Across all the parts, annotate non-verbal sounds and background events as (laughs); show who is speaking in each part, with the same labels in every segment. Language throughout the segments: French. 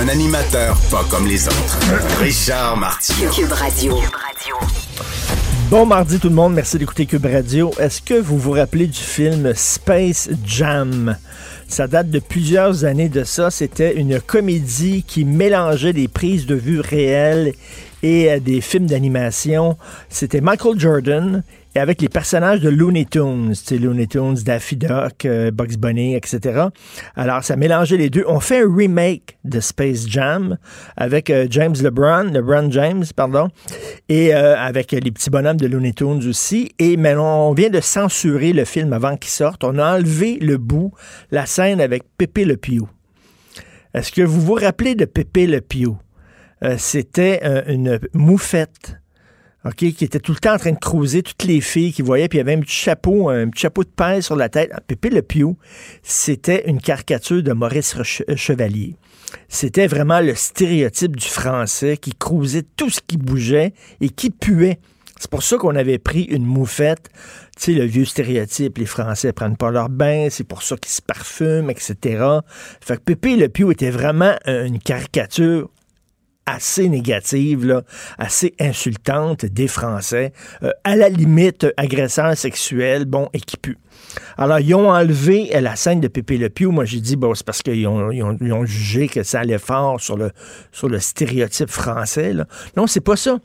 Speaker 1: Un animateur pas comme les autres. Richard Martineau.
Speaker 2: Cube Radio.
Speaker 3: Bon mardi tout le monde, merci d'écouter Cube Radio. Est-ce que vous vous rappelez du film Space Jam? Ça date de plusieurs années de ça. C'était une comédie qui mélangeait des prises de vue réelles et euh, des films d'animation. C'était Michael Jordan et avec les personnages de Looney Tunes, Looney Tunes, Daffy Duck, euh, Bugs Bunny, etc. Alors, ça mélangeait les deux. On fait un remake de Space Jam avec euh, James LeBron, LeBron James, pardon, et euh, avec les petits bonhommes de Looney Tunes aussi. Et mais on vient de censurer le film avant qu'il sorte. On a enlevé le bout, la scène avec Pépé Le Pew. Est-ce que vous vous rappelez de Pépé Le Pew? Euh, C'était euh, une moufette OK, qui était tout le temps en train de creuser toutes les filles qu'il voyait, puis il avait un petit chapeau, un petit chapeau de paille sur la tête. Ah, Pépé Le Pew, c'était une caricature de Maurice Che- Chevalier. C'était vraiment le stéréotype du français qui creusait tout ce qui bougeait et qui puait. C'est pour ça qu'on avait pris une moufette, tu sais, le vieux stéréotype, les Français prennent pas leur bain, c'est pour ça qu'ils se parfument, etc. Fait que Pépé Le Pew était vraiment euh, une caricature assez négative, assez insultante des Français, euh, à la limite agresseur sexuel, bon, et qui pue. Alors, ils ont enlevé euh, la scène de Pépé Le Pew. Moi, j'ai dit, bon, c'est parce qu'ils ont, jugé que ça allait fort sur le, sur le stéréotype français. Là. Non, c'est pas ça.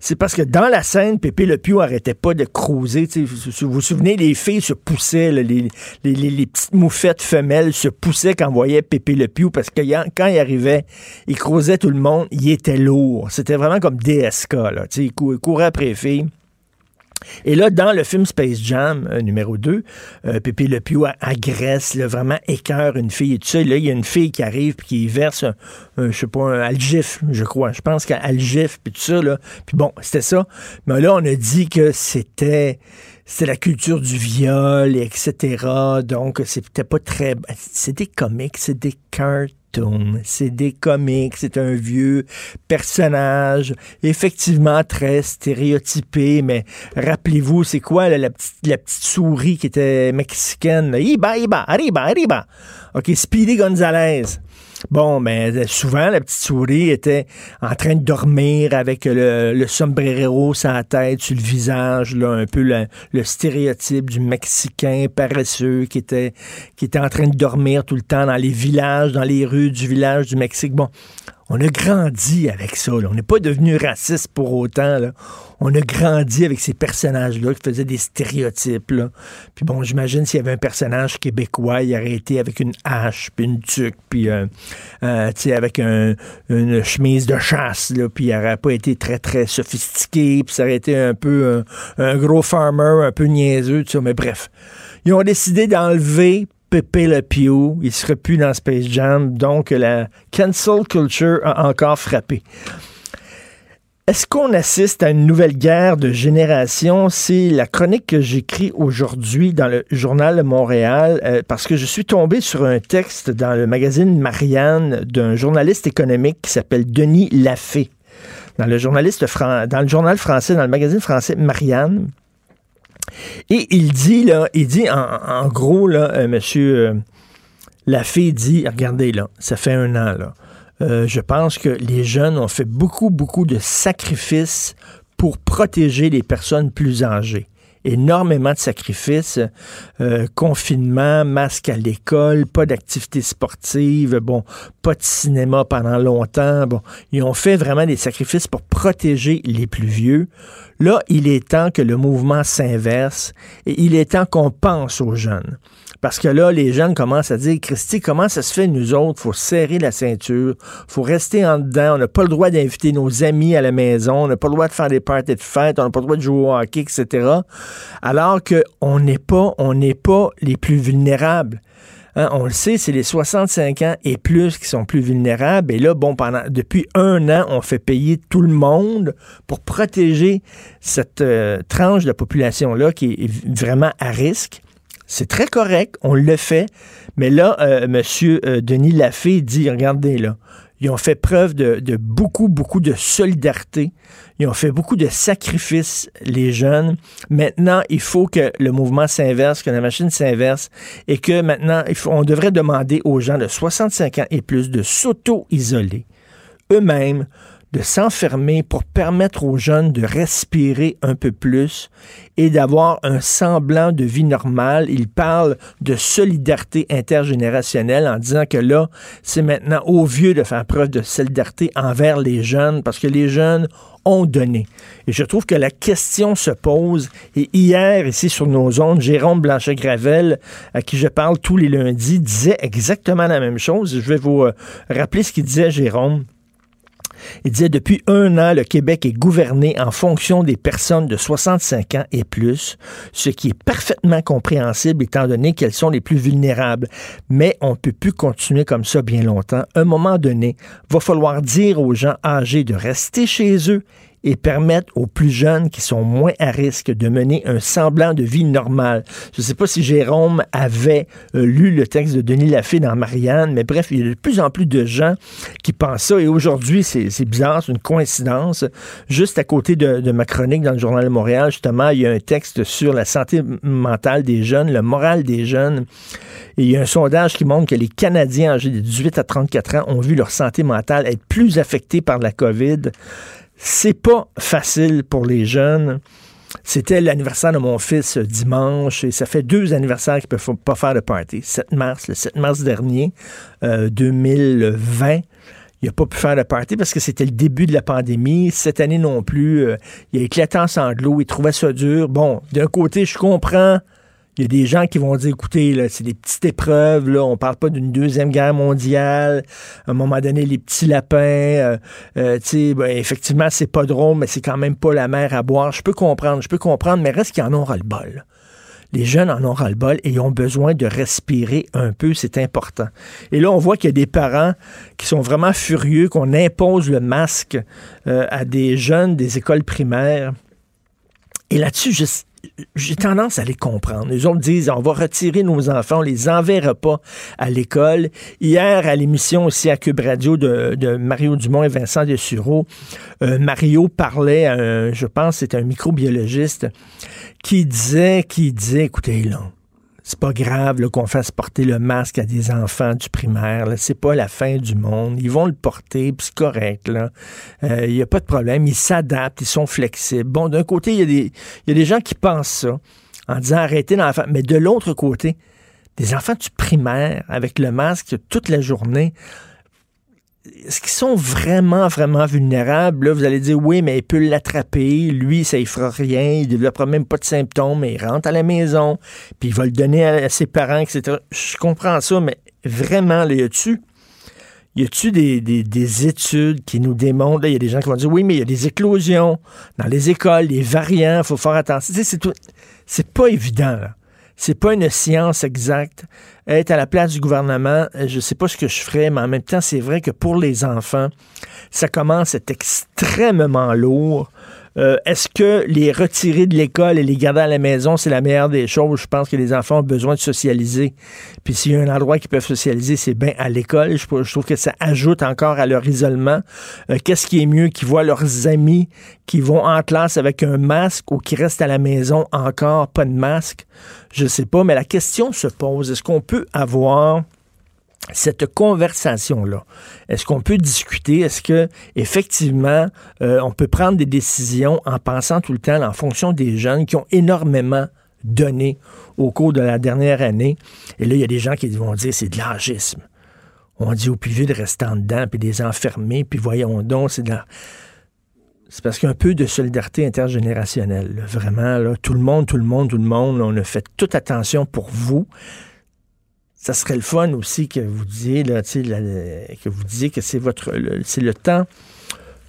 Speaker 3: C'est parce que dans la scène, Pépé Le Pew arrêtait pas de sais, Vous vous souvenez, les filles se poussaient, les, petites moufettes femelles se poussaient quand on voyait Pépé Le Pew parce que quand il arrivait, il creusait tout le monde, il était lourd. C'était vraiment comme DSK. Là, il il courait après les filles. Et là, dans le film Space Jam euh, numéro 2, euh, Pépé Le Pew agresse, vraiment écœure une fille et tout là, il y a une fille qui arrive puis qui verse un, un, je sais pas, un algif, je crois. Je pense qu'à algif puis tout ça, là. Puis bon, c'était ça. Mais là, on a dit que c'était c'était la culture du viol, etc. Donc, c'était pas très... C'est des comics, c'est des c'est des comics, c'est un vieux personnage, effectivement très stéréotypé, mais rappelez-vous, c'est quoi la, petite, souris qui était mexicaine? Iba, iba, arriba, arriba. OK, Speedy Gonzalez. Bon, ben souvent, la petite souris était en train de dormir avec le, le sombrero sur la tête, sur le visage, là, un peu le, le stéréotype du Mexicain paresseux qui était, qui était en train de dormir tout le temps dans les villages, dans les rues du village du Mexique. Bon, on a grandi avec ça. là. On n'est pas devenu raciste pour autant. Là. On a grandi avec ces personnages-là qui faisaient des stéréotypes. Là. Puis bon, j'imagine s'il y avait un personnage québécois, il aurait été avec une hache, puis une tuque, puis euh, euh, avec un- une chemise de chasse, là, puis il n'aurait pas été très, très sophistiqué, puis ça aurait été un peu un, un gros farmer, un peu niaiseux. Mais bref, ils ont décidé d'enlever Pépé Le Pew. Il serait plus dans Space Jam. Donc, la cancel culture a encore frappé. Est-ce qu'on assiste à une nouvelle guerre de génération? C'est la chronique que j'écris aujourd'hui dans le Journal de Montréal euh, parce que je suis tombé sur un texte dans le magazine Marianne d'un journaliste économique qui s'appelle Denis Lafay. Dans le, journaliste dans le journal français, dans le magazine français Marianne. Et il dit, là, il dit en, gros, là, euh, monsieur euh, Lafay dit, regardez là, ça fait un an. Euh, je pense que les jeunes ont fait beaucoup, beaucoup de sacrifices pour protéger les personnes plus âgées. énormément de sacrifices. Confinement, masque à l'école, pas d'activité sportive, bon, pas de cinéma pendant longtemps. Bon, ils ont fait vraiment des sacrifices pour protéger les plus vieux. Là, il est temps que le mouvement s'inverse et il est temps qu'on pense aux jeunes. Parce que là, les jeunes commencent à dire, Christy, comment ça se fait, nous autres? faut serrer la ceinture, faut rester en dedans, on n'a pas le droit d'inviter nos amis à la maison, on n'a pas le droit de faire des parties de fête, on n'a pas le droit de jouer au hockey, etc. Alors qu'on n'est pas, on n'est pas les plus vulnérables. Hein, on le sait, c'est les 65 ans et plus qui sont plus vulnérables. Et là, bon, depuis un an, on fait payer tout le monde pour protéger cette euh, tranche de population-là qui est vraiment à risque. C'est très correct, on le fait. Mais là, euh, M. Euh, Denis Lafay dit, regardez là, ils ont fait preuve de, beaucoup, beaucoup de solidarité. Ils ont fait beaucoup de sacrifices, les jeunes. Maintenant, il faut que le mouvement s'inverse, que la machine s'inverse et que maintenant, on devrait demander aux gens de 65 ans et plus de s'auto-isoler eux-mêmes de s'enfermer pour permettre aux jeunes de respirer un peu plus et d'avoir un semblant de vie normale. Il parle de solidarité intergénérationnelle en disant que là, c'est maintenant aux vieux de faire preuve de solidarité envers les jeunes parce que les jeunes ont donné. Et je trouve que la question se pose. Et hier, ici sur nos ondes, Jérôme Blanchet-Gravel, à qui je parle tous les lundis, disait exactement la même chose. Je vais vous euh, rappeler ce qu'il disait, Jérôme. Il disait depuis un an, le Québec est gouverné en fonction des personnes de 65 ans et plus, ce qui est parfaitement compréhensible étant donné qu'elles sont les plus vulnérables. Mais on ne peut plus continuer comme ça bien longtemps. À un moment donné, va falloir dire aux gens âgés de rester chez eux et permettre aux plus jeunes qui sont moins à risque de mener un semblant de vie normale. Je ne sais pas si Jérôme avait euh, lu le texte de Denis Lafay dans Marianne, mais bref, il y a de plus en plus de gens qui pensent ça. Et aujourd'hui, c'est bizarre, c'est une coïncidence. Juste à côté de, de, ma chronique dans le Journal de Montréal, justement, il y a un texte sur la santé mentale des jeunes, le moral des jeunes. Et il y a un sondage qui montre que les Canadiens âgés de 18 à 34 ans ont vu leur santé mentale être plus affectée par la COVID. C'est pas facile pour les jeunes. C'était l'anniversaire de mon fils euh, dimanche et ça fait deux anniversaires qu'il ne peuvent pas faire de party. 7 mars, le 7 mars dernier, 2020. Euh, il n'a pas pu faire de party parce que c'était le début de la pandémie. Cette année non plus, euh, il a éclaté en sanglots, il trouvait ça dur. Bon, d'un côté, je comprends il y a des gens qui vont dire, écoutez, c'est des petites épreuves, là, on parle pas d'une deuxième guerre mondiale. À un moment donné, les petits lapins, euh, euh, ben, effectivement, c'est pas drôle, mais c'est quand même pas la mer à boire. Je peux comprendre, je peux comprendre, mais reste qu'ils en ont ras-le-bol. Les jeunes en ont ras-le-bol et ils ont besoin de respirer un peu, c'est important. Et là, on voit qu'il y a des parents qui sont vraiment furieux qu'on impose le masque euh, à des jeunes des écoles primaires. Et là-dessus, juste j'ai tendance à les comprendre. Les autres disent on va retirer nos enfants, on les enverra pas à l'école. Hier, à l'émission aussi à Cube Radio de, Mario Dumont et Vincent Dessureau, euh, Mario parlait, je pense c'est un microbiologiste, qui disait, qui disait, écoutez, là, c'est pas grave qu'on fasse porter le masque à des enfants du primaire. C'est pas la fin du monde. Ils vont le porter, puis c'est correct. Il euh, n'y a pas de problème. Ils s'adaptent, ils sont flexibles. Bon, d'un côté, il y, y, a des gens qui pensent ça en disant arrêtez l'enfant. Mais de l'autre côté, des enfants du primaire avec le masque toute la journée, est-ce sont vraiment, vraiment vulnérables? Là, vous allez dire, oui, mais il peut l'attraper. Lui, ça ne fera rien. Il ne développera même pas de symptômes, mais il rentre à la maison, puis il va le donner à, ses parents, etc. Je comprends ça, mais vraiment, là, y a-tu y a-tu des, des, études qui nous démontrent, il y a des gens qui vont dire, oui, mais il y a des éclosions dans les écoles, des variants, il faut faire attention. c'est, c'est pas évident, là. C'est pas une science exacte. Être à la place du gouvernement, euh, je sais pas ce que je ferais, mais en même temps, c'est vrai que pour les enfants, ça commence à être extrêmement lourd. Euh, est-ce que les retirer de l'école et les garder à la maison, c'est la meilleure des choses? Je pense que les enfants ont besoin de socialiser. Puis s'il y a un endroit qu'ils peuvent socialiser, c'est bien à l'école. Je, trouve que ça ajoute encore à leur isolement. Euh, qu'est-ce qui est mieux? Qu'ils voient leurs amis qui vont en classe avec un masque ou qui restent à la maison encore pas de masque? Je sais pas, mais la question se pose. Est-ce qu'on peut avoir cette conversation-là, est-ce qu'on peut discuter? Est-ce que effectivement euh, on peut prendre des décisions en pensant tout le temps en fonction des jeunes qui ont énormément donné au cours de la dernière année? Et là, il y a des gens qui vont dire c'est de l'âgisme. On dit au plus de rester en dedans, puis des enfermés, puis voyons donc, c'est de la... C'est parce qu'il y a un peu de solidarité intergénérationnelle. Vraiment, tout le monde, tout le monde, tout le monde, on a fait toute attention pour vous ça serait le fun aussi que vous disiez, que vous que c'est votre c'est le temps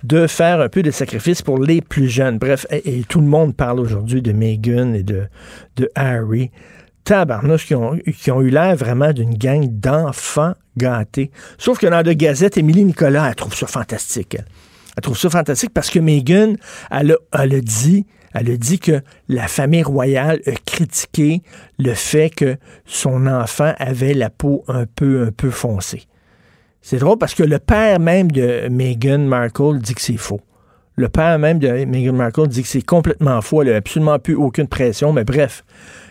Speaker 3: de faire un peu de sacrifice pour les plus jeunes. Bref, et, tout le monde parle aujourd'hui de Meghan et de, de Harry. Tabarnouche qui ont, eu l'air vraiment d'une gang d'enfants gâtés. Sauf que dans la Gazette, Émilie Nicolas, elle trouve ça fantastique. Elle, trouve ça fantastique parce que Meghan, elle elle a dit elle a dit que la famille royale a critiqué le fait que son enfant avait la peau un peu, un peu foncée. C'est drôle parce que le père même de Meghan Markle dit que c'est faux. Le père même de Meghan Markle dit que c'est complètement faux. Elle n'a absolument plus aucune pression. Mais bref,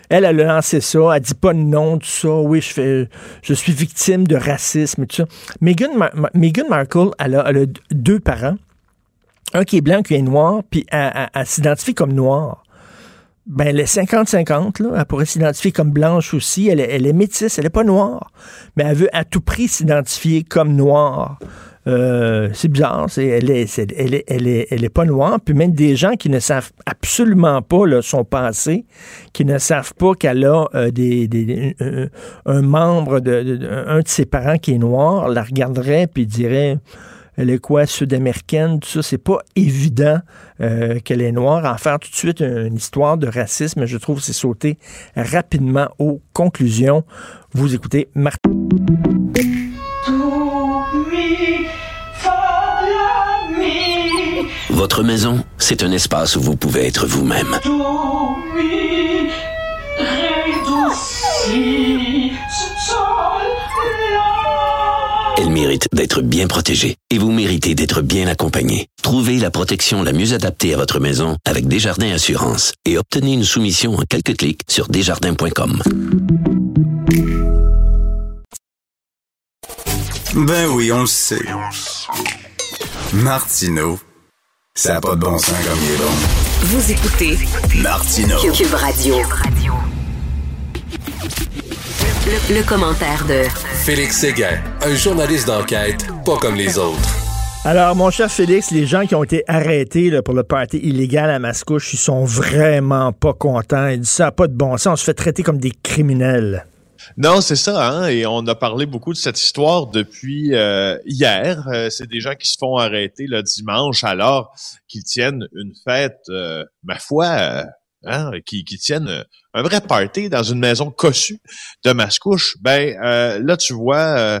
Speaker 3: elle, a lancé ça. Elle dit pas nom, tout ça. Oui, je, suis victime de racisme tout ça. Meghan, Markle, elle a deux parents un qui est blanc, qui est noir, puis elle, s'identifie comme noire. Ben, elle est 50-50, là. Elle pourrait s'identifier comme blanche aussi. Elle est, métisse, elle n'est pas noire. Mais elle veut à tout prix s'identifier comme noire. Euh, c'est bizarre, elle, est, elle, est, elle, est, elle est pas noire. Puis même des gens qui ne savent absolument pas son passé, qui ne savent pas qu'elle a euh, des, un, membre de, un de ses parents qui est noir, la regarderait puis dirait elle est quoi, sud-américaine, tout ça, c'est pas évident euh, qu'elle est noire. En faire tout de suite une histoire de racisme, je trouve que c'est sauter rapidement aux conclusions. Vous écoutez Martin.
Speaker 4: Votre maison, c'est un espace où vous pouvez être vous-même. Elle mérite d'être bien protégée et vous méritez d'être bien accompagnée. Trouvez la protection la mieux adaptée à votre maison avec Desjardins Assurance et obtenez une soumission en quelques clics sur desjardins.com.
Speaker 1: Ben oui, on le sait. Martineau, ça n'a pas de bon sens comme il est bon.
Speaker 2: Vous écoutez
Speaker 1: Martineau.
Speaker 2: Cube Radio. Le, commentaire de
Speaker 5: Félix Séguin, un journaliste d'enquête pas comme les autres.
Speaker 3: Alors, mon cher Félix, les gens qui ont été arrêtés pour le party illégal à Mascouche, ils sont vraiment pas contents. Ils disent ça n'a pas de bon sens. On se fait traiter comme des criminels.
Speaker 6: Non, c'est ça, hein? Et on a parlé beaucoup de cette histoire depuis euh, hier. Euh, c'est des gens qui se font arrêter le dimanche alors qu'ils tiennent une fête, euh, ma foi, hein, qui, qui tiennent un vrai party dans une maison cossue de Mascouche, ben euh, là tu vois, euh,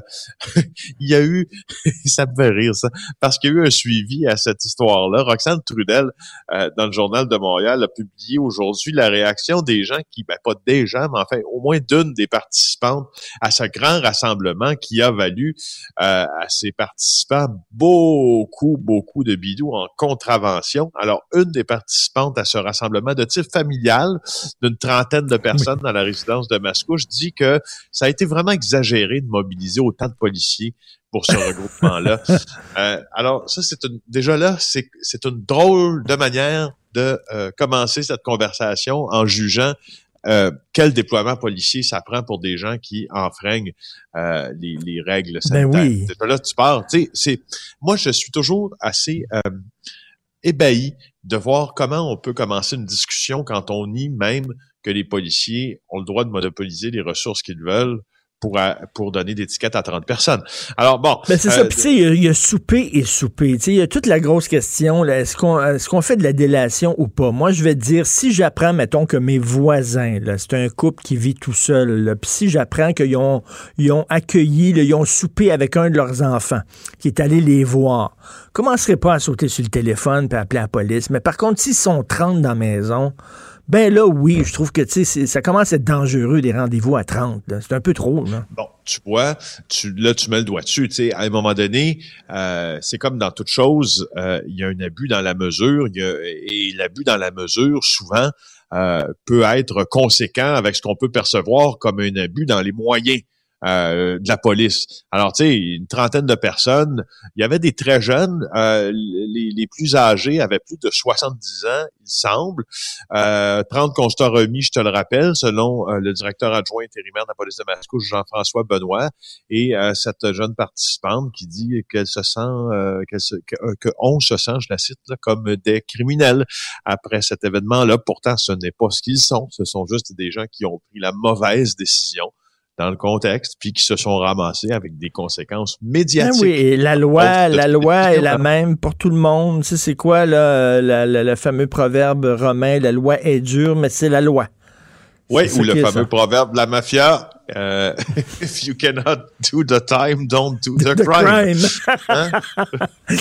Speaker 6: (laughs) il y a eu, (laughs) ça me fait rire ça, parce qu'il y a eu un suivi à cette histoire-là. Roxane Trudel, euh, dans le journal de Montréal, a publié aujourd'hui la réaction des gens qui, ben pas des gens, mais enfin au moins d'une des participantes à ce grand rassemblement qui a valu à ces participants beaucoup, beaucoup de bidous en contravention. Alors une des participantes à ce rassemblement de type familial d'une de personnes dans la résidence de Mascouche, dit que ça a été vraiment exagéré de mobiliser autant de policiers pour ce regroupement-là. (laughs) Euh, alors, ça, c'est une, déjà là, c'est, c'est une drôle de manière de euh, commencer cette conversation en jugeant euh, quel déploiement policier ça prend pour des gens qui enfreignent les, les, règles
Speaker 3: ben sanitaires. oui.
Speaker 6: Déjà là, tu c'est, moi, je suis toujours assez ébahi de voir comment on peut commencer une discussion quand on nie même que les policiers ont le droit de monopoliser les ressources qu'ils veulent pour, pour donner des tickets à 30 personnes. Alors bon.
Speaker 3: Ben c'est ça. Euh, Puis tu sais, il y, a souper et souper. Tu sais, il y a toute la grosse question. Est-ce qu'on est-ce qu'on fait de la délation ou pas? Moi, je vais te dire si j'apprends, mettons que mes voisins, c'est un couple qui vit tout seul. Puis si j'apprends qu'ils ont ils ont accueilli, ils ont soupé avec un de leurs enfants qui est allé les voir, commencerai pas à sauter sur le téléphone puis appeler la police. Mais par contre, s'ils sont 30 dans la maison ben là, oui, je trouve que ça commence à être dangereux des rendez-vous à 30. C'est un peu trop. Là.
Speaker 6: Bon, tu vois, tu, là, tu mets le doigt dessus. sais, À un moment donné, euh, c'est comme dans toute chose, euh, il y a un abus dans la mesure, et l'abus dans la mesure, souvent, euh, peut être conséquent avec ce qu'on peut percevoir comme un abus dans les moyens euh, de la police. Alors, tu sais, une trentaine de personnes. Il y avait des très jeunes. Euh, les, les, plus âgés avaient plus de 70 ans, il semble. Euh, 30 constats remis, je te le rappelle, selon euh, le directeur adjoint intérimaire de la police de Mascouche, Jean-François Benoît, et euh, cette jeune participante qui dit qu'elle se sent, qu'elle se, que, on se sent, je la cite, là, comme des criminels après cet événement-là. Pourtant, ce n'est pas ce qu'ils sont. Ce sont juste des gens qui ont pris la mauvaise décision dans le contexte, puis qui se sont ramassés avec des conséquences médiatiques.
Speaker 3: Ah oui, et la loi, la loi est la même pour tout le monde. Tu sais, c'est quoi là, le fameux proverbe romain, la loi est dure, mais c'est la loi.
Speaker 6: Oui, ou le fameux proverbe de la mafia, euh, (laughs) if you cannot do the time, don't do the, crime. Hein? (laughs)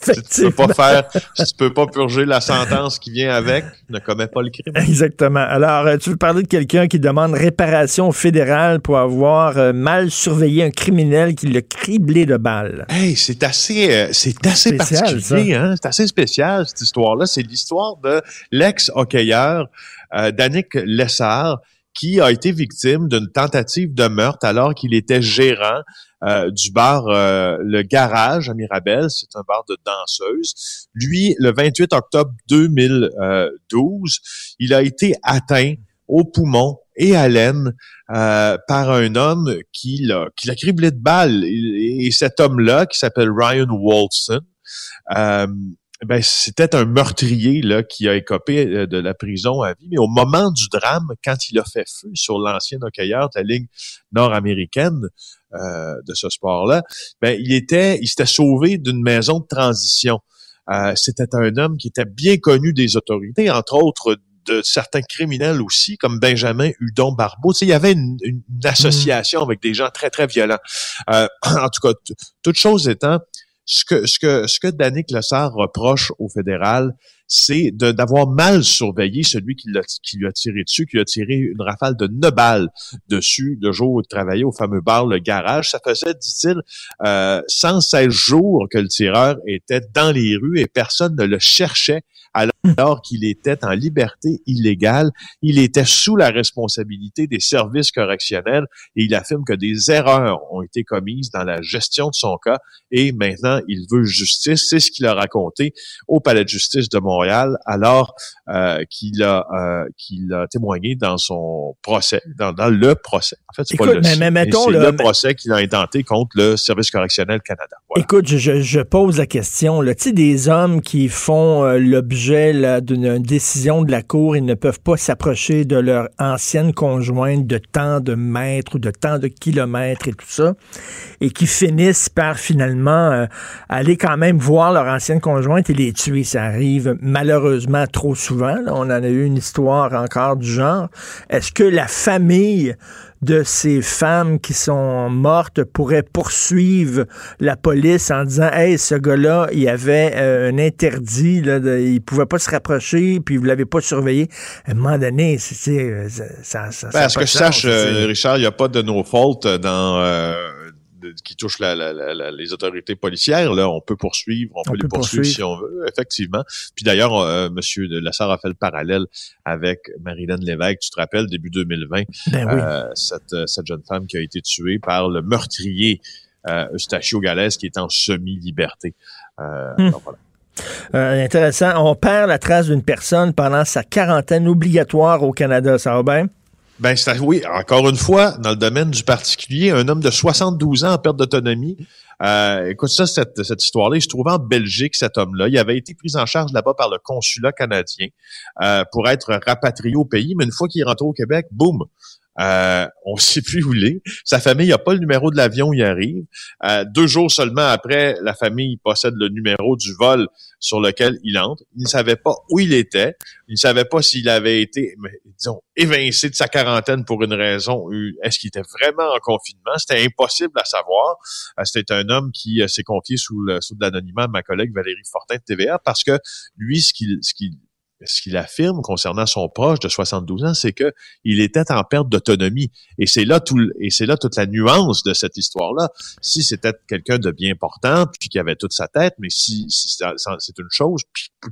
Speaker 6: si tu peux pas faire, tu peux pas purger la sentence qui vient avec, ne commets pas le crime.
Speaker 3: Exactement. Alors, euh, tu veux parler de quelqu'un qui demande réparation fédérale pour avoir euh, mal surveillé un criminel qui l'a criblé de balles.
Speaker 6: Hey, c'est assez, c'est assez particulier, hein? C'est assez spécial cette histoire-là. C'est l'histoire de l'ex-hockeyeur euh, Danick Lessard, qui a été victime d'une tentative de meurtre alors qu'il était gérant euh, du bar euh, Le Garage à Mirabel. C'est un bar de danseuses. Lui, le 28 octobre 2012, il a été atteint au poumon et à l'aine par un homme qui l'a, qui l'a criblé de balles. Et, cet homme-là, qui s'appelle Ryan Walson, ben, c'était un meurtrier là, qui a écopé euh, de la prison à vie. Mais au moment du drame, quand il a fait feu sur l'ancien hockeyeur de la Ligue nord-américaine euh, de ce sport-là, ben, il était, il s'était sauvé d'une maison de transition. Euh, c'était un homme qui était bien connu des autorités, entre autres de certains criminels aussi, comme Benjamin Hudon Barbeau. Tu sais, il y avait une, association mm. avec des gens très, très violents. (clears throat) en tout cas, toute chose étant, ce que, ce que, ce que reproche au fédéral, c'est d'avoir mal surveillé celui qui, lui a tiré dessus, qui lui a tiré une rafale de neuf balles dessus le jour où il travaillait au fameux bar Le Garage. Ça faisait, dit-il, euh, 116 jours que le tireur était dans les rues et personne ne le cherchait alors qu'il était en liberté illégale. Il était sous la responsabilité des services correctionnels et il affirme que des erreurs ont été commises dans la gestion de son cas et maintenant il veut justice. C'est ce qu'il a raconté au Palais de justice de Montréal alors euh, qu'il a euh, qu'il a témoigné dans son procès, dans, le procès. En fait, c'est pas le, mais, le procès qu'il a intenté contre le Service correctionnel Canada.
Speaker 3: Écoute, je, je, pose la question. Tu sais, des hommes qui font euh, l'objet d'une décision de la Cour, ils ne peuvent pas s'approcher de leur ancienne conjointe de tant de mètres ou de tant de kilomètres et tout ça, et qui finissent par finalement aller quand même voir leur ancienne conjointe et les tuer. Ça arrive malheureusement trop souvent. On en a eu une histoire encore du genre. Est-ce que la famille de ces femmes qui sont mortes pourraient poursuivre la police en disant Hey, ce gars-là, il avait euh, un interdit, là, de, il pouvait pas se rapprocher, puis vous l'avez pas surveillé. À un moment donné, c'est euh, ça, ça,
Speaker 6: ben, ce que je sache, euh, Richard, il n'y a pas de nos fautes dans qui touche les autorités policières, là, on peut poursuivre, on, peut les poursuivre, si on veut, effectivement. Puis d'ailleurs, euh, Monsieur de Lassar a fait le parallèle avec Marilyn Lévesque. Tu te rappelles, début 2020, ben euh, cette, cette jeune femme qui a été tuée par le meurtrier euh, Eustachio Galès, qui est en semi-liberté. Euh, hmm.
Speaker 3: euh, intéressant. On perd la trace d'une personne pendant sa quarantaine obligatoire au Canada. Ça va bien?
Speaker 6: Ben, oui, encore une fois, dans le domaine du particulier, un homme de 72 ans en perte d'autonomie. Euh, écoute ça, cette, cette histoire-là, il se trouvait en Belgique, cet homme-là. Il avait été pris en charge là-bas par le consulat canadien euh, pour être rapatrié au pays, mais une fois qu'il est rentré au Québec, boum, euh, on ne (laughs) sait plus où il est. Sa famille n'a pas le numéro de l'avion où il arrive. Euh, deux jours seulement après, la famille possède le numéro du vol sur lequel il entre. Il ne savait pas où il était. Il ne savait pas s'il avait été, disons, évincé de sa quarantaine pour une raison. Est-ce qu'il était vraiment en confinement? C'était impossible à savoir. Euh, c'était un homme qui s'est confié sous, le, sous l'anonymat de ma collègue Valérie Fortin de TVA parce que lui, ce qu'il, ce qu'il ce qu'il affirme concernant son proche de 72 ans, c'est que il était en perte d'autonomie. Et c'est là tout, et c'est là toute la nuance de cette histoire-là. Si c'était quelqu'un de bien portant, puis qui avait toute sa tête, mais si, c'est une chose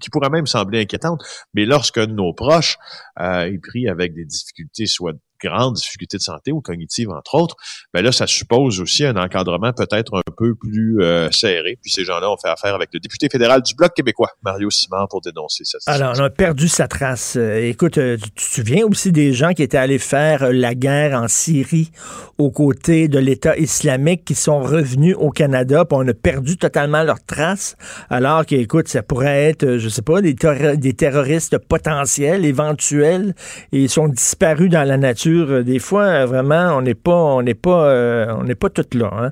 Speaker 6: qui pourrait même sembler inquiétante, mais lorsque nos proches euh, est pris avec des difficultés, soit grandes difficultés de santé ou cognitives, entre autres, ben là, ça suppose aussi un encadrement peut-être un peu plus euh, serré. Puis ces gens-là ont fait affaire avec le député fédéral du Bloc québécois, Mario Simard, pour dénoncer ça.
Speaker 3: Alors, on a perdu sa trace. Euh, écoute, euh, tu te souviens aussi des gens qui étaient allés faire la guerre en Syrie aux côtés de l'État islamique qui sont revenus au Canada, puis on a perdu totalement leur trace, alors qu'écoute, ça pourrait être, je sais pas, des, des terroristes potentiels, éventuels, et ils sont disparus dans la nature. Des fois, vraiment, on n'est pas, on n'est pas, euh, on n'est pas toutes là. Hein.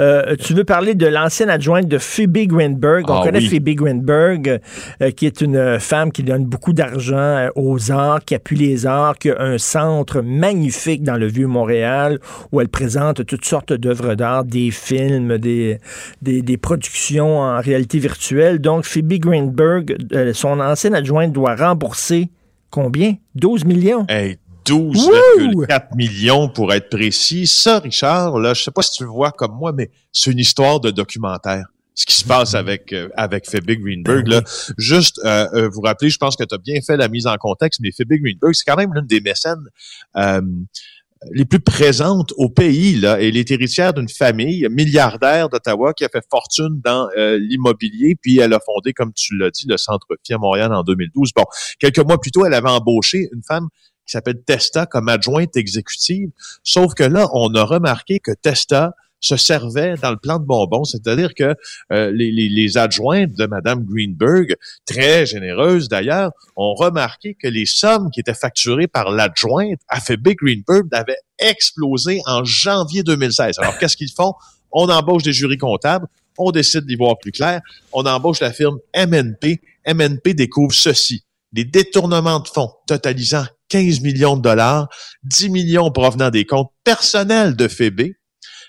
Speaker 3: Euh, tu veux parler de l'ancienne adjointe de Phoebe Greenberg. On
Speaker 6: Ah
Speaker 3: connaît
Speaker 6: oui.
Speaker 3: Phoebe Greenberg, euh, qui est une femme qui donne beaucoup d'argent euh, aux arts, qui appuie les arts, qui a un centre magnifique dans le Vieux-Montréal où elle présente toutes sortes d'œuvres d'art, des films, des, des, des productions en réalité virtuelle. Donc, Phoebe Greenberg, euh, son ancienne adjointe doit rembourser combien? 12 millions?
Speaker 6: Hey, 12,4 millions pour être précis. Ça, Richard, là, je sais pas si tu le vois comme moi, mais c'est une histoire de documentaire. Ce qui se passe avec euh, avec Phoebe Greenberg, là. Juste euh, euh, vous rappeler, je pense que tu as bien fait la mise en contexte, mais Phoebe Greenberg, c'est quand même l'une des mécènes euh, les plus présentes au pays, là. Elle est héritière d'une famille milliardaire d'Ottawa qui a fait fortune dans euh, l'immobilier, puis elle a fondé, comme tu l'as dit, le Centre Phi à Montréal en 2012. Bon, quelques mois plus tôt, elle avait embauché une femme qui s'appelle Testa comme adjointe exécutive. Sauf que là, on a remarqué que Testa se servait dans le plan de bonbons, c'est-à-dire que euh, les, les, adjointes de Madame Greenberg, très généreuses d'ailleurs, ont remarqué que les sommes qui étaient facturées par l'adjointe à Phoebe Greenberg avaient explosé en janvier 2016. Alors, qu'est-ce qu'ils font? On embauche des jurys comptables, on décide d'y voir plus clair, on embauche la firme MNP. MNP découvre ceci des détournements de fonds totalisant 15 millions de dollars, 10 millions provenant des comptes personnels de Phoebe,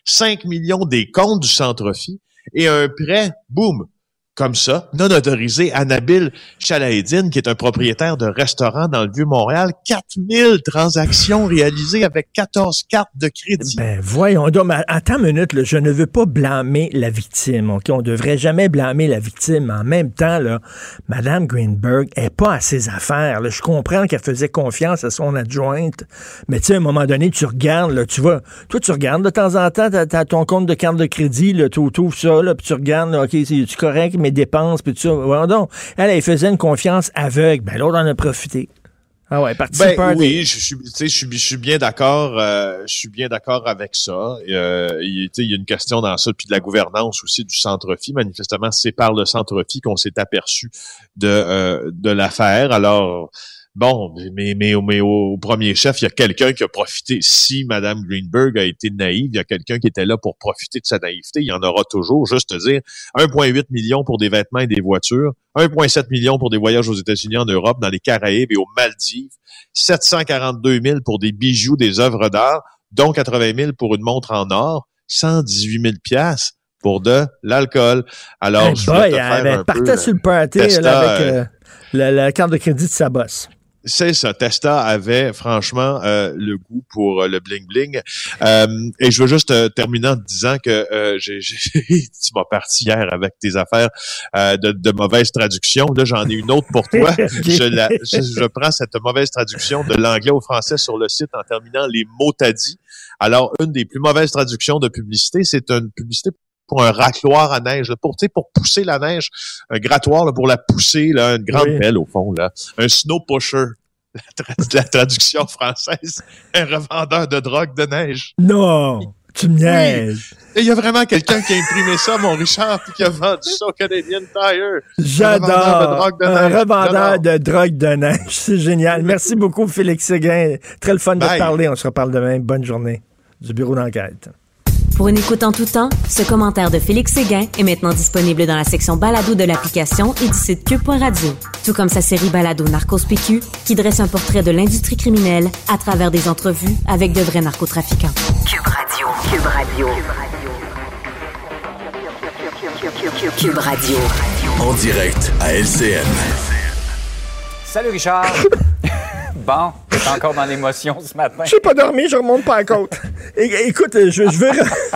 Speaker 6: 5 millions des comptes du Centre-Phi et un prêt, boum, comme ça, non autorisé à Nabil qui est un propriétaire de restaurant dans le Vieux-Montréal. 4000 transactions réalisées avec 14 cartes de crédit.
Speaker 3: Ben voyons donc, mais attends une minute, là, je ne veux pas blâmer la victime, OK? On devrait jamais blâmer la victime, mais en même temps, là, Mme Greenberg est pas à ses affaires. là. Je comprends qu'elle faisait confiance à son adjointe, mais tu sais, à un moment donné, tu regardes, là, tu vois, toi, tu regardes de temps en temps, t'as, t'as ton compte de carte de crédit, là, tu ouvres ça, puis tu regardes, là, OK, c'est correct, mes dépenses, puis tout ça. Donc, elle, elle faisait une confiance aveugle, ben l'autre en a profité. Ah ouais,
Speaker 6: Ben, oui, je suis, je suis, je suis bien d'accord. euh, je suis bien d'accord avec ça. Euh, il, y a une question dans ça, puis de la gouvernance aussi du Centre-Phi. Manifestement, c'est par le Centre-Phi qu'on s'est aperçu de euh, de l'affaire. Alors. Bon, mais, mais, mais au premier chef, il y a quelqu'un qui a profité. Si Madame Greenberg a été naïve, il y a quelqu'un qui était là pour profiter de sa naïveté. Il y en aura toujours. Juste te dire, 1,8 million pour des vêtements et des voitures, 1,7 million pour des voyages aux États-Unis, en Europe, dans les Caraïbes et aux Maldives, 742 000 pour des bijoux, des œuvres d'art, dont 80 000 pour une montre en or, 118 000 piastres pour de l'alcool. Alors,
Speaker 3: Hey
Speaker 6: je
Speaker 3: boy,
Speaker 6: te
Speaker 3: elle
Speaker 6: faire
Speaker 3: avait-
Speaker 6: un
Speaker 3: partait
Speaker 6: peu,
Speaker 3: sur le party
Speaker 6: Testa,
Speaker 3: là, avec
Speaker 6: euh,
Speaker 3: euh, la, la carte de crédit de sa bosse.
Speaker 6: C'est ça. Testa avait franchement euh, le goût pour euh, le bling bling. Euh, et je veux juste terminer en te disant que euh, j'ai, (laughs) tu m'as parti hier avec tes affaires euh, de, de mauvaise traduction. Là, j'en ai une autre pour toi. (laughs) je, la- je, je prends cette mauvaise traduction de l'anglais au français sur le site en terminant les mots t'as dit. Alors, une des plus mauvaises traductions de publicité, c'est une publicité pour un racloir à neige, là, pour, pour pousser la neige, un grattoir là, pour la pousser, là, une grande
Speaker 3: Oui.
Speaker 6: pelle au fond, là, un snow pusher. La, tra- la traduction française, (laughs) un revendeur de drogue de neige.
Speaker 3: Non, tu me niaises.
Speaker 6: Il y a vraiment quelqu'un qui a imprimé ça, mon Richard, puis qui a vendu ça au Canadian Tire.
Speaker 3: J'adore.
Speaker 6: Un revendeur de drogue de
Speaker 3: Un
Speaker 6: neige.
Speaker 3: revendeur
Speaker 6: J'adore.
Speaker 3: de drogue de neige. C'est génial. Merci beaucoup, Félix Séguin. Très le fun de te parler. On se reparle demain. Bonne journée du bureau d'enquête.
Speaker 2: Pour une écoute en tout temps, ce commentaire de Félix Séguin est maintenant disponible dans la section balado de l'application et du site cube.radio. Tout comme sa série balado Narcos PQ, qui dresse un portrait de l'industrie criminelle à travers des entrevues avec de vrais narcotrafiquants.
Speaker 7: Cube Radio. Cube Radio.
Speaker 2: Cube Radio.
Speaker 5: En direct à LCN.
Speaker 8: Salut Richard. (laughs) bon, T'es encore dans l'émotion ce matin.
Speaker 3: J'ai pas dormi, je remonte pas à côte. É- écoute, je, je veux,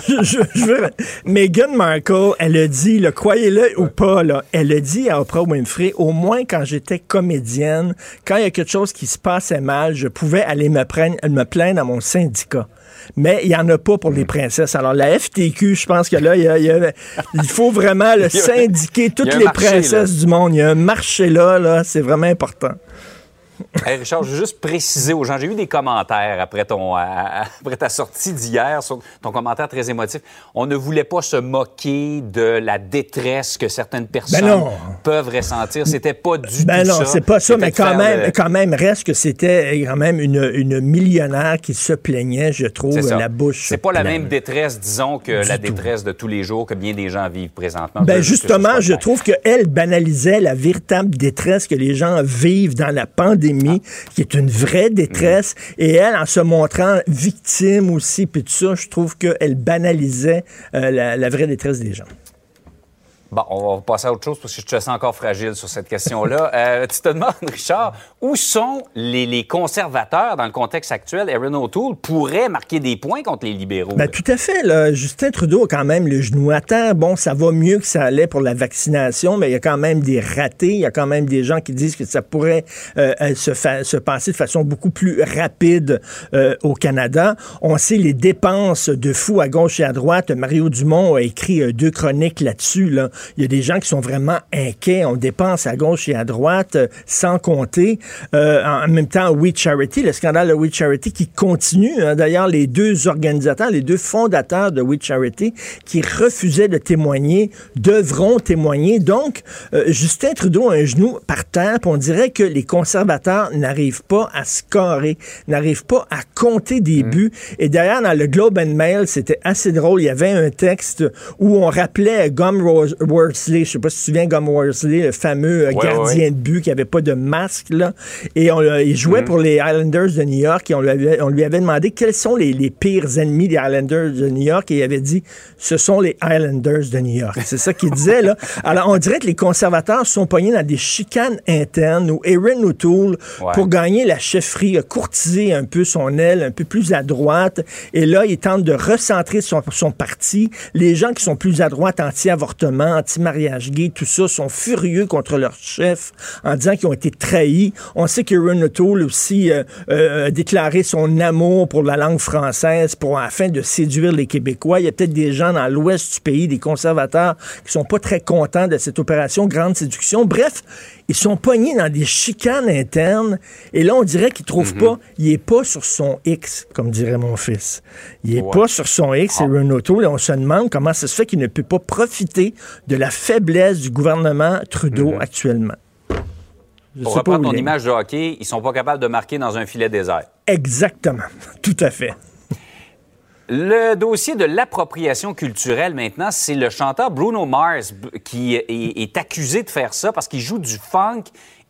Speaker 3: (laughs) je, veux- Meghan Markle, elle a dit, là, croyez-le ou pas, là, elle a dit à Oprah Winfrey, au moins quand j'étais comédienne, quand il y a quelque chose qui se passait mal, je pouvais aller me, prendre, me plaindre à mon syndicat. Mais il n'y en a pas pour les princesses. Alors, la FTQ, je pense que là, il, y a- il y a- il faut vraiment le (laughs) syndiquer toutes les
Speaker 8: marché,
Speaker 3: princesses du monde. Il y a un marché là, là, c'est vraiment important.
Speaker 8: Hey, Richard, je veux juste préciser aux gens, j'ai eu des commentaires après, ton, après ta sortie d'hier, sur ton commentaire très émotif. On ne voulait pas se moquer de la détresse que certaines personnes
Speaker 3: Ben non.
Speaker 8: peuvent ressentir. C'était pas du
Speaker 3: Ben
Speaker 8: tout
Speaker 3: non,
Speaker 8: ça.
Speaker 3: c'est pas ça, mais quand même,
Speaker 8: le-
Speaker 3: quand même, reste que c'était quand même une, une millionnaire qui se plaignait, je trouve, la bouche.
Speaker 8: C'est pas la même détresse, disons, que
Speaker 3: Du
Speaker 8: la
Speaker 3: tout.
Speaker 8: détresse de tous les jours que bien des gens vivent présentement.
Speaker 3: Ben justement, je trouve qu'elle banalisait la véritable détresse que les gens vivent dans la pandémie, qui est une vraie détresse. Et elle, en se montrant victime aussi, puis tout ça, je trouve qu'elle banalisait euh, la, la vraie détresse des gens.
Speaker 8: Bon, on va passer à autre chose parce que je te sens encore fragile sur cette question-là. (laughs) Euh, tu te demandes, Richard, où sont les, les conservateurs dans le contexte actuel? Erin O'Toole pourrait marquer des points contre les libéraux.
Speaker 3: Ben, tout à fait. Là. Justin Trudeau a quand même le genou à terre. Bon, ça va mieux que ça allait pour la vaccination, mais il y a quand même des ratés. Il y a quand même des gens qui disent que ça pourrait euh, euh, se, se passer de façon beaucoup plus rapide euh, au Canada. On sait les dépenses de fous à gauche et à droite. Mario Dumont a écrit euh, deux chroniques là-dessus. Là. Il y a des gens qui sont vraiment inquiets. On dépense à gauche et à droite euh, sans compter. Euh, en même temps, We Charity, le scandale de We Charity qui continue. hein. D'ailleurs, les deux organisateurs, les deux fondateurs de We Charity qui refusaient de témoigner devront témoigner. Donc, euh, Justin Trudeau a un genou par terre, puis on dirait que les conservateurs n'arrivent pas à scorer, n'arrivent pas à compter des buts. Et d'ailleurs, dans le Globe and Mail, c'était assez drôle. Il y avait un texte où on rappelait Gum Ro- Worsley, je sais pas si tu te souviens, Gum Worsley, le fameux euh,
Speaker 8: Ouais,
Speaker 3: gardien
Speaker 8: ouais.
Speaker 3: de but qui avait pas de masque, là. Et on, l'a- il jouait pour les Islanders de New York et on lui avait, on lui avait demandé quels sont les, les pires ennemis des Islanders de New York et il avait dit ce sont les Islanders de New York. C'est ça qu'il disait, là. (laughs) Alors, on dirait que les conservateurs sont pognés dans des chicanes internes où Erin O'Toole,
Speaker 8: Ouais.
Speaker 3: pour gagner la chefferie, a courtisé un peu son aile, un peu plus à droite. Et là, il tente de recentrer son, son parti. Les gens qui sont plus à droite, anti-avortement, anti-mariage gay, tout ça, sont furieux contre leur chef en disant qu'ils ont été trahis. On sait qu'Erin O'Toole aussi euh, euh, a déclaré son amour pour la langue française pour afin de séduire les Québécois. Il y a peut-être des gens dans l'ouest du pays, des conservateurs, qui sont pas très contents de cette opération Grande Séduction. Bref, ils sont pognés dans des chicanes internes. Et là, on dirait qu'il trouve pas, il est pas sur son X, comme dirait mon fils. Il est
Speaker 8: Ouais.
Speaker 3: pas sur son X, et Renato. Et on se demande comment ça se fait qu'il ne peut pas profiter de la faiblesse du gouvernement Trudeau actuellement. Je
Speaker 8: Pour reprendre ton image de hockey, ils sont pas capables de marquer dans un filet désert.
Speaker 3: Exactement. (laughs) Tout à fait.
Speaker 8: Le dossier de l'appropriation culturelle maintenant, c'est le chanteur Bruno Mars qui est accusé de faire ça parce qu'il joue du funk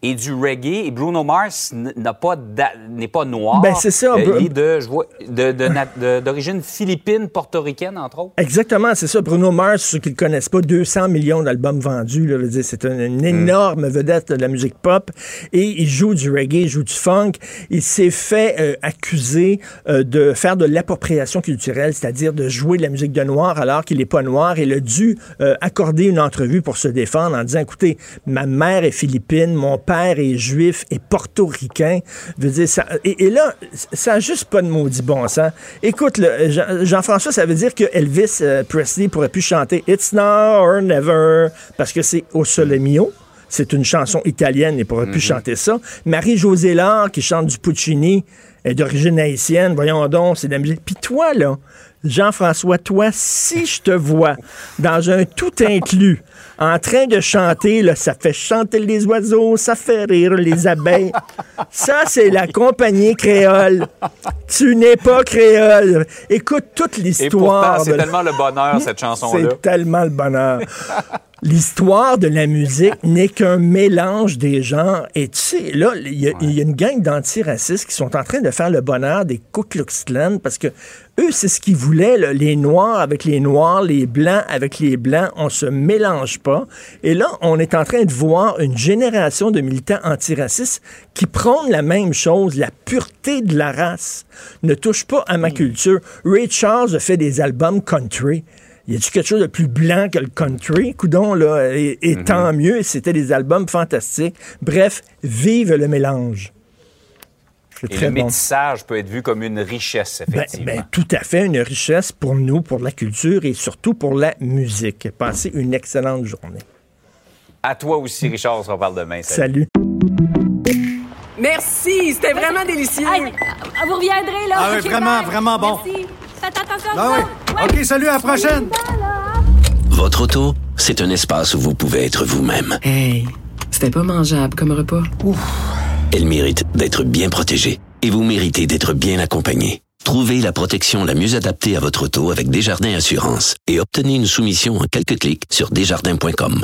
Speaker 8: et du reggae. Et Bruno Mars n'a pas n'est pas noir.
Speaker 3: Ben, c'est ça,
Speaker 8: Euh, il est de, je vois, d'origine philippine, portoricaine, entre autres.
Speaker 3: Exactement, c'est ça. Bruno Mars, ceux qui ne le connaissent pas, 200 millions d'albums vendus. Là, c'est une, une énorme vedette de la musique pop. Et il joue du reggae, il joue du funk. Il s'est fait euh, accuser euh, de faire de l'appropriation culturelle, c'est-à-dire de jouer de la musique de noir alors qu'il n'est pas noir. Il a dû euh, accorder une entrevue pour se défendre en disant, écoutez, ma mère est philippine, mon père est juif et portoricain. Je veux dire, ça, et, et là, ça n'a juste pas de maudit bon sens. Écoute, Jean-François, ça veut dire que Elvis euh, Presley pourrait plus chanter It's now or never parce que c'est au sole mio. C'est une chanson italienne, il pourrait plus chanter ça. Marie-Josée Lard, qui chante du Puccini, est d'origine haïtienne. Voyons donc, c'est de la musique. Puis toi, là, Jean-François, toi, si je te vois dans un tout inclus, en train de chanter, là, ça fait chanter les oiseaux, ça fait rire les abeilles. Ça, c'est la compagnie créole. Tu n'es pas créole. Écoute toute l'histoire.
Speaker 8: c'est
Speaker 3: de-
Speaker 8: tellement le bonheur, cette chanson-là.
Speaker 3: C'est tellement le bonheur. L'histoire de la musique n'est qu'un mélange des genres. Et tu sais, là, il y, a- il y a une gang d'antiracistes qui sont en train de faire le bonheur des Ku Klux Klan parce que eux, c'est ce qu'ils voulaient, là, les Noirs avec les Noirs, les Blancs avec les Blancs. On se mélange pas. Et là, on est en train de voir une génération de militants antiracistes qui prônent la même chose, la pureté de la race. Ne touche pas à ma culture. Ray Charles a fait des albums country. Y a-tu quelque chose de plus blanc que le country? Coudon, là, et, et tant mieux, c'était des albums fantastiques. Bref, vive le mélange.
Speaker 8: Et
Speaker 3: très
Speaker 8: le
Speaker 3: bon.
Speaker 8: métissage peut être vu comme une richesse,
Speaker 3: Ben,
Speaker 8: effectivement.
Speaker 3: ben, tout à fait, une richesse pour nous, pour la culture et surtout pour la musique. Passez une excellente journée.
Speaker 8: À toi aussi, Richard, on se reparle demain. Salut.
Speaker 3: Salut.
Speaker 9: Merci, c'était vraiment délicieux.
Speaker 10: Hey, vous reviendrez, là.
Speaker 11: Ah oui, vraiment,
Speaker 10: bye.
Speaker 11: vraiment bon.
Speaker 10: Merci.
Speaker 11: Ah oui. OK, salut, à la prochaine.
Speaker 4: Votre auto, c'est un espace où vous pouvez être vous-même.
Speaker 9: Hey, c'était pas mangeable comme repas.
Speaker 4: Elle mérite d'être bien protégée et vous méritez d'être bien accompagnée. Trouvez la protection la mieux adaptée à votre auto avec Desjardins Assurance et obtenez une soumission en quelques clics sur desjardins.com.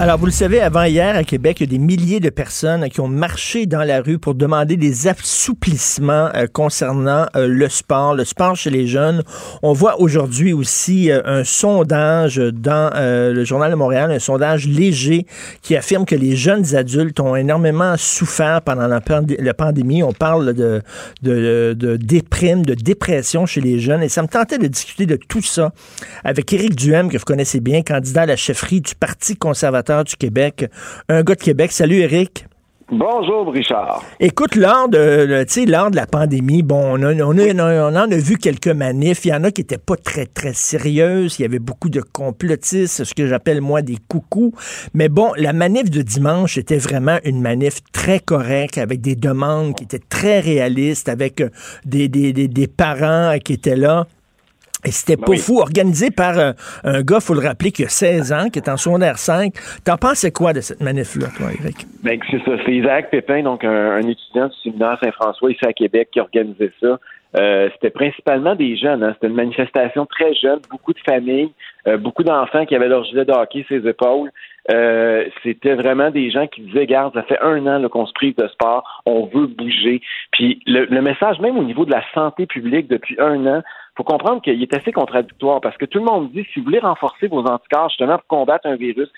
Speaker 3: Alors, vous le savez, avant hier, à Québec, il y a des milliers de personnes qui ont marché dans la rue pour demander des assouplissements euh, concernant euh, le sport, le sport chez les jeunes. On voit aujourd'hui aussi euh, un sondage dans le Journal de Montréal, un sondage léger qui affirme que les jeunes adultes ont énormément souffert pendant la, pand- la pandémie. On parle de, de, de déprime, de dépression chez les jeunes. Et ça me tentait de discuter de tout ça avec Éric Duhem, que vous connaissez bien, candidat à la chefferie du Parti conservateur du Québec, un gars de Québec. Salut Éric.
Speaker 12: Bonjour, Richard.
Speaker 3: Écoute, lors de, lors de la pandémie, bon, on, a- on, a- on en a vu quelques manifs. Il y en a qui n'étaient pas très, très sérieuses. Il y avait beaucoup de complotistes, ce que j'appelle, moi, des coucous. Mais bon, la manif de dimanche était vraiment une manif très correcte, avec des demandes qui étaient très réalistes, avec euh, des, des, des, des parents qui étaient là. Et c'était
Speaker 12: Ben
Speaker 3: pas
Speaker 12: oui.
Speaker 3: fou, organisé par euh, un gars, faut le rappeler, qui a 16 ans, qui est en secondaire 5. T'en pensais quoi de cette manif-là, toi, Eric?
Speaker 12: Ben, c'est ça. C'est Isaac Pépin, donc un, un étudiant du séminaire Saint-François ici à Québec, qui organisait ça. Euh, c'était principalement des jeunes. Hein. C'était une manifestation très jeune, beaucoup de familles, euh, beaucoup d'enfants qui avaient leur gilet de hockey sur les épaules. Euh, c'était vraiment des gens qui disaient, garde, ça fait un an qu'on se prive de sport, on veut bouger. Puis le, le message, même au niveau de la santé publique depuis un an, faut comprendre qu'il est assez contradictoire parce que tout le monde dit, si vous voulez renforcer vos anticorps justement pour combattre un virus,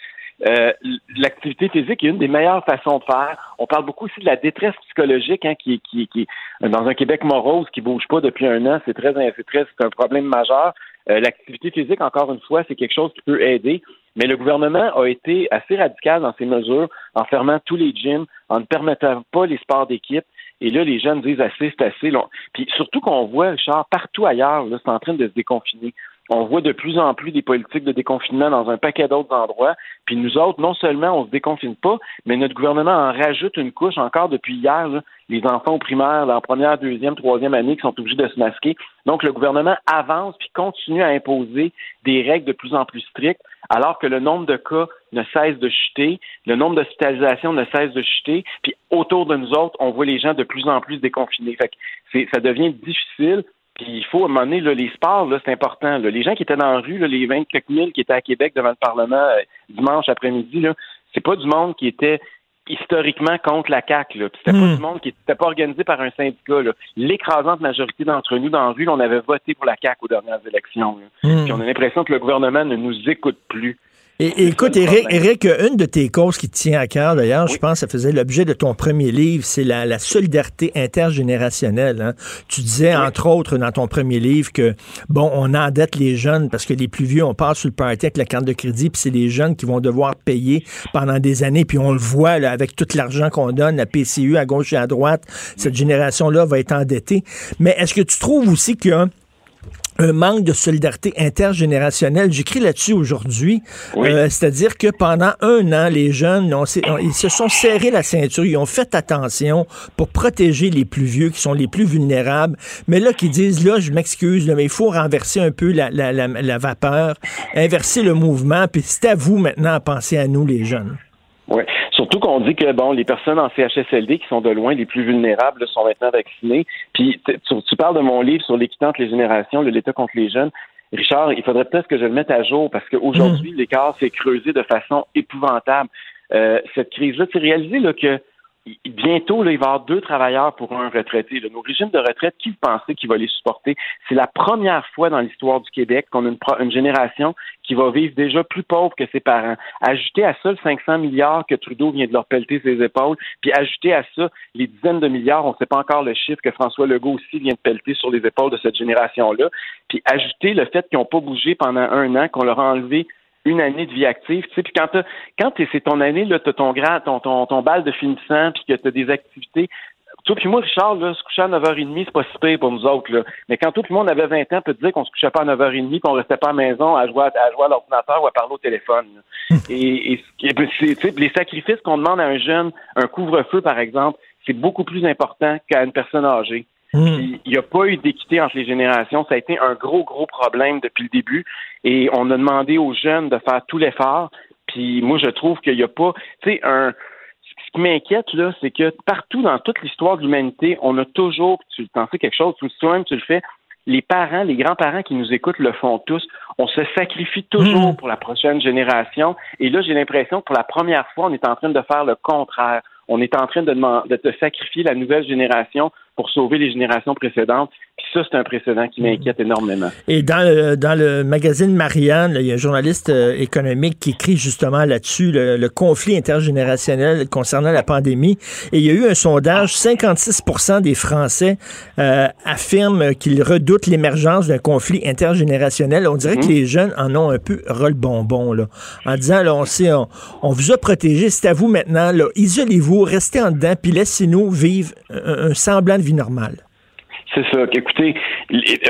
Speaker 12: euh, l'activité physique est une des meilleures façons de faire. On parle beaucoup aussi de la détresse psychologique, hein, qui, qui, qui dans un Québec morose qui bouge pas depuis un an. C'est très, c'est très, c'est un problème majeur. Euh, l'activité physique, encore une fois, c'est quelque chose qui peut aider. Mais le gouvernement a été assez radical dans ses mesures en fermant tous les gyms, en ne permettant pas les sports d'équipe. Et là, les jeunes disent assez, c'est assez long. Puis surtout qu'on voit, Richard, partout ailleurs, là, c'est en train de se déconfiner. On voit de plus en plus des politiques de déconfinement dans un paquet d'autres endroits. Puis nous autres, non seulement on se déconfine pas, mais notre gouvernement en rajoute une couche encore depuis hier. là. les enfants au primaire, là, en première, deuxième, troisième année, qui sont obligés de se masquer. Donc le gouvernement avance puis continue à imposer des règles de plus en plus strictes, alors que le nombre de cas ne cesse de chuter, le nombre d'hospitalisations ne cesse de chuter. Puis autour de nous autres, on voit les gens de plus en plus déconfinés. Fait que ça devient difficile. Puis il faut, à un moment donné, là, les sports, là, c'est important. là. Les gens qui étaient dans la rue, là, les 24 000 qui étaient à Québec devant le Parlement euh, dimanche après-midi, là, c'est pas du monde qui était historiquement contre la CAQ. Là. Puis C'était
Speaker 3: Hmm.
Speaker 12: pas du monde qui n'était pas organisé par un syndicat. là. L'écrasante majorité d'entre nous dans la rue, là, on avait voté pour la CAQ aux dernières élections. là.
Speaker 3: Hmm.
Speaker 12: Puis on a l'impression que le gouvernement ne nous écoute plus.
Speaker 3: Et, et écoute, Eric, une de tes causes qui te tient à cœur, d'ailleurs, je pense que ça faisait l'objet de ton premier livre, c'est la, la solidarité intergénérationnelle. hein. Tu disais, entre autres, dans ton premier livre, que, bon, on endette les jeunes parce que les plus vieux, on passe sur le party avec la carte de crédit, puis c'est les jeunes qui vont devoir payer pendant des années, puis on le voit là, avec tout l'argent qu'on donne, la PCU à gauche et à droite, cette génération-là va être endettée. Mais est-ce que tu trouves aussi que un manque de solidarité intergénérationnelle. J'écris là-dessus aujourd'hui. Euh, c'est-à-dire que pendant un an, les jeunes, ils se sont serrés la ceinture, ils ont fait attention pour protéger les plus vieux, qui sont les plus vulnérables. Mais là, qui disent, là, je m'excuse, mais il faut renverser un peu la, la, la vapeur, inverser le mouvement, puis c'est à vous maintenant à penser à nous, les jeunes.
Speaker 12: Oui. Surtout qu'on dit que bon, les personnes en CHSLD qui sont de loin les plus vulnérables sont maintenant vaccinées. Puis tu, parles de mon livre sur l'équité entre les générations, le l'État contre les jeunes. Richard, il faudrait peut-être que je le mette à jour parce qu'aujourd'hui, mmh. l'écart s'est creusé de façon épouvantable. Euh, cette crise-là, tu réalisé là, que bientôt, là, il va y avoir deux travailleurs pour un retraité. Nos régimes de retraite, qui pensait qu'il va les supporter? C'est la première fois dans l'histoire du Québec qu'on a une, une, génération qui va vivre déjà plus pauvre que ses parents. Ajouter à ça le 500 milliards que Trudeau vient de leur pelleter ses épaules, puis ajouter à ça les dizaines de milliards, on ne sait pas encore le chiffre que François Legault aussi vient de pelleter sur les épaules de cette génération-là, puis ajouter le fait qu'ils n'ont pas bougé pendant un an, qu'on leur a enlevé une année de vie active. Tu sais, puis quand, quand c'est ton année, là, as ton grand, ton, ton, ton bal de finissant, puis que tu as des activités. Toi puis moi, Richard, là, se coucher à 9h30, c'est pas si pire pour nous autres. Là. Mais quand tout le monde avait 20 ans, peut te dire qu'on se couchait pas à 9h30, qu'on restait pas à la maison à jouer à, jouer à l'ordinateur ou à parler au téléphone. et, et, et les sacrifices qu'on demande à un jeune, un couvre-feu, par exemple, c'est beaucoup plus important qu'à une personne âgée. Hmm. Il n'y a pas eu d'équité entre les générations. Ça a été un gros, gros problème depuis le début. Et on a demandé aux jeunes de faire tout l'effort. Puis moi, je trouve qu'il n'y a pas, tu sais, un. Ce qui m'inquiète, là, c'est que partout dans toute l'histoire de l'humanité, on a toujours, tu t'en sais quelque chose, toi-même tu le fais, les parents, les grands-parents qui nous écoutent le font tous. On se sacrifie toujours hmm. pour la prochaine génération. Et là, j'ai l'impression que pour la première fois, on est en train de faire le contraire. On est en train de, de, de sacrifier la nouvelle génération pour sauver les générations précédentes. Puis ça, c'est un précédent qui m'inquiète énormément.
Speaker 3: Et dans le, dans le magazine Marianne, il y a un journaliste euh, économique qui écrit justement là-dessus le, conflit intergénérationnel concernant la pandémie. Et il y a eu un sondage, 56 des Français euh, affirment qu'ils redoutent l'émergence d'un conflit intergénérationnel. On dirait que mhm. les jeunes en ont un peu ras bonbon, là, en disant, là, on, sait, on, vous a protégé, c'est à vous maintenant, isolez-vous, restez en dedans, puis laissez-nous vivre un, un semblant de
Speaker 12: C'est ça. Écoutez,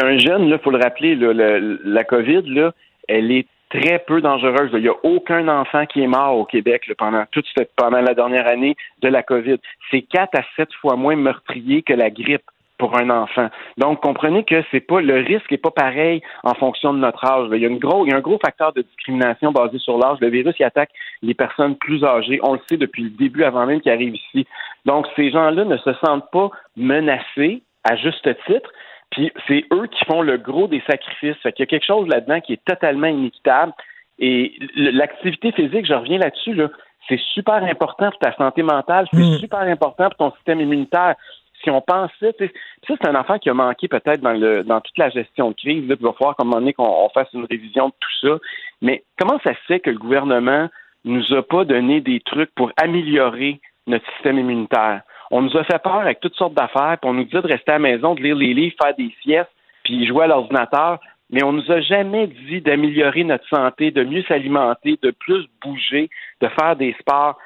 Speaker 12: un jeune, il faut le rappeler, la COVID, elle est très peu dangereuse. Il n'y a aucun enfant qui est mort au Québec pendant toute pendant la dernière année de la COVID. C'est quatre à sept fois moins meurtrier que la grippe pour un enfant. Donc, comprenez que c'est pas le risque n'est pas pareil en fonction de notre âge. Il y a, une gros, il y a un gros facteur de discrimination basé sur l'âge. Le virus il attaque les personnes plus âgées. On le sait depuis le début, avant même qu'il arrive ici. Donc, ces gens-là ne se sentent pas menacés à juste titre. Puis c'est eux qui font le gros des sacrifices. Fait qu'il y a quelque chose là-dedans qui est totalement inéquitable. Et l'activité physique, je reviens là-dessus, là, c'est super important pour ta santé mentale, c'est mm. super important pour ton système immunitaire si on pensait, ça c'est un enfant qui a manqué peut-être dans toute la gestion de crise. Là, il va falloir un qu'on fasse une révision de tout ça. Mais comment ça se fait que le gouvernement nous a pas donné des trucs pour améliorer notre système immunitaire? On nous a fait peur avec toutes sortes d'affaires, puis on nous dit de rester à la maison, de lire les livres, faire des siestes, puis jouer à l'ordinateur. Mais on nous a jamais dit d'améliorer notre santé, de mieux s'alimenter, de plus bouger, de faire des sports.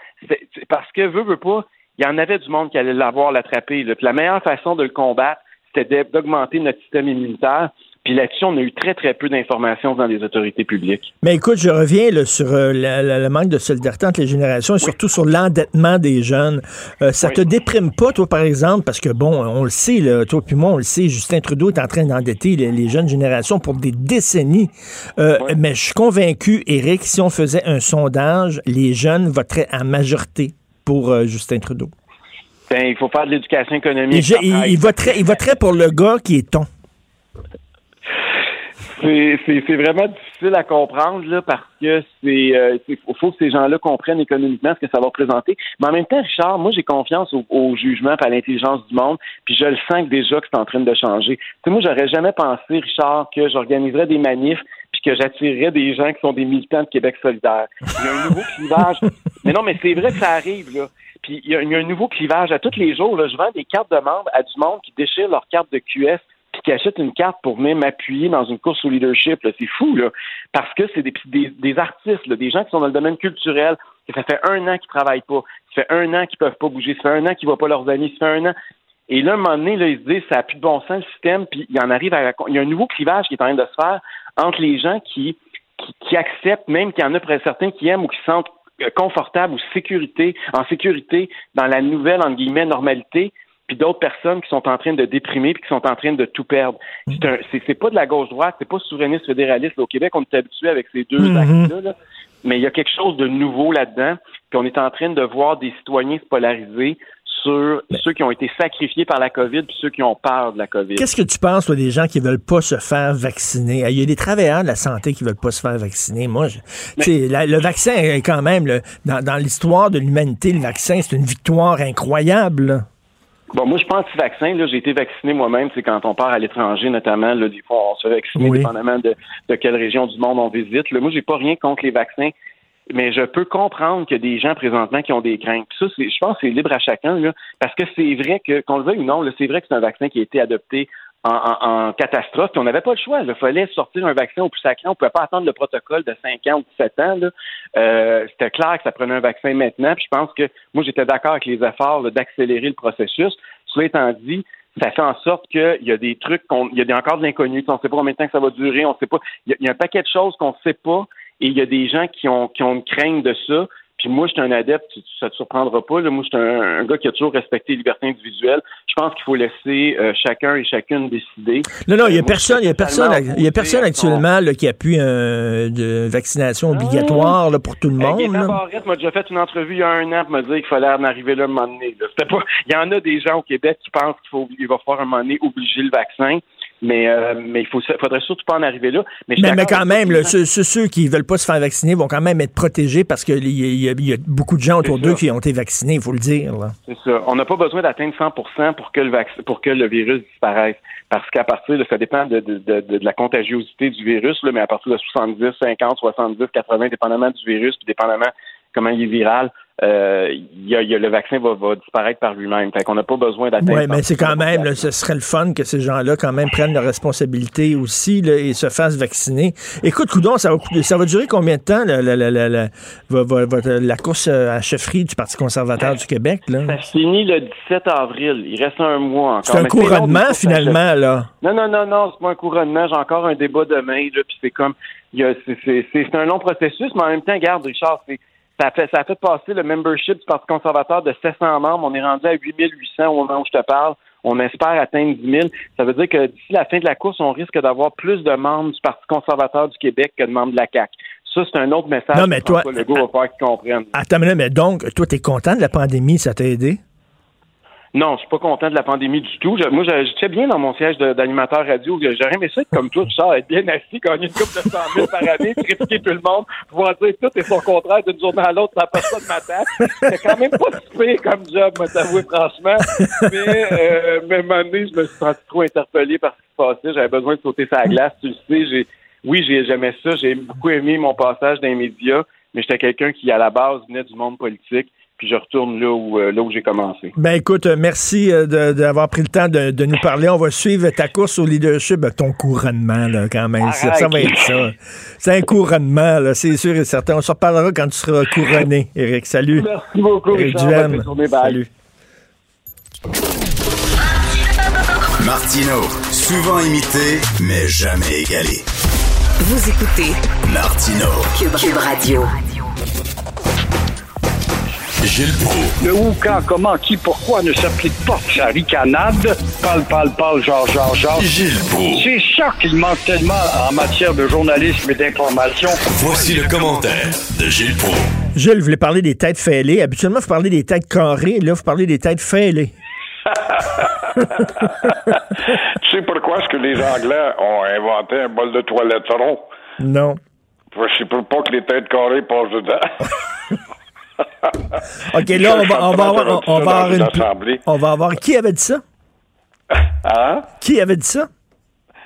Speaker 12: parce que veut, veut pas, il y en avait du monde qui allait l'avoir l'attraper. La meilleure façon de le combattre, c'était d'augmenter notre système immunitaire. Puis là-dessus, on a eu très, très peu d'informations dans les autorités publiques.
Speaker 3: Mais écoute, je reviens sur euh, le manque de solidarité entre les générations et surtout sur l'endettement des jeunes. Euh, ça te déprime pas, toi, par exemple, parce que, bon, on le sait, là, toi puis moi, on le sait, Justin Trudeau est en train d'endetter les, jeunes générations pour des décennies. Euh, mais je suis convaincu, Eric, si on faisait un sondage, les jeunes voteraient à majorité pour euh, Justin Trudeau?
Speaker 12: Ben, il faut faire de l'éducation économique.
Speaker 3: il, voterait, il voterait pour le gars qui est ton.
Speaker 12: C'est vraiment difficile à comprendre là, parce que c'est euh, faut que ces gens-là comprennent économiquement ce que ça va représenter. Mais en même temps, Richard, moi j'ai confiance au, jugement et à l'intelligence du monde, puis je le sens déjà que c'est en train de changer. sais, moi, j'aurais jamais pensé, Richard, que j'organiserais des manifs que j'attirerais des gens qui sont des militants de Québec solidaire. Il y a un nouveau clivage. (laughs) mais non, mais c'est vrai que ça arrive là. Puis il y, a, un nouveau clivage à tous les jours. Là, je vends des cartes de membres à du monde qui déchire leur carte de QS puis qui achète une carte pour venir m'appuyer dans une course au leadership. C'est fou, là. Parce que c'est des, des, artistes, des gens qui sont dans le domaine culturel, que ça fait un an qu'ils travaillent pas. Ça fait un an qu'ils peuvent pas bouger. Ça fait un an qu'ils voient pas leurs amis. Ça fait un an. Et là, à un moment donné, là, ils se disent, ça n'a plus de bon sens le système, puis il y en arrive à... Il y a un nouveau clivage qui est en train de se faire entre les gens qui, qui, qui acceptent, même qu'il y en a près certains qui aiment ou qui se sentent euh, confortables ou sécurité, en sécurité dans la nouvelle, entre guillemets, normalité, puis d'autres personnes qui sont en train de déprimer puis qui sont en train de tout perdre. C'est un- C'est c'est pas de la gauche-droite, c'est pas souverainiste fédéraliste. Au Québec, on est habitué avec ces deux
Speaker 3: Mhm.
Speaker 12: axes-là, là. mais il y a quelque chose de nouveau là-dedans, puis on est en train de voir des citoyens se polariser sur ceux qui ont été sacrifiés par la COVID puis ceux qui ont peur de la COVID.
Speaker 3: Qu'est-ce que tu penses, toi, des gens qui veulent pas se faire vacciner? Il y a des travailleurs de la santé qui veulent pas se faire vacciner. Moi, je- la- le vaccin est quand même, le- dans, dans l'histoire de l'humanité, le vaccin, c'est une victoire incroyable. là.
Speaker 12: Bon, moi, je pense que vaccin, là, j'ai été vacciné moi-même, c'est quand on part à l'étranger, notamment, là, des fois, on se fait vacciner,
Speaker 3: Oui.
Speaker 12: dépendamment de, de quelle région du monde on visite. Là, moi, j'ai pas rien contre les vaccins, mais je peux comprendre a des gens présentement qui ont des craintes. Puis ça, je pense que c'est libre à chacun, là, parce que c'est vrai que, qu'on le veuille ou non, c'est vrai que c'est un vaccin qui a été adopté en, en- en catastrophe, puis on n'avait pas le choix. Il fallait sortir un vaccin au plus sacré. On ne pouvait pas attendre le protocole de 5 ans ou 17 ans. Euh, c'était clair que ça prenait un vaccin maintenant. Puis je pense que moi, j'étais d'accord avec les efforts d'accélérer le processus. Cela étant dit, ça fait en sorte qu'il y a des trucs, qu'on, il y a encore de l'inconnu. On ne sait pas combien de temps que ça va durer. On sait pas. Il y a un paquet de choses qu'on ne sait pas. Et il y a des gens qui ont, qui ont une crainte de ça. Puis moi, je suis un adepte, ça te surprendra pas. Là. Moi, je suis un, un gars qui a toujours respecté les libertés individuelles. Je pense qu'il faut laisser euh, chacun et chacune décider.
Speaker 3: Non, non, il y
Speaker 12: Euh,
Speaker 3: a
Speaker 12: moi,
Speaker 3: personne, il y a personne, il y a personne actuellement là, qui appuie un, de vaccination obligatoire là, pour tout le
Speaker 12: Hey,
Speaker 3: monde.
Speaker 12: Barrette m'a déjà fait une entrevue il y a un an pour me dire qu'il fallait en arriver là un moment donné. là. C'était pas... Il y en a des gens au Québec qui pensent qu'il faut il va falloir un moment donné obliger le vaccin, mais, euh, mais il faut... faudrait surtout pas en arriver là. Mais,
Speaker 3: Mais, quand même, là, ceux, ceux- qui veulent pas se faire vacciner vont quand même être protégés parce qu'il y, y a- il y a beaucoup de gens autour d'eux qui ont été vaccinés, il faut le dire.
Speaker 12: C'est ça. On n'a pas besoin d'atteindre 100 pour que le vaccin, pour que le virus disparaisse. Parce qu'à partir de, ça dépend de, de, de, de la contagiosité du virus, là, mais à partir de 70, 50, 70, 80, dépendamment du virus, puis dépendamment comment il est viral, euh, y a, il y a- le vaccin va, va disparaître par lui-même. Fait qu'on n'a pas besoin d'atteindre.
Speaker 3: Oui, mais c'est
Speaker 12: 100%
Speaker 3: quand même, là, ce serait le fun que ces gens-là quand même prennent leurs responsabilités aussi là, et se fassent vacciner. Écoute, Coudon, ça va, ça va durer combien de temps la, course à chefferie du Parti conservateur du Québec? Là?
Speaker 12: Ça finit le 17 avril. Il reste un mois encore.
Speaker 3: C'est un couronnement finalement, là.
Speaker 12: Non, non, non, non, c'est pas un couronnement. J'ai encore un débat demain, là, puis c'est comme, c'est un long processus, mais en même temps, garde, Richard, c'est, ça a fait, ça a fait passer le membership du Parti conservateur de 700 membres. On est rendu à 8800 au moment où je te parle. On espère atteindre 10 000. Ça veut dire que d'ici la fin de la course, on risque d'avoir plus de membres du Parti conservateur du Québec que de membres de la CAQ. Ça, c'est un autre message
Speaker 3: Non, mais
Speaker 12: que
Speaker 3: toi-
Speaker 12: Legault va falloir qu'il comprenne.
Speaker 3: Attends, mais, là, mais donc, toi, t'es content de la pandémie, ça t'a aidé?
Speaker 12: Non, je suis pas content de la pandémie du tout. Je- moi, j'étais bien dans mon siège d'animateur radio. J'aurais aimé ça être comme toi, Richard, être bien assis, gagner une coupe de 100 000 par année, (laughs) critiquer tout le monde, pouvoir dire tout et son contraire d'une journée à l'autre, ça passe pas de ma table. C'était quand même pas si pire comme job, moi, t'avouer franchement. Mais, euh, moment donné, je me suis senti trop interpellé par ce qui se passait. J'avais besoin de sauter sa glace, tu le sais. J'ai, oui, j'ai, j'aimais ça. J'ai beaucoup aimé mon passage dans les médias, mais j'étais quelqu'un qui, à la base, venait du monde politique. Puis je retourne là où, euh, là où j'ai commencé.
Speaker 3: Ben écoute, euh, merci euh, de- d'avoir pris le temps de, de nous parler. On va suivre ta course au leadership, Ben, ton couronnement, là, quand même. Ça, ça va être ça. C'est un couronnement, là, c'est sûr et certain. On se reparlera quand tu seras couronné, Eric. Salut.
Speaker 12: Merci beaucoup.
Speaker 3: Duhem.
Speaker 12: Bye.
Speaker 3: Salut.
Speaker 1: Martino, souvent imité, mais jamais égalé.
Speaker 7: Vous écoutez
Speaker 1: Martino.
Speaker 7: Cube, Cube Radio.
Speaker 5: Gilles Proulx.
Speaker 11: Le où, quand, comment, qui, pourquoi ne s'applique pas sa ricanade? Parle, parle, parle, genre, genre, genre.
Speaker 5: Gilles Proulx.
Speaker 11: C'est ça qu'il manque tellement en matière de journalisme et d'information.
Speaker 5: Voici le commentaire de Gilles Proulx.
Speaker 3: Gilles, vous voulez parler des têtes fêlées. Habituellement, vous parlez des têtes carrées. Là, vous parlez des têtes fêlées. (laughs)
Speaker 13: Tu sais pourquoi est-ce que les Anglais ont inventé un bol de toilette rond?
Speaker 3: Non.
Speaker 13: C'est pour pas que les têtes carrées passent dedans. (laughs)
Speaker 3: OK, là, on va, on va avoir, on, va avoir une...
Speaker 13: assemblée.
Speaker 3: On va avoir... Qui avait dit ça? (laughs)
Speaker 13: Hein?
Speaker 3: Qui avait dit ça?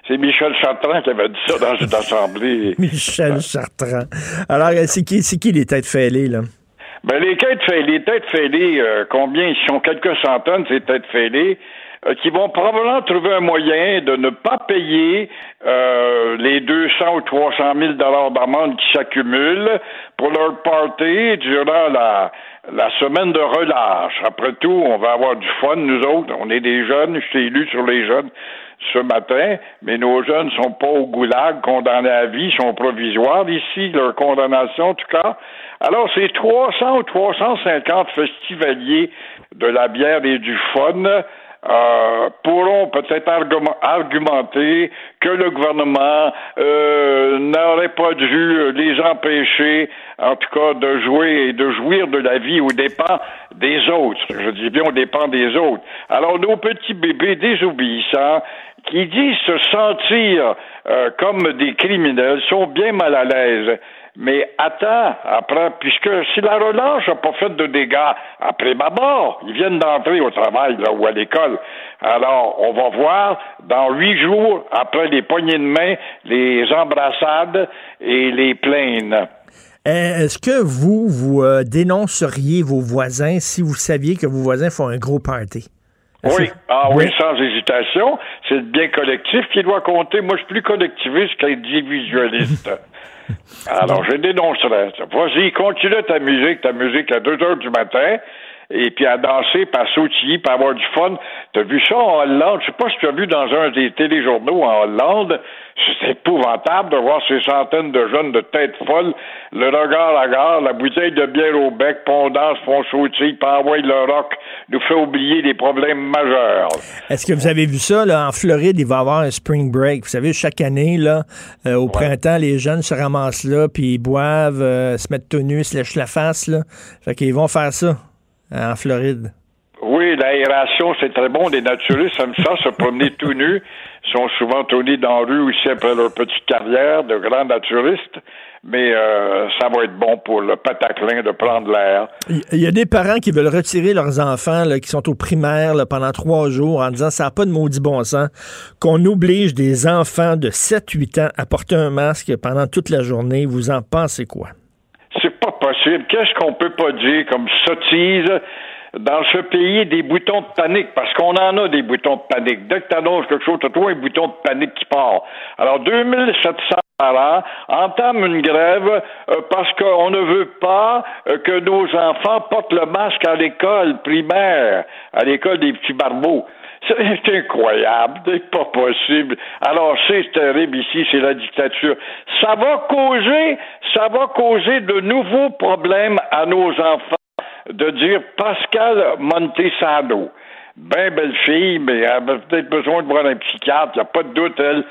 Speaker 13: C'est Michel Chartrand qui avait dit ça dans une assemblée. (laughs)
Speaker 3: Michel Chartrand. Alors, euh, c'est qui, c'est qui les têtes fêlées, là?
Speaker 13: Ben, les têtes fêlées, les têtes fêlées, euh, combien? Ils sont quelques centaines, ces têtes fêlées. Euh, qui vont probablement trouver un moyen de ne pas payer euh, les 200 ou 300 000 dollars d'amende qui s'accumulent pour leur party durant la, la semaine de relâche. Après tout, on va avoir du fun, nous autres. On est des jeunes, je suis élu sur les jeunes ce matin, mais nos jeunes sont pas au goulag, condamnés à vie, sont provisoires ici, leur condamnation en tout cas. Alors, c'est 300 ou 350 festivaliers de la bière et du fun euh, pourront peut-être argumenter que le gouvernement euh, n'aurait pas dû les empêcher, en tout cas, de jouer et de jouir de la vie aux dépens des autres. Je dis bien aux dépens des autres. Alors, nos petits bébés désobéissants qui disent se sentir euh, comme des criminels sont bien mal à l'aise. Mais attends, après, puisque si la relâche n'a pas fait de dégâts après ma mort, ils viennent d'entrer au travail là, ou à l'école. Alors, on va voir dans huit jours, après les poignées de main, les embrassades et les plaines.
Speaker 3: Eh, est-ce que vous, vous euh, dénonceriez vos voisins si vous saviez que vos voisins font un gros party?
Speaker 13: Oui, ah oui, sans hésitation. C'est le bien collectif qui doit compter. Moi, je suis plus collectiviste qu'individualiste. (laughs) (laughs) Alors, je dénoncerai. Vas-y, continue ta musique, ta musique à 2 heures du matin, et puis à danser, puis à sautiller, puis à avoir du fun. T'as vu ça en Hollande? Je sais pas si tu as vu dans un des téléjournaux en Hollande. C'est épouvantable de voir ces centaines de jeunes de tête folle, le regard à gare, la bouteille de bière au bec, pont danse, font sautiller, puis envoyer le rock, nous fait oublier des problèmes majeurs.
Speaker 3: Est-ce que vous avez vu ça, là, en Floride, il va y avoir un spring break. Vous savez, chaque année, là, euh, au printemps, les jeunes se ramassent là, puis ils boivent, euh, se mettent tout nus, se lèchent la face, là. Fait qu'ils vont faire ça en Floride.
Speaker 13: Oui, l'aération, c'est très bon. Les naturistes aiment ça, se promener tout nus. Ils sont souvent tournés dans la rue aussi après leur petite carrière de grands naturistes. Mais euh, ça va être bon pour le pataclin de prendre l'air.
Speaker 3: Il y a des parents qui veulent retirer leurs enfants là, qui sont au primaire là, pendant trois jours en disant ça n'a pas de maudit bon sens qu'on oblige des enfants de 7-8 ans à porter un masque pendant toute la journée. Vous en pensez quoi?
Speaker 13: C'est pas possible. Qu'est-ce qu'on peut pas dire comme sottise dans ce pays des boutons de panique, parce qu'on en a des boutons de panique. Dès que tu annonces quelque chose, tu as toujours un bouton de panique qui part. Alors, 2700 parents entament une grève euh, parce qu'on ne veut pas euh, que nos enfants portent le masque à l'école primaire, à l'école des petits barbeaux. C'est incroyable, c'est pas possible. Alors c'est terrible ici, c'est la dictature. Ça va causer, ça va causer de nouveaux problèmes à nos enfants de dire Pascal Montesano. Ben belle fille, mais elle a peut-être besoin de voir un psychiatre, il n'y a pas de doute, elle.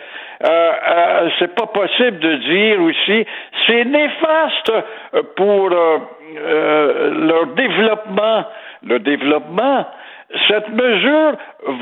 Speaker 13: Euh, euh, c'est pas possible de dire aussi, c'est néfaste pour euh, euh, leur développement. Le développement, cette mesure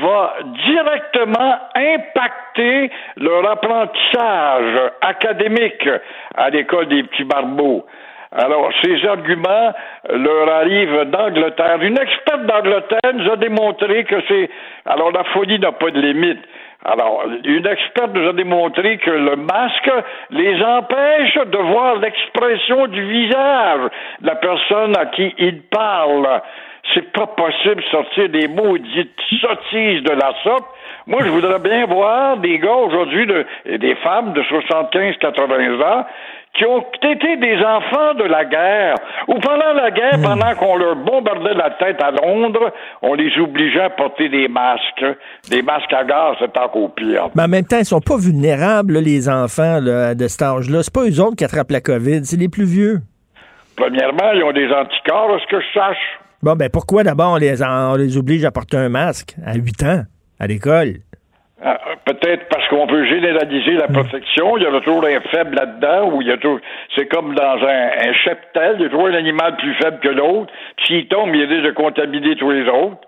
Speaker 13: va directement impacter leur apprentissage académique à l'école des petits barbeaux. Alors, ces arguments leur arrivent d'Angleterre. Une experte d'Angleterre nous a démontré que c'est... Alors, la folie n'a pas de limite. Alors, une experte nous a démontré que le masque les empêche de voir l'expression du visage de la personne à qui ils parlent. C'est pas possible de sortir des maudites sottises de la sorte. Moi, je voudrais bien voir des gars aujourd'hui et des femmes de 75-80 ans qui ont été des enfants de la guerre, ou pendant la guerre, hmm. pendant qu'on leur bombardait la tête à Londres, on les obligeait à porter des masques. Des masques à gaz, c'est encore pire.
Speaker 3: Mais en même temps, ils sont pas vulnérables, les enfants de cet âge-là. C'est pas eux autres qui attrapent la COVID, c'est les plus vieux.
Speaker 13: Premièrement, ils ont des anticorps, à ce que je sache.
Speaker 3: Bon, ben pourquoi d'abord on les, on les oblige à porter un masque à 8 ans, à l'école?
Speaker 13: Ah, peut-être parce qu'on veut généraliser la protection. Il y a toujours un faible là-dedans, ou il y a toujours, c'est comme dans un, un cheptel, il y a toujours un animal plus faible que l'autre. S'il tombe, il risque de contaminer tous les autres.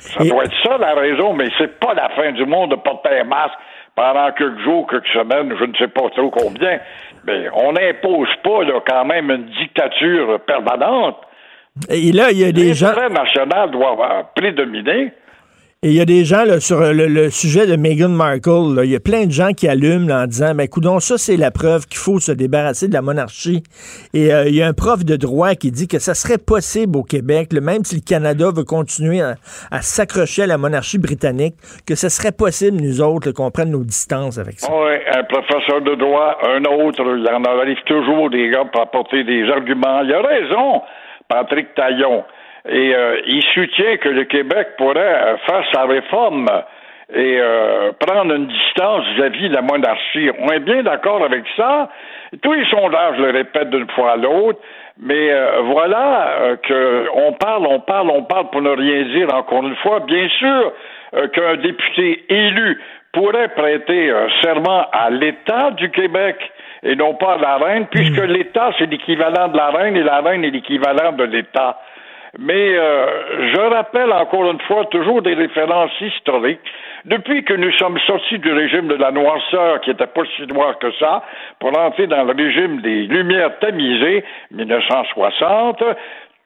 Speaker 13: Ça doit être ça la raison, mais c'est pas la fin du monde de porter un masque pendant quelques jours, quelques semaines, je ne sais pas trop combien. Mais on n'impose pas là, quand même une dictature permanente.
Speaker 3: Et là, il y a des gens.
Speaker 13: L'intérêt national doit prédominer.
Speaker 3: Et il y a des gens là, sur le, sujet de Meghan Markle, il y a plein de gens qui allument là, en disant, ben coudon, ça c'est la preuve qu'il faut se débarrasser de la monarchie. Et euh, il y a un prof de droit qui dit que ça serait possible au Québec, là, même si le Canada veut continuer à, s'accrocher à la monarchie britannique, que ce serait possible, nous autres, qu'on prenne nos distances avec ça.
Speaker 13: Oui, un professeur de droit, un autre, il en arrive toujours des gars pour apporter des arguments. Il a raison, Patrick Taillon. Et euh, il soutient que le Québec pourrait faire sa réforme et euh, prendre une distance vis-à-vis de la monarchie. On est bien d'accord avec ça. Tous les sondages le répètent d'une fois à l'autre. Mais euh, voilà euh, que on parle, on parle, on parle pour ne rien dire encore une fois. Bien sûr euh, qu'un député élu pourrait prêter un serment à l'État du Québec et non pas à la reine, puisque l'État c'est l'équivalent de la reine et la reine est l'équivalent de l'État. Mais euh, je rappelle encore une fois toujours des références historiques. Depuis que nous sommes sortis du régime de la noirceur, qui était pas si noir que ça, pour entrer dans le régime des Lumières tamisées, 1960,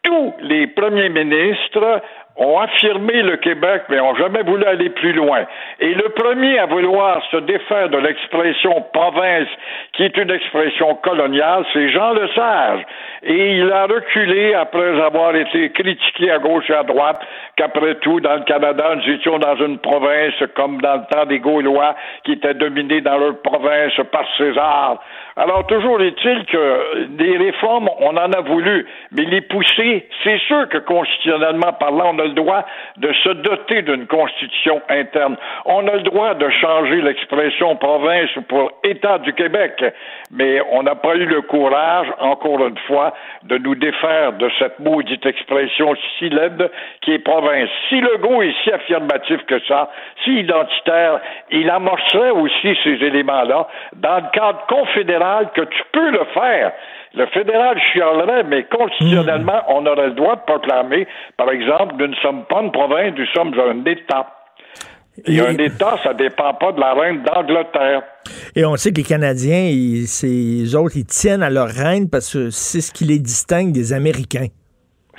Speaker 13: tous les premiers ministres ont affirmé le Québec, mais ont jamais voulu aller plus loin. Et le premier à vouloir se défaire de l'expression province, qui est une expression coloniale, c'est Jean Lesage. Et il a reculé après avoir été critiqué à gauche et à droite, qu'après tout, dans le Canada, nous étions dans une province comme dans le temps des Gaulois, qui étaient dominés dans leur province par César. Alors, toujours est-il que des réformes, on en a voulu, mais les pousser, c'est sûr que constitutionnellement parlant, on a le droit de se doter d'une constitution interne. On a le droit de changer l'expression province pour État du Québec, mais on n'a pas eu le courage, encore une fois, de nous défaire de cette maudite expression si laide qui est province. Si le goût est si affirmatif que ça, si identitaire, il amorcerait aussi ces éléments-là dans le cadre confédéral que tu peux le faire. Le fédéral chialerait, mais constitutionnellement, on aurait le droit de proclamer, par exemple, nous ne sommes pas une province, nous sommes un État. Et un État, ça dépend pas de la reine d'Angleterre.
Speaker 3: Et on sait que les Canadiens, ils, ces autres, ils tiennent à leur reine parce que c'est ce qui les distingue des Américains.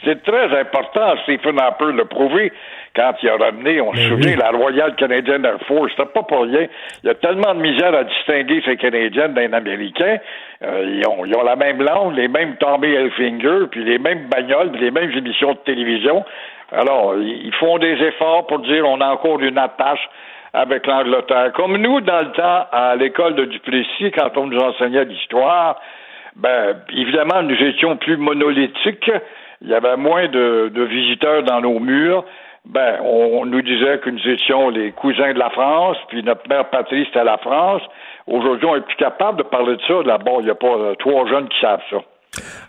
Speaker 13: C'est très important. Stephen Harper l'a prouvé quand il a ramené, on se souvient, la Royal Canadian Air Force. C'était pas pour rien. Il y a tellement de misère à distinguer ces Canadiens d'un Américain. Euh, ils, ont, ils ont la même langue, les mêmes Tommy Hilfiger, puis les mêmes bagnoles, puis les mêmes émissions de télévision. Alors, ils font des efforts pour dire on a encore une attache avec l'Angleterre. Comme nous, dans le temps, à l'école de Duplessis, quand on nous enseignait l'histoire, ben, évidemment, nous étions plus monolithiques. Il y avait moins de, de visiteurs dans nos murs. Ben, on, nous disait que nous étions les cousins de la France, puis notre mère patrie, c'était la France. Aujourd'hui, on est plus capable de parler de ça. Là-bas, il n'y a pas euh, trois jeunes qui savent ça.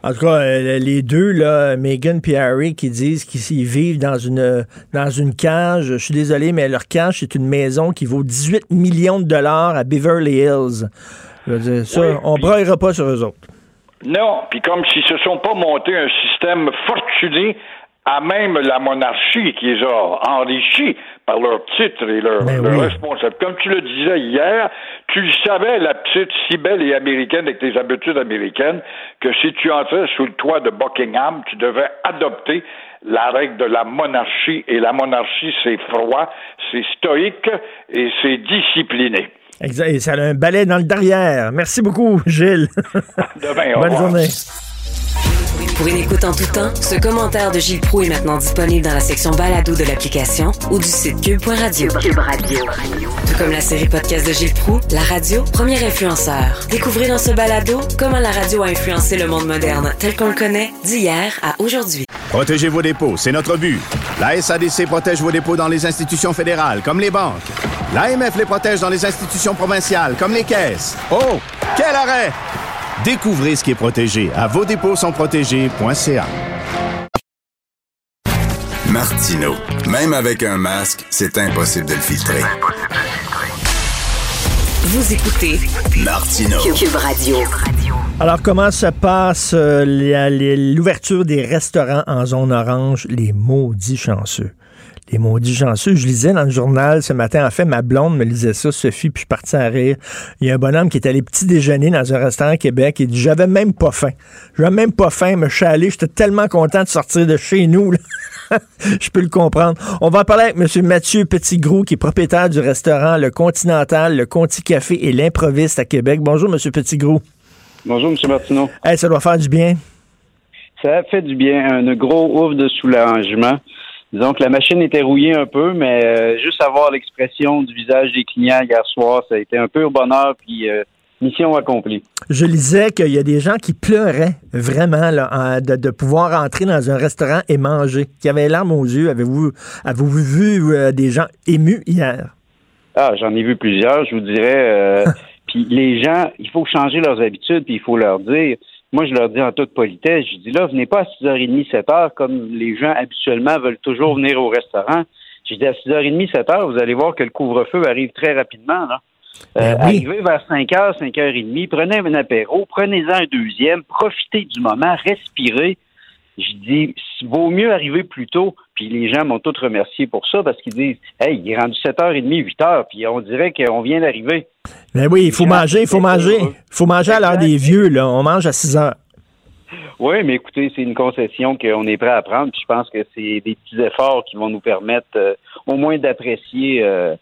Speaker 3: En tout cas, euh, les deux, là, Meghan et Harry, qui disent qu'ils vivent dans une, dans une cage. Je suis désolé, mais leur cage, c'est une maison qui vaut 18 millions de dollars à Beverly Hills. Je veux dire, ça,
Speaker 13: Oui,
Speaker 3: on
Speaker 13: puis-
Speaker 3: braillera pas sur eux autres.
Speaker 13: Non, puis comme s'ils se sont pas montés un système fortuné à même la monarchie qui les a enrichis par leur titre et leur,
Speaker 3: Ben
Speaker 13: leur
Speaker 3: oui.
Speaker 13: responsable. Comme tu le disais hier, tu le savais, la petite si belle et américaine avec tes habitudes américaines, que si tu entrais sous le toit de Buckingham, tu devais adopter la règle de la monarchie. Et la monarchie, c'est froid, c'est stoïque et c'est discipliné.
Speaker 3: Exact. Et ça a un balai dans le derrière. Merci beaucoup, Gilles.
Speaker 13: Demain,
Speaker 3: Bonne journée.
Speaker 7: Pour une écoute en tout temps, ce commentaire de Gilles Proux est maintenant disponible dans la section balado de l'application ou du site cube.radio. Cube Radio. Tout comme la série podcast de Gilles Proux, la radio, premier influenceur. Découvrez dans ce balado comment la radio a influencé le monde moderne tel qu'on le connaît d'hier à aujourd'hui.
Speaker 1: Protégez vos dépôts, c'est notre but. La SADC protège vos dépôts dans les institutions fédérales, comme les banques. L'AMF les protège dans les institutions provinciales, comme les caisses. Oh, quel arrêt! Découvrez ce qui est protégé à vos dépôts sont protégés.ca.
Speaker 14: Martino. Même avec un masque, c'est impossible de le filtrer.
Speaker 7: Vous écoutez
Speaker 14: Martino.
Speaker 7: Cube Radio.
Speaker 3: Alors, comment se passe euh, l'ouverture des restaurants en zone orange? Les maudits chanceux? Les maudits chanceux. Je lisais dans le journal ce matin, en fait, ma blonde me lisait ça, Sophie, puis je suis parti à rire. Il y a un bonhomme qui est allé petit déjeuner dans un restaurant à Québec. Il dit J'avais même pas faim. J'avais même pas faim, mais je suis allé, j'étais tellement content de sortir de chez nous. (laughs) Je peux le comprendre. On va en parler avec M. Mathieu Petitgrou, qui est propriétaire du restaurant Le Continental, le Conti Café et l'Improviste à Québec. Bonjour, M. Petitgrou.
Speaker 15: Bonjour, M. Martineau.
Speaker 3: Hey, ça doit faire du bien.
Speaker 15: Ça fait du bien. Un gros ouf de soulagement. Disons que la machine était rouillée un peu, mais euh, juste avoir l'expression du visage des clients hier soir, ça a été un peu au bonheur, puis euh, mission accomplie.
Speaker 3: Je lisais qu'il y a des gens qui pleuraient vraiment là, de, pouvoir entrer dans un restaurant et manger, qui avaient larmes aux yeux. Avez-vous avez vu euh, des gens émus hier?
Speaker 15: Ah, j'en ai vu plusieurs, je vous dirais. (laughs) puis les gens, il faut changer leurs habitudes, puis il faut leur dire moi, je leur dis en toute politesse, je dis là, venez pas à 6h30, 7h, comme les gens habituellement veulent toujours venir au restaurant. Je dis à 6h30, 7h, vous allez voir que le couvre-feu arrive très rapidement. Là. Euh, ben Arrivez vers 5h, 5h30, prenez un apéro, prenez-en un deuxième, profitez du moment, respirez. Je dis, vaut mieux arriver plus tôt. Puis les gens m'ont tous remercié pour ça parce qu'ils disent, hey, il est rendu 7h30, 8h, puis on dirait qu'on vient d'arriver.
Speaker 3: Mais ben oui, il faut manger, il faut manger. Il faut manger à l'heure des vieux, là. On mange à 6 h
Speaker 15: Oui, mais écoutez, c'est une concession qu'on est prêt à prendre. Puis je pense que c'est des petits efforts qui vont nous permettre euh, au moins d'apprécier euh,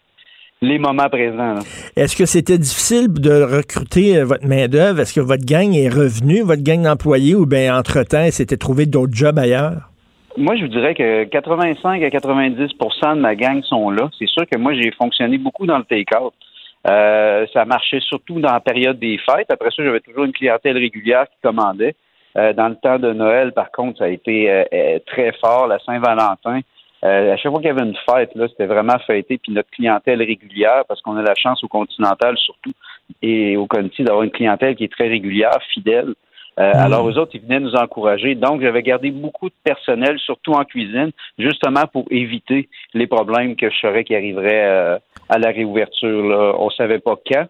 Speaker 15: les moments présents.
Speaker 3: Est-ce que c'était difficile de recruter euh, votre main-d'œuvre? Est-ce que votre gang est revenu, votre gang d'employés, ou bien entre-temps, s'était trouvé d'autres jobs ailleurs?
Speaker 15: Moi, je vous dirais que 85 à 90% de ma gang sont là. C'est sûr que moi, j'ai fonctionné beaucoup dans le take-out. Euh, ça marchait surtout dans la période des fêtes. Après ça, j'avais toujours une clientèle régulière qui commandait. Euh, dans le temps de Noël, par contre, ça a été très fort. La Saint-Valentin, euh, à chaque fois qu'il y avait une fête, là, c'était vraiment fêté. Puis notre clientèle régulière, parce qu'on a la chance au Continental surtout et au Conti d'avoir une clientèle qui est très régulière, fidèle. Euh, mm. Alors, eux autres, ils venaient nous encourager. Donc, j'avais gardé beaucoup de personnel, surtout en cuisine, justement pour éviter les problèmes que je saurais qui arriveraient euh, à la réouverture. Là. On savait pas quand.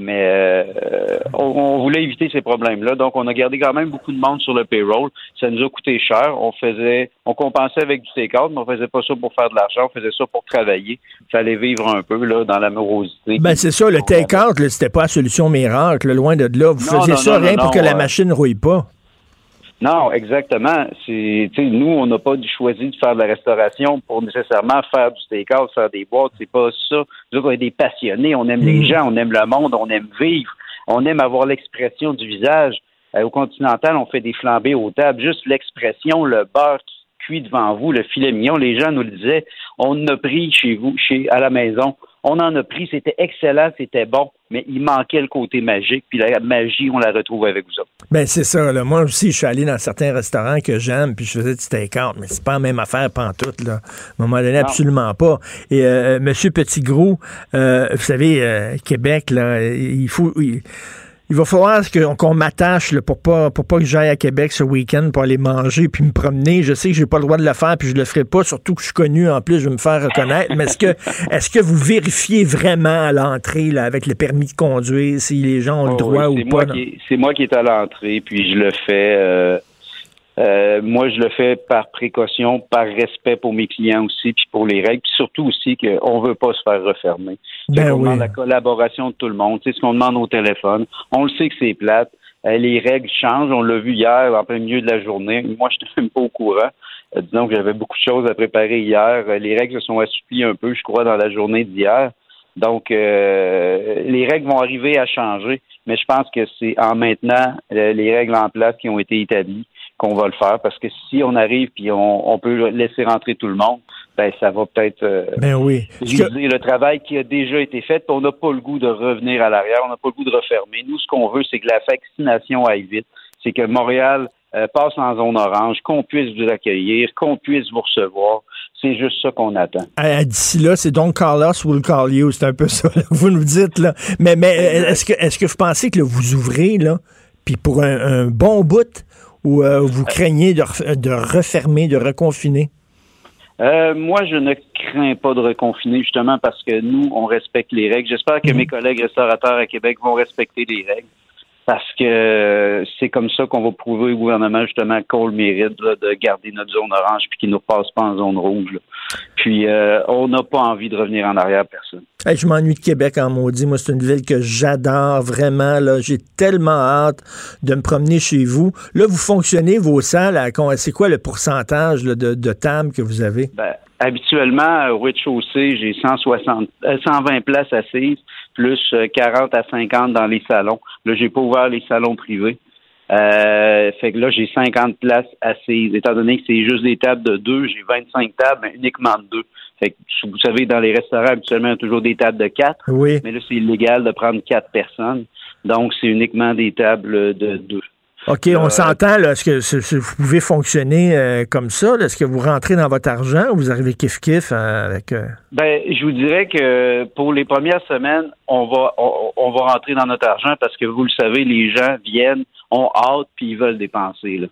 Speaker 15: Mais euh, on, voulait éviter ces problèmes-là. Donc, on a gardé quand même beaucoup de monde sur le payroll. Ça nous a coûté cher. On faisait, on compensait avec du take-out, mais on faisait pas ça pour faire de l'argent. On faisait ça pour travailler. Il fallait vivre un peu là dans l'amorosité.
Speaker 3: Ben c'est ça. Le take-out, c'était pas la solution miracle. Loin de là, vous faisiez ça rien pour que la machine ne rouille pas.
Speaker 15: Non, exactement. C'est, nous, on n'a pas choisi de faire de la restauration pour nécessairement faire du take-out, faire des boîtes. C'est pas ça. Nous, on est des passionnés. On aime les mm. gens, on aime le monde, on aime vivre, on aime avoir l'expression du visage. Euh, au Continental, on fait des flambées aux tables. Juste l'expression, le beurre qui cuit devant vous, le filet mignon. Les gens nous le disaient. On a pris chez vous, chez à la maison. On en a pris, c'était excellent, c'était bon, mais il manquait le côté magique. Puis la magie, on la retrouve avec vous autres.
Speaker 3: Ben c'est ça. Là. Moi aussi, je suis allé dans certains restaurants que j'aime, puis je faisais du steak-out, mais c'est pas la même affaire pantoute. Là. À un moment donné, absolument pas. Et euh, Monsieur Petitgros, euh, vous savez, euh, Québec, là, il faut il va falloir qu'on m'attache pour pas pour pas que j'aille à Québec ce week-end pour aller manger puis me promener. Je sais que j'ai pas le droit de le faire puis je le ferai pas, surtout que je suis connu en plus, je vais me faire reconnaître. Mais est-ce que (laughs) est-ce que vous vérifiez vraiment à l'entrée là, avec le permis de conduire si les gens ont le oh droit ou pas?
Speaker 15: C'est moi qui est à l'entrée puis je le fais. Euh, euh, moi, je le fais par précaution, par respect pour mes clients aussi, puis pour les règles, puis surtout aussi qu'on veut pas se faire refermer. Ben on demande la collaboration de tout le monde. C'est ce qu'on demande au téléphone. On le sait que c'est plate. Euh, les règles changent. On l'a vu hier, en plein milieu de la journée. Moi, (laughs) je n'étais même pas au courant. Euh, disons que j'avais beaucoup de choses à préparer hier. les règles se sont assouplies un peu, je crois, dans la journée d'hier. Donc, les règles vont arriver à changer, mais je pense que c'est en maintenant les règles en place qui ont été établies qu'on va le faire parce que si on arrive puis on, peut laisser rentrer tout le monde, ben ça va peut-être euh,
Speaker 3: ben oui.
Speaker 15: le travail qui a déjà été fait. On n'a pas le goût de revenir à l'arrière, on n'a pas le goût de refermer. Nous, ce qu'on veut, c'est que la vaccination aille vite, c'est que Montréal euh, passe en zone orange, qu'on puisse vous accueillir, qu'on puisse vous recevoir. C'est juste ça qu'on attend.
Speaker 3: D'ici là, c'est donc Carlos will call you. C'est un peu (laughs) ça. Vous nous dites là. Mais, mais est-ce que est-ce que vous pensez que vous ouvrez là, puis pour un bon bout, ou euh, vous craignez de, refermer, de reconfiner?
Speaker 15: Euh, moi, je ne crains pas de reconfiner justement parce que nous, on respecte les règles. J'espère que mhm. mes collègues restaurateurs à Québec vont respecter les règles. Parce que euh, c'est comme ça qu'on va prouver au gouvernement justement qu'on le mérite là, de garder notre zone orange puis qu'il ne nous repasse pas en zone rouge. là. Puis euh, on n'a pas envie de revenir en arrière, personne.
Speaker 3: Hey, je m'ennuie de Québec en maudit. Moi, c'est une ville que j'adore vraiment. Là, j'ai tellement hâte de me promener chez vous. Là, vous fonctionnez vos salles. à C'est quoi le pourcentage là, de, de tables que vous avez?
Speaker 15: Ben, habituellement, au rez-de-chaussée, j'ai 160, euh, 120 places assises, plus euh, 40 à 50 dans les salons. Là, j'ai pas ouvert les salons privés. Euh, fait que là, j'ai 50 places assises. Étant donné que c'est juste des tables de deux, j'ai 25 tables, mais uniquement de deux. Fait que, vous savez, dans les restaurants, habituellement, il y a toujours des tables de quatre.
Speaker 3: Oui.
Speaker 15: Mais là, c'est illégal de prendre quatre personnes. Donc, c'est uniquement des tables de deux.
Speaker 3: OK, on s'entend. là, Est-ce que vous pouvez fonctionner euh, comme ça? Est-ce que vous rentrez dans votre argent ou vous arrivez kiff-kiff euh, avec... euh,
Speaker 15: Ben, je vous dirais que pour les premières semaines, on va on, on va rentrer dans notre argent parce que vous le savez, les gens viennent, ont hâte puis ils veulent dépenser. Là.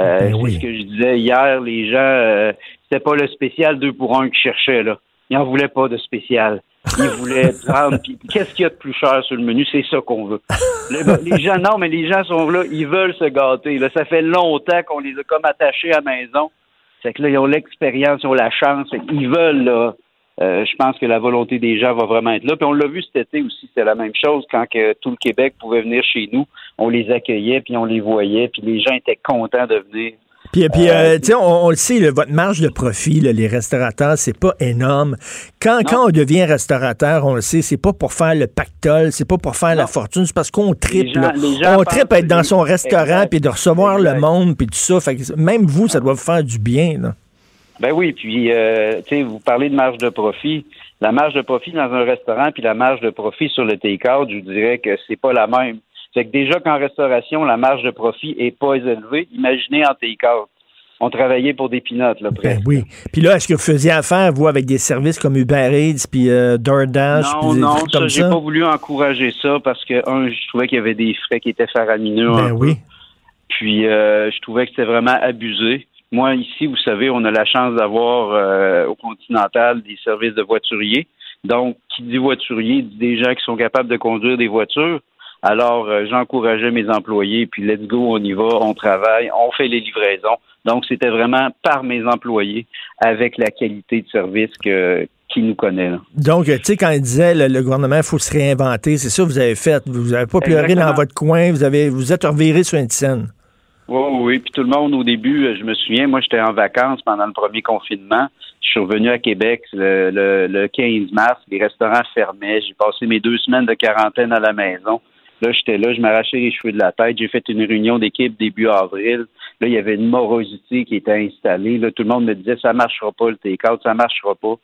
Speaker 15: Euh,
Speaker 3: Ben
Speaker 15: c'est
Speaker 3: oui.
Speaker 15: ce que je disais hier, les gens, euh, c'était pas le spécial 2 pour 1 qu'ils cherchaient là. Ils en voulaient pas de spécial. Ils voulaient prendre. puis Qu'est-ce qu'il y a de plus cher sur le menu? C'est ça qu'on veut. Les, les gens, non, mais les gens sont là, ils veulent se gâter. Ça fait longtemps qu'on les a comme attachés à la maison. C'est que là, ils ont l'expérience, ils ont la chance. Qu'ils veulent, là. Euh, je pense que la volonté des gens va vraiment être là. Puis on l'a vu cet été aussi, c'était la même chose. Quand tout le Québec pouvait venir chez nous, on les accueillait, puis on les voyait, puis les gens étaient contents de venir.
Speaker 3: Puis, puis euh, tu sais, on, on le sait, là, votre marge de profit, là, les restaurateurs, c'est pas énorme. Quand, quand on devient restaurateur, on le sait, c'est pas pour faire le pactole, c'est pas pour faire la fortune, c'est parce qu'on tripe.
Speaker 15: gens-
Speaker 3: là.
Speaker 15: les gens
Speaker 3: On tripe à être dans son restaurant, puis de recevoir le monde, puis tout ça. Fait que même vous, ça doit vous faire du bien. Là.
Speaker 15: Ben oui, puis euh, tu sais, vous parlez de marge de profit. La marge de profit dans un restaurant puis la marge de profit sur le take-out, je vous dirais que c'est pas la même. Fait que déjà qu'en restauration, la marge de profit est pas élevée, imaginez en take-out. On travaillait pour des pinottes, là,
Speaker 3: Ben
Speaker 15: presque.
Speaker 3: oui. Puis là, est-ce que vous faisiez affaire, vous, avec des services comme Uber Eats, puis euh, DoorDash,
Speaker 15: Non,
Speaker 3: puis des
Speaker 15: non,
Speaker 3: trucs
Speaker 15: ça,
Speaker 3: comme
Speaker 15: j'ai
Speaker 3: ça?
Speaker 15: pas voulu encourager ça parce que, un, je trouvais qu'il y avait des frais qui étaient faramineux.
Speaker 3: Ben oui.
Speaker 15: peu. Puis, euh, je trouvais que c'était vraiment abusé. Moi, ici, vous savez, on a la chance d'avoir euh, au Continental des services de voituriers. Donc, qui dit voiturier dit des gens qui sont capables de conduire des voitures. Alors, euh, j'encourageais mes employés, puis let's go, on y va, on travaille, on fait les livraisons. Donc, c'était vraiment par mes employés, avec la qualité de service que qui nous connaît. là.
Speaker 3: Donc, tu sais, quand il disait le, le gouvernement, il faut se réinventer, c'est ça que vous avez fait. Vous n'avez pas pleuré
Speaker 15: Exactement.
Speaker 3: dans votre coin, vous avez vous êtes reviré sur une scène.
Speaker 15: Oui, oui, puis tout le monde au début, euh, je me souviens, moi j'étais en vacances pendant le premier confinement. Je suis revenu à Québec le, le, le 15 mars, les restaurants fermaient, j'ai passé mes deux semaines de quarantaine à la maison. Là, j'étais là, je m'arrachais les cheveux de la tête. J'ai fait une réunion d'équipe début avril. Là, il y avait une morosité qui était installée. Là, tout le monde me disait ça marchera pas le take-out, ça marchera pas.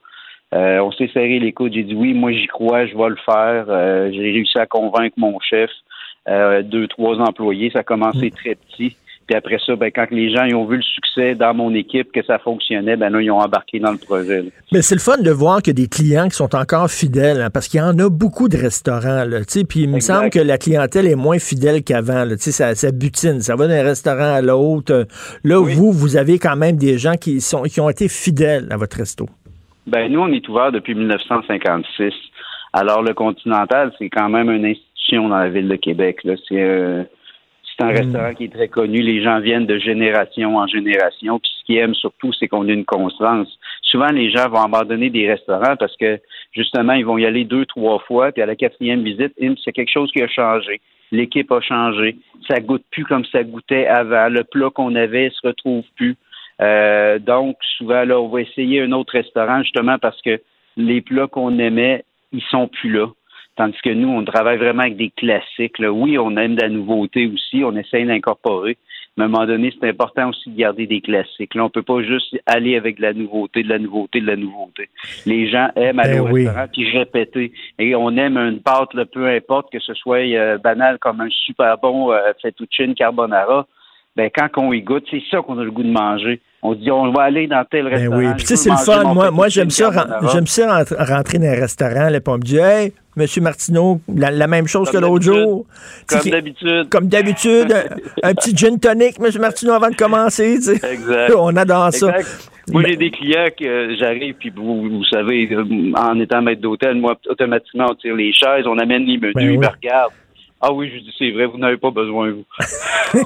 Speaker 15: Euh, on s'est serré les coudes. J'ai dit oui, moi j'y crois, je vais le faire. Euh, j'ai réussi à convaincre mon chef, euh, deux, trois employés. Ça a commencé très petit. Puis après ça, ben, quand les gens ils ont vu le succès dans mon équipe, que ça fonctionnait, ben là, ils ont embarqué dans le projet. là.
Speaker 3: Mais c'est le fun de voir que des clients qui sont encore fidèles, hein, parce qu'il y en a beaucoup de restaurants, là, tu sais, puis il me
Speaker 15: Exact.
Speaker 3: semble que la clientèle est moins fidèle qu'avant, là, tu sais, ça, ça butine, ça va d'un restaurant à l'autre. Là, vous, vous avez quand même des gens qui sont qui ont été fidèles à votre resto.
Speaker 15: Ben, nous, on est ouvert depuis 1956. Alors, le Continental, c'est quand même une institution dans la ville de Québec. Là. C'est, euh, c'est un
Speaker 3: Mm.
Speaker 15: restaurant qui est très connu. Les gens viennent de génération en génération. Puis ce qu'ils aiment surtout, c'est qu'on a une constance. Souvent, les gens vont abandonner des restaurants parce que, justement, ils vont y aller deux, trois fois. Puis à la quatrième visite, hum, c'est quelque chose qui a changé. L'équipe a changé. Ça goûte plus comme ça goûtait avant. Le plat qu'on avait se retrouve plus. Euh, donc, souvent, là, on va essayer un autre restaurant justement parce que les plats qu'on aimait, ils sont plus là. Tandis que nous, on travaille vraiment avec des classiques. là. Oui, on aime de la nouveauté aussi, on essaie d'incorporer. Mais à un moment donné, c'est important aussi de garder des classiques. Là, on peut pas juste aller avec de la nouveauté, de la nouveauté, de la nouveauté. Les gens aiment aller
Speaker 3: Ben
Speaker 15: au
Speaker 3: oui.
Speaker 15: restaurant puis répéter. Et on aime une pâte, là, peu importe que ce soit euh, banal comme un super bon euh, fettuccine carbonara. Ben, quand on y goûte, c'est ça qu'on a le goût de manger. On se dit, on va aller dans tel
Speaker 3: Ben
Speaker 15: restaurant.
Speaker 3: oui, puis tu sais,
Speaker 15: veux
Speaker 3: c'est le fun. Moi, moi j'aime ça, j'aime ça rentrer, dans un restaurant, là, puis on me dit, hey, Monsieur Martineau, la, la même chose
Speaker 15: Comme
Speaker 3: que l'autre jour.
Speaker 15: Comme d'habitude.
Speaker 3: Comme d'habitude, un, un petit gin tonic, Monsieur Martineau, avant de commencer. tu sais.
Speaker 15: Exact. (laughs)
Speaker 3: On adore ça.
Speaker 15: Exact. Moi, j'ai des clients que euh, j'arrive, puis vous, vous savez, euh, en étant maître d'hôtel, moi, automatiquement, on tire les chaises, on amène les menus,
Speaker 3: Ben oui.
Speaker 15: ils me regardent. Ah oui, je dis c'est vrai, vous n'avez pas besoin, vous. (laughs)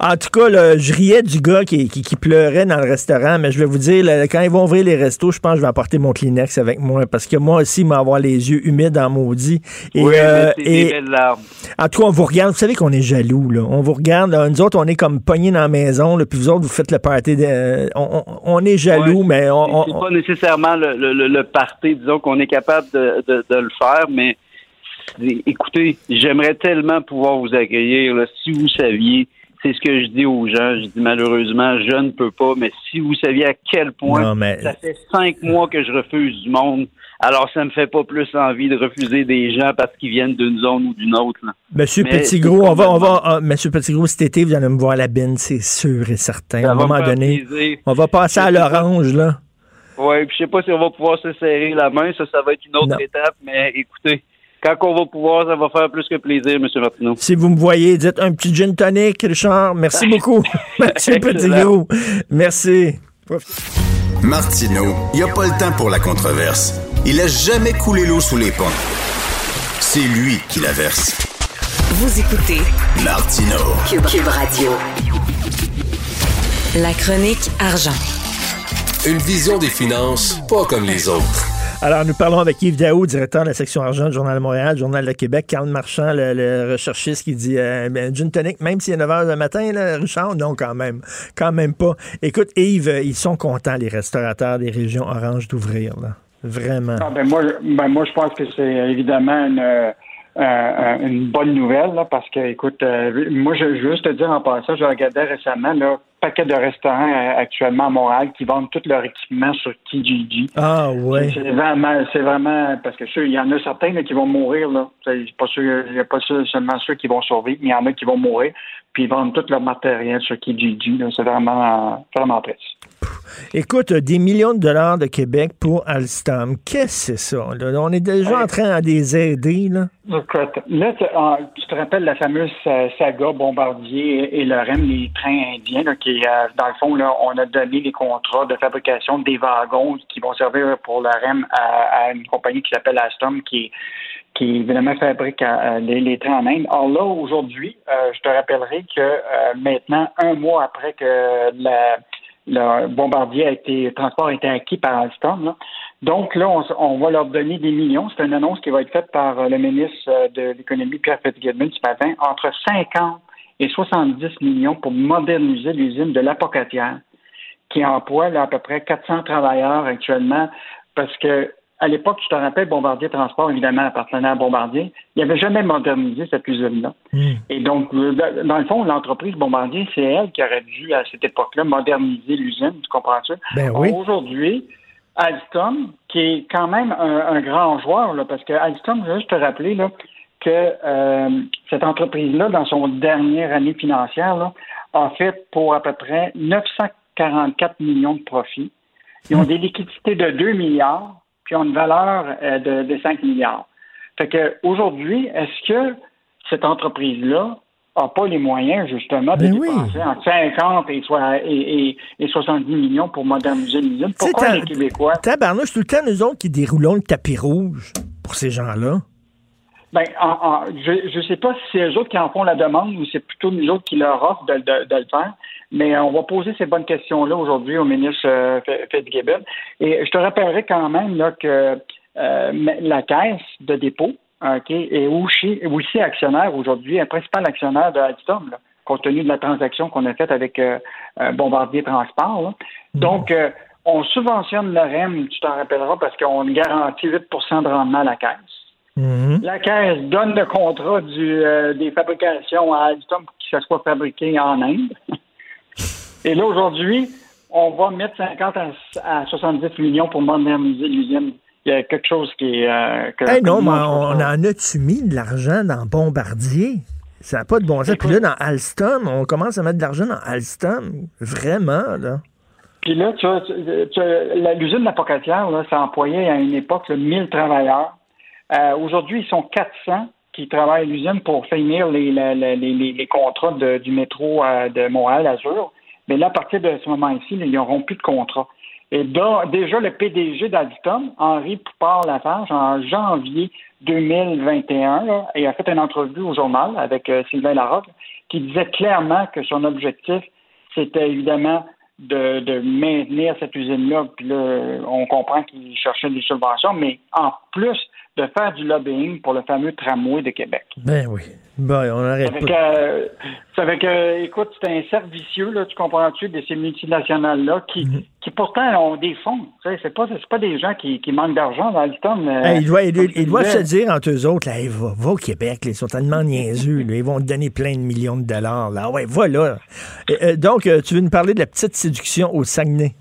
Speaker 3: en tout cas, là, je riais du gars qui, qui, qui pleurait dans le restaurant, mais je vais vous dire, là, quand ils vont ouvrir les restos, je pense que je vais apporter mon Kleenex avec moi, parce que moi aussi, moi, avoir les yeux humides en maudit. Et,
Speaker 15: oui,
Speaker 3: euh,
Speaker 15: des
Speaker 3: et-
Speaker 15: belles larmes.
Speaker 3: en tout cas, on vous regarde. Vous savez qu'on est jaloux, là. On vous regarde. Nous autres, on est comme pognés dans la maison, puis vous autres, vous faites le party. de- euh, on, on- on est jaloux,
Speaker 15: Ouais,
Speaker 3: mais on, on-
Speaker 15: c'est pas nécessairement le, le, le- le party, disons qu'on est capable de, de, de le faire, mais écoutez, j'aimerais tellement pouvoir vous accueillir. là. si vous saviez, c'est ce que je dis aux gens. Je dis malheureusement, je ne peux pas, mais si vous saviez à quel point
Speaker 3: Non, mais-
Speaker 15: ça fait cinq mois que je refuse du monde, alors ça me fait pas plus envie de refuser des gens parce qu'ils viennent d'une zone ou d'une autre. là.
Speaker 3: Monsieur Petitgros, on va, on va, ah, Monsieur Petitgros, cet été, vous allez me voir à la bine, c'est sûr et certain.
Speaker 15: Ça
Speaker 3: à un moment donné,
Speaker 15: plaisir.
Speaker 3: on va passer à l'orange, là.
Speaker 15: Ouais, puis je sais pas si on va pouvoir se serrer la main, ça, ça va être une autre
Speaker 3: Non.
Speaker 15: étape, mais écoutez, quand on va pouvoir, ça va faire plus que plaisir, M. Martineau.
Speaker 3: Si vous me voyez, dites un petit gin tonic, Richard. Merci (laughs) beaucoup, (laughs) Monsieur
Speaker 15: Excellent.
Speaker 3: Petitgros. Merci.
Speaker 14: Martineau, il n'y a pas le temps pour la controverse. Il a jamais coulé l'eau sous les ponts. C'est lui qui la verse.
Speaker 7: Vous écoutez
Speaker 14: Martineau.
Speaker 7: Cube, Cube Radio. La chronique argent.
Speaker 5: Une vision des finances pas comme les autres.
Speaker 3: Alors, nous parlons avec Yves Daou, directeur de la section argent du Journal de Montréal, Journal de Québec. Carl Marchand, le, le recherchiste, qui dit euh, ben, gin même s'il est 9 h le matin, là, Richard, non, quand même. Quand même pas. Écoute, Yves, euh, ils sont contents, les restaurateurs des régions oranges, d'ouvrir, là. Vraiment.
Speaker 16: Ah, ben moi, ben moi, je pense que c'est évidemment une, euh, euh, bonne nouvelle, là, parce que, écoute, moi, je veux juste te dire en passant, je regardais récemment, là, paquet de restaurants euh, actuellement à Montréal qui vendent tout leur équipement sur Kijiji.
Speaker 3: Ah, ouais.
Speaker 16: C'est vraiment, c'est vraiment, parce que il y en a certains là, qui vont mourir, là. C'est pas sûr, il n'y a pas sûr- seulement ceux qui vont survivre, mais il y en a qui vont mourir, puis ils vendent tout leur matériel sur Kijiji. C'est vraiment, vraiment triste.
Speaker 3: Écoute, des millions de dollars de Québec pour Alstom. Qu'est-ce que c'est ça? là? On est déjà en train de les aider, là.
Speaker 16: Écoute, là, tu, ah, tu te rappelles la fameuse euh, saga Bombardier et le REM, les trains indiens, là, qui, euh, dans le fond, là, on a donné les contrats de fabrication des wagons qui vont servir pour le REM à, à une compagnie qui s'appelle Alstom, qui, qui évidemment fabrique euh, les, les trains en Inde. Alors là, aujourd'hui, euh, je te rappellerai que euh, maintenant, un mois après que la, le Bombardier a été, transport a été acquis par Alstom, là, donc là, on, on va leur donner des millions. C'est une annonce qui va être faite par euh, le ministre euh, de l'Économie, Pierre Fitzgibbon, ce matin, entre 50 et 70 millions pour moderniser l'usine de l'Apocatière, qui emploie là, à peu près 400 travailleurs actuellement, parce que à l'époque, je te rappelle, Bombardier Transport, évidemment, appartenait à Bombardier. Il n'avait jamais modernisé cette usine-là. Et donc, euh, dans dans le fond, l'entreprise Bombardier, c'est elle qui aurait dû, à cette époque-là, moderniser l'usine, tu comprends ça?
Speaker 3: Ben oui.
Speaker 16: Aujourd'hui, Alstom, qui est quand même un, un grand joueur, là, parce que Alstom, je veux juste te rappeler là, que euh, cette entreprise-là, dans son dernière année financière, là, a fait pour à peu près 944 millions de profits. Ils ont des liquidités de 2 milliards, puis ils ont une valeur euh, de, de 5 milliards. Fait que aujourd'hui, est-ce que cette entreprise-là n'a pas les moyens, justement, de
Speaker 3: Ben oui.
Speaker 16: dépenser entre 50 et, soi- et, et, et 70 millions pour moderniser l'usine? Pourquoi les Québécois?
Speaker 3: Tabarnouche, tout le temps, nous autres qui déroulons le tapis rouge pour ces gens-là.
Speaker 16: Ben, en- en- je ne sais pas si c'est eux autres qui en font la demande ou c'est plutôt nous autres qui leur offrent de, de- de le faire. Mais euh, on va poser ces bonnes questions-là aujourd'hui au ministre euh, Fitzgibbon. Et je te rappellerai quand même là, que euh, la caisse de dépôt ok, est aussi, aussi actionnaire aujourd'hui, un principal actionnaire de Alstom, là, compte tenu de la transaction qu'on a faite avec euh, euh, Bombardier Transport. là. Donc, euh, on subventionne le REM, tu t'en rappelleras, parce qu'on garantit 8% de rendement à la caisse. La Caisse donne le contrat du, euh, des fabrications à Alstom pour que ça soit fabriqué en Inde. (laughs) Et là, aujourd'hui, on va mettre 50 à, à 70 millions pour moderniser l'usine. Il y a quelque chose qui est... euh, que-
Speaker 3: Hey, non, mais on en a-tu mis de l'argent dans Bombardier? Ça n'a pas de bon sens. Puis là, dans Alstom, on commence à mettre de l'argent dans Alstom. Vraiment, là.
Speaker 16: Puis là, tu vois, tu- tu- la- l'usine de la Pocatière, là, ça employait à une époque là, 1000 travailleurs. Euh, Aujourd'hui, ils sont 400 qui travaillent à l'usine pour finir les, les, les- les contrats du métro euh, de Montréal, Azur. Mais là, à partir de ce moment-ci, ils n'auront plus de contrat. Et déjà, le PDG d'Alstom, Henri Poupard-Lafarge, en janvier 2021, là, il a fait une entrevue au journal avec euh, Sylvain Larocque, qui disait clairement que son objectif, c'était évidemment de, de maintenir cette usine-là. Puis là, on comprend qu'il cherchait des subventions, mais en plus de faire du lobbying pour le fameux tramway de Québec.
Speaker 3: Ben oui. Ben, on arrête
Speaker 16: Avec,
Speaker 3: pas.
Speaker 16: euh, avec, euh, écoute, c'est un cercle vicieux, là, tu comprends-tu, de ces multinationales-là qui,
Speaker 3: Mhm.
Speaker 16: qui pourtant ont des fonds. C'est pas, pas des gens qui, qui manquent d'argent dans le temps.
Speaker 3: Hey, ils doivent, doivent
Speaker 16: disais,
Speaker 3: se dire entre eux autres, là, Hey, va, va au Québec, là, ils sont tellement niaiseux, là, ils vont te donner plein de millions de dollars. Là. Ouais, voilà. Euh, donc, euh, tu veux nous parler de la petite séduction au Saguenay?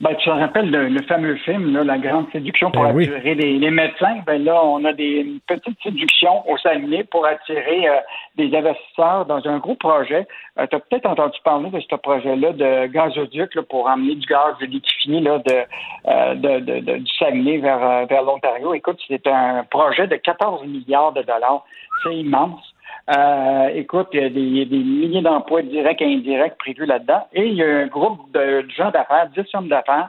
Speaker 16: Ben, tu te rappelles le, le fameux film, là, La Grande Séduction pour
Speaker 3: Ben oui.
Speaker 16: attirer les, les médecins? Ben là, on a des une petite séduction au Saguenay pour attirer euh, des investisseurs dans un gros projet. tu as peut-être entendu parler de ce projet-là de gazoduc là, pour amener du gaz liquéfié là, de, euh, de, de- de- du Saguenay vers, euh, vers l'Ontario. Écoute, c'est un projet de 14 milliards de dollars. C'est immense. Euh, écoute, il y a des, des milliers d'emplois directs et indirects prévus là-dedans. Et il y a un groupe de, de gens d'affaires, 10 hommes d'affaires,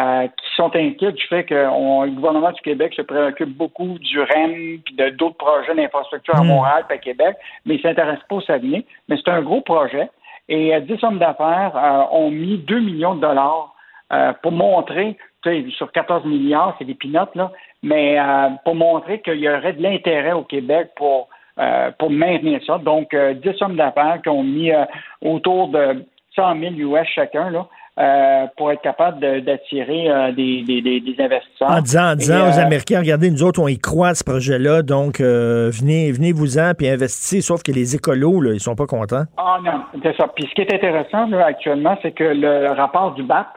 Speaker 16: euh, qui sont inquiets du fait que on- le gouvernement du Québec se préoccupe beaucoup du REM puis de d'autres projets d'infrastructure à
Speaker 17: Mm.
Speaker 16: Montréal et à Québec, mais ils ne s'intéressent pas au Saguenay. Mais c'est un gros projet. Et euh, 10 hommes d'affaires euh, ont mis 2 millions de dollars euh, pour montrer, tu sais, sur 14 milliards, c'est des pinottes, là, mais euh, pour montrer qu'il y aurait de l'intérêt au Québec pour, euh, pour maintenir ça. Donc, euh, 10 hommes d'affaires qui ont mis euh, autour de 100 000 US chacun, là, euh, pour être capable d'attirer euh, des, des, des, des investisseurs.
Speaker 3: En disant, en
Speaker 16: Et,
Speaker 3: disant aux
Speaker 16: euh,
Speaker 3: Américains, regardez, nous autres, on y croit à ce projet-là, donc euh, venez, venez-vous-en puis investissez, sauf que les écolos, là, ils sont pas contents.
Speaker 16: Ah non, c'est ça. Puis ce qui est intéressant là, actuellement, c'est que le rapport du BAP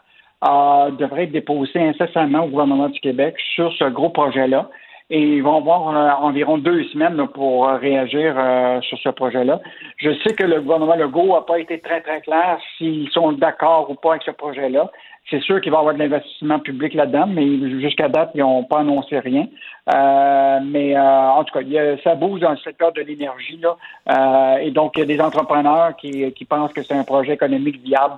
Speaker 16: devrait être déposé incessamment au gouvernement du Québec sur ce gros projet-là. Et ils vont avoir euh, environ deux semaines pour euh, réagir euh, sur ce projet-là. Je sais que le gouvernement Legault n'a pas été très, très clair s'ils sont d'accord ou pas avec ce projet-là. C'est sûr qu'il va y avoir de l'investissement public là-dedans, mais jusqu'à date, ils n'ont pas annoncé rien. Euh, mais euh, en tout cas, il y a- ça bouge dans le secteur de l'énergie. là. Euh, et donc, il y a des entrepreneurs qui, qui pensent que c'est un projet économique viable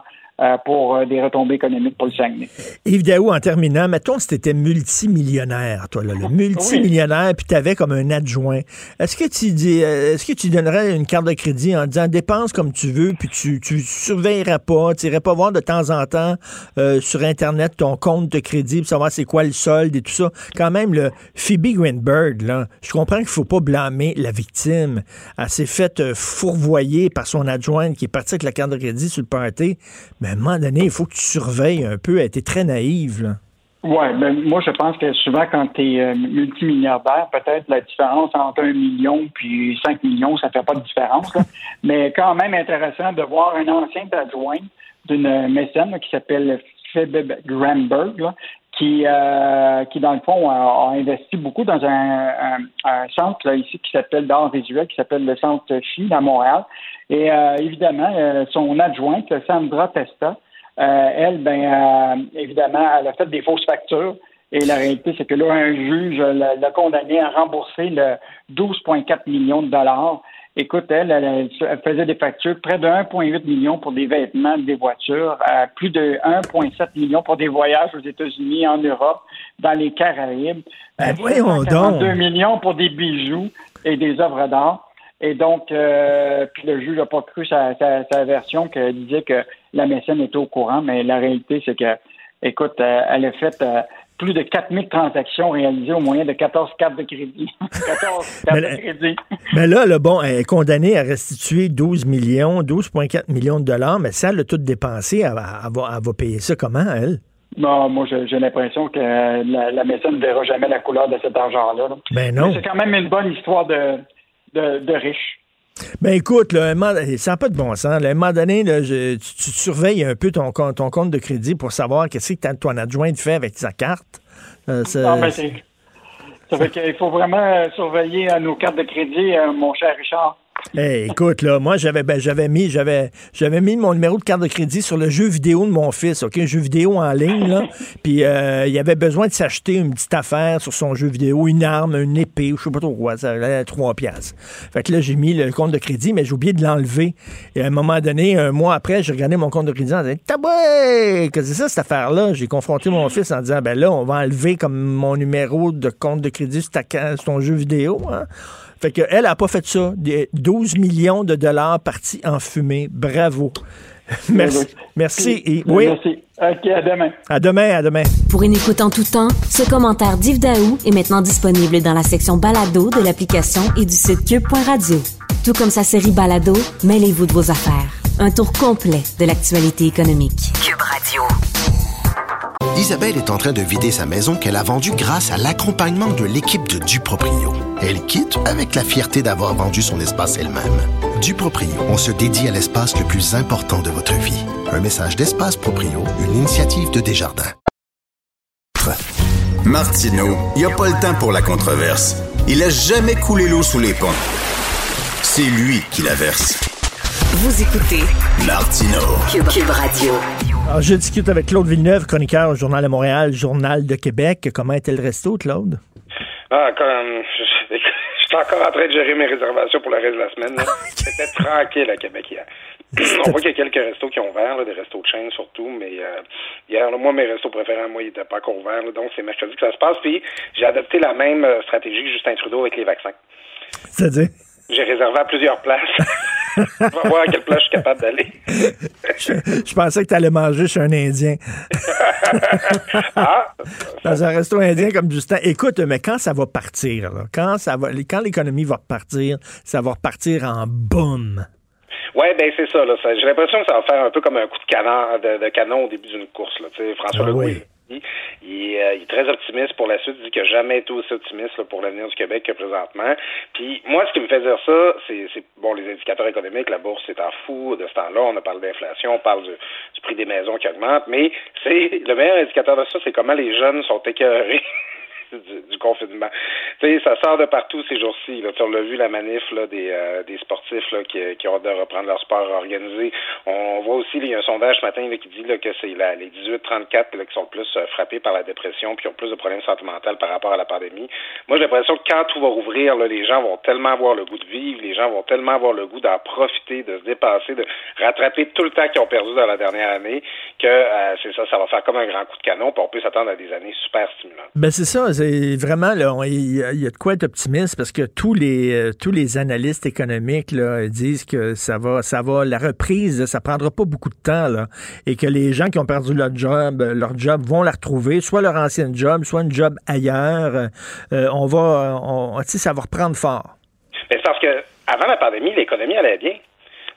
Speaker 16: pour euh, des retombées économiques pour le Saguenay.
Speaker 3: Yves Daou, en terminant, mettons si tu étais multimillionnaire, toi, là, le multimillionnaire, puis tu avais comme un adjoint. Est-ce que tu dis, euh, est-ce que tu donnerais une carte de crédit en disant dépense comme tu veux, puis tu, tu surveillerais pas, tu irais pas voir de temps en temps euh, sur Internet ton compte de crédit pour savoir c'est quoi le solde et tout ça? Quand même, le Phoebe Greenberg, là, je comprends qu'il faut pas blâmer la victime. Elle s'est faite euh, fourvoyer par son adjointe qui est partie avec la carte de crédit sur le party. Mais à un moment donné, il faut que tu surveilles un peu. Elle était très naïve, là.
Speaker 16: Oui, ben, moi, je pense que souvent, quand tu es multimilliardaire, peut-être la différence entre un million puis 5 millions, ça fait pas de différence. là. (laughs) Mais quand même intéressant de voir un ancien adjoint d'une mécène là, qui s'appelle Phoebe Gramberg, là, qui, euh, qui, dans le fond, a, a investi beaucoup dans un, un- un centre là, ici qui s'appelle d'art visuel, qui s'appelle le Centre Chi à Montréal. Et euh, évidemment, euh, son adjointe, Sandra Testa, euh, elle, ben, évidemment, elle a fait des fausses factures. Et la réalité, c'est que là, un juge l'a condamné à rembourser le 12,4 millions de dollars. Écoute, elle, elle, elle faisait des factures près de 1,8 million pour des vêtements, des voitures, plus de 1,7 million pour des voyages aux États-Unis, en Europe, dans les Caraïbes.
Speaker 3: Ben, voyons
Speaker 16: 42
Speaker 3: donc.
Speaker 16: millions pour des bijoux et des œuvres d'art. Et donc, euh, puis le juge n'a pas cru sa, sa, sa version qui disait que la mécène était au courant, mais la réalité, c'est que, écoute, euh, elle a fait euh, plus de 4000 transactions réalisées au moyen de 14 cartes de crédit. (laughs) 14 cartes
Speaker 3: Mais
Speaker 16: de crédit.
Speaker 3: Mais là, le bon, elle est condamnée à restituer 12 millions, 12,4 millions de dollars, mais ça, elle a tout dépensé. Elle, va- elle va, elle va payer ça comment, elle?
Speaker 16: Non, moi, j'ai l'impression que la, la mécène ne verra jamais la couleur de cet argent-là. là.
Speaker 3: Ben non.
Speaker 16: Mais c'est quand même une bonne histoire de, de, de riche.
Speaker 3: Ben écoute, là, ça n'a pas de bon sens. là. À un moment donné, là, je- tu, tu surveilles un peu ton, compte- ton compte de crédit pour savoir qu'est-ce que ton adjointe fait avec sa carte. Euh,
Speaker 16: Non, c'est- ça fait qu'il faut vraiment surveiller euh, nos cartes de crédit, euh, mon cher Richard.
Speaker 3: Hey, écoute, là, moi, j'avais ben, j'avais mis j'avais j'avais mis mon numéro de carte de crédit sur le jeu vidéo de mon fils, OK? Un jeu vidéo en ligne, là. Puis euh, il avait besoin de s'acheter une petite affaire sur son jeu vidéo, une arme, une épée, je sais pas trop quoi, ça valait 3 piastres. Fait que là, j'ai mis le compte de crédit, mais j'ai oublié de l'enlever. Et à un moment donné, un mois après, j'ai regardé mon compte de crédit en disant Taboué! Que c'est ça, cette affaire-là? J'ai confronté mon fils en disant Ben là, on va enlever comme mon numéro de compte de crédit sur, ta- sur ton jeu vidéo. Hein? Fait qu'elle n'a pas fait ça. Des 12 millions de dollars partis en fumée. Bravo. (laughs) Merci. Merci. Et, oui.
Speaker 16: Merci. OK, à demain.
Speaker 3: À demain, à demain.
Speaker 2: Pour une écoute en tout temps, ce commentaire d'Yves Daou est maintenant disponible dans la section balado de l'application et du site cube.radio. Tout comme sa série balado, mêlez-vous de vos affaires. Un tour complet de l'actualité économique.
Speaker 17: Cube Radio. Isabelle est en train de vider sa maison qu'elle a vendue grâce à l'accompagnement de l'équipe de Duproprio. Elle quitte avec la fierté d'avoir vendu son espace elle-même. Duproprio, on se dédie à l'espace le plus important de votre vie. Un message d'Espace Proprio, une initiative de Desjardins.
Speaker 14: Martineau, il n'y a pas le temps pour la controverse. Il a jamais coulé l'eau sous les ponts. C'est lui qui la verse.
Speaker 7: Vous écoutez. Cube, Cube Radio.
Speaker 3: Alors, je discute avec Claude Villeneuve, chroniqueur au Journal de Montréal, Journal de Québec. Comment était le resto, Claude?
Speaker 18: Ah, comme. Je, (laughs) je suis encore en train de gérer mes réservations pour le reste de la semaine. (laughs) C'était tranquille à Québec hier. On voit qu'il y a quelques restos qui ont ouvert, là, des restos de chaîne surtout, mais euh, hier, là, moi, mes restos préférés, moi, ils n'étaient pas encore ouverts. là, donc, c'est mercredi que ça se passe. Puis, j'ai adopté la même euh, stratégie que Justin Trudeau avec les vaccins.
Speaker 3: C'est-à-dire?
Speaker 18: J'ai réservé à plusieurs places. (laughs) On va voir à quelle place je suis capable d'aller.
Speaker 3: Je pensais que tu allais manger chez un Indien. (laughs)
Speaker 18: Ah!
Speaker 3: Dans un resto indien comme Justin. Écoute, mais quand ça va partir, là, quand ça va, quand l'économie va repartir, ça va repartir en boum.
Speaker 18: Ouais, ben c'est ça. J'ai l'impression que ça va faire un peu comme un coup de canon, de, de canon au début d'une course. Là. François
Speaker 3: Ah
Speaker 18: Legault,
Speaker 3: oui.
Speaker 18: Euh, il est très optimiste pour la suite. Il dit qu'il n'a jamais été aussi optimiste pour l'avenir du Québec que présentement. Puis moi, ce qui me fait dire ça, c'est- bon les indicateurs économiques. La bourse est en fou de ce temps-là. On a parlé d'inflation, on parle du, du prix des maisons qui augmente. Mais c'est le meilleur indicateur de ça, c'est comment les jeunes sont écœurés. (laughs) Du, confinement. Tu sais, ça sort de partout ces jours-ci. On l'a vu la manif là, des, euh, des sportifs là, qui, qui ont hâte de reprendre leur sport organisé. On voit aussi, il y a un sondage ce matin qui dit que c'est les 18-34 là, qui sont le plus euh, frappés par la dépression puis qui ont plus de problèmes sentimentaux par rapport à la pandémie. Moi, j'ai l'impression que quand tout va rouvrir, là, les gens vont tellement avoir le goût de vivre, les gens vont tellement avoir le goût d'en profiter, de se dépasser, de rattraper tout le temps qu'ils ont perdu dans la dernière année, que euh, c'est ça, ça va faire comme un grand coup de canon, puis on peut s'attendre à des années super stimulantes.
Speaker 3: Ben c'est ça, vraiment là, il y, a- de quoi être optimiste parce que tous les euh, tous les analystes économiques disent que ça va ça va la reprise, ça prendra pas beaucoup de temps et que les gens qui ont perdu leur job, euh, leur job vont la retrouver, soit leur ancien job, soit un job ailleurs. Euh, on va on, ça va reprendre fort.
Speaker 18: Mais parce que avant la pandémie, l'économie allait bien.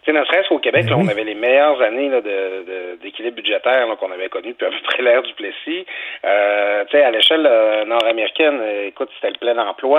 Speaker 18: Tu sais, ne serait-ce qu'au Québec, là, on avait les meilleures années là, de, de- d'équilibre budgétaire là, qu'on avait connu depuis à peu près l'ère du Plessis. Euh, tu sais, à l'échelle euh, nord-américaine, euh, écoute, c'était le plein emploi.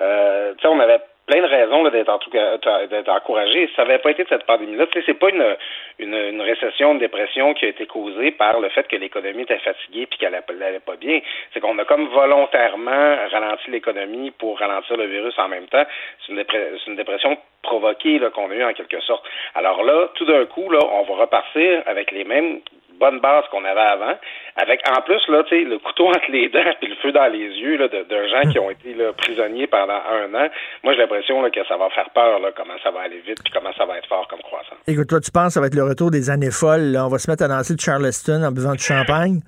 Speaker 18: Euh, tu sais, on avait plein de raisons là, d'être, en tout cas, d'être encouragé. Ça n'avait pas été de cette pandémie-là, tu sais, c'est pas une, une, une récession, une dépression qui a été causée par le fait que l'économie était fatiguée puis qu'elle n'allait pas bien. C'est qu'on a comme volontairement ralenti l'économie pour ralentir le virus en même temps. C'est une, c'est une dépression provoquée là, qu'on a eue en quelque sorte. Alors là, tout d'un coup, là, on va repartir avec les mêmes bonnes bases qu'on avait avant, avec en plus là, le couteau (laughs) entre les dents puis le feu dans les yeux là, de, de gens qui ont été là, prisonniers pendant un an. Moi, j'ai l'impression que ça va faire peur, là, comment ça va aller vite puis comment ça va être fort comme croissance.
Speaker 3: Écoute, toi, tu penses que ça va être le retour des années folles, là? on va se mettre à danser le Charleston en buvant du (laughs) champagne?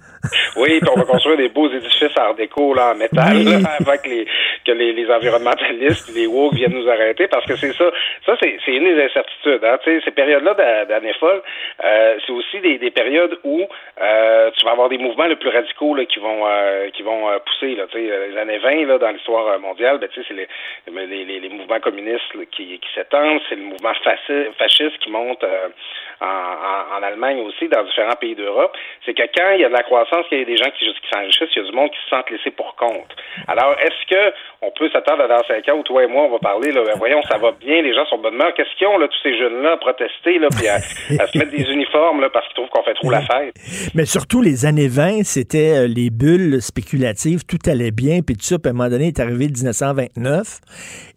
Speaker 18: Oui, puis on va construire des beaux édifices art déco là, en métal
Speaker 3: Oui.
Speaker 18: là, avant que les, que les, les environnementalistes les woke viennent nous arrêter parce que c'est ça. Ça, c'est, une des incertitudes. Hein. Ces périodes-là d'a- d'années folles, euh, c'est aussi des, des périodes où euh, tu vas avoir des mouvements le plus radicaux là, qui vont euh, qui vont euh, pousser. Là, les années 20 là, dans l'histoire mondiale, ben, c'est les, les, les, les mouvements communistes qui, qui s'étendent, c'est le mouvement fasci- fasciste qui monte en, en, Allemagne aussi, dans différents pays d'Europe. C'est que quand il y a de la croissance, qu'il y a des gens qui, qui s'enrichissent, il y a du monde qui se sentent laissés pour compte. Alors, est-ce que on peut s'attendre dans cinq ans où toi et moi, on va parler, là, ben, voyons, ça va bien, les gens sont de bonne humeur. Qu'est-ce qu'ils ont, là, tous ces jeunes-là, à protester, là, puis à, à se mettre des uniformes, là, parce qu'ils trouvent qu'on fait trop la fête?
Speaker 3: Mais surtout les années 20, c'était euh, les bulles spéculatives, tout allait bien, puis tout ça, puis à un moment donné, est arrivé le 1929,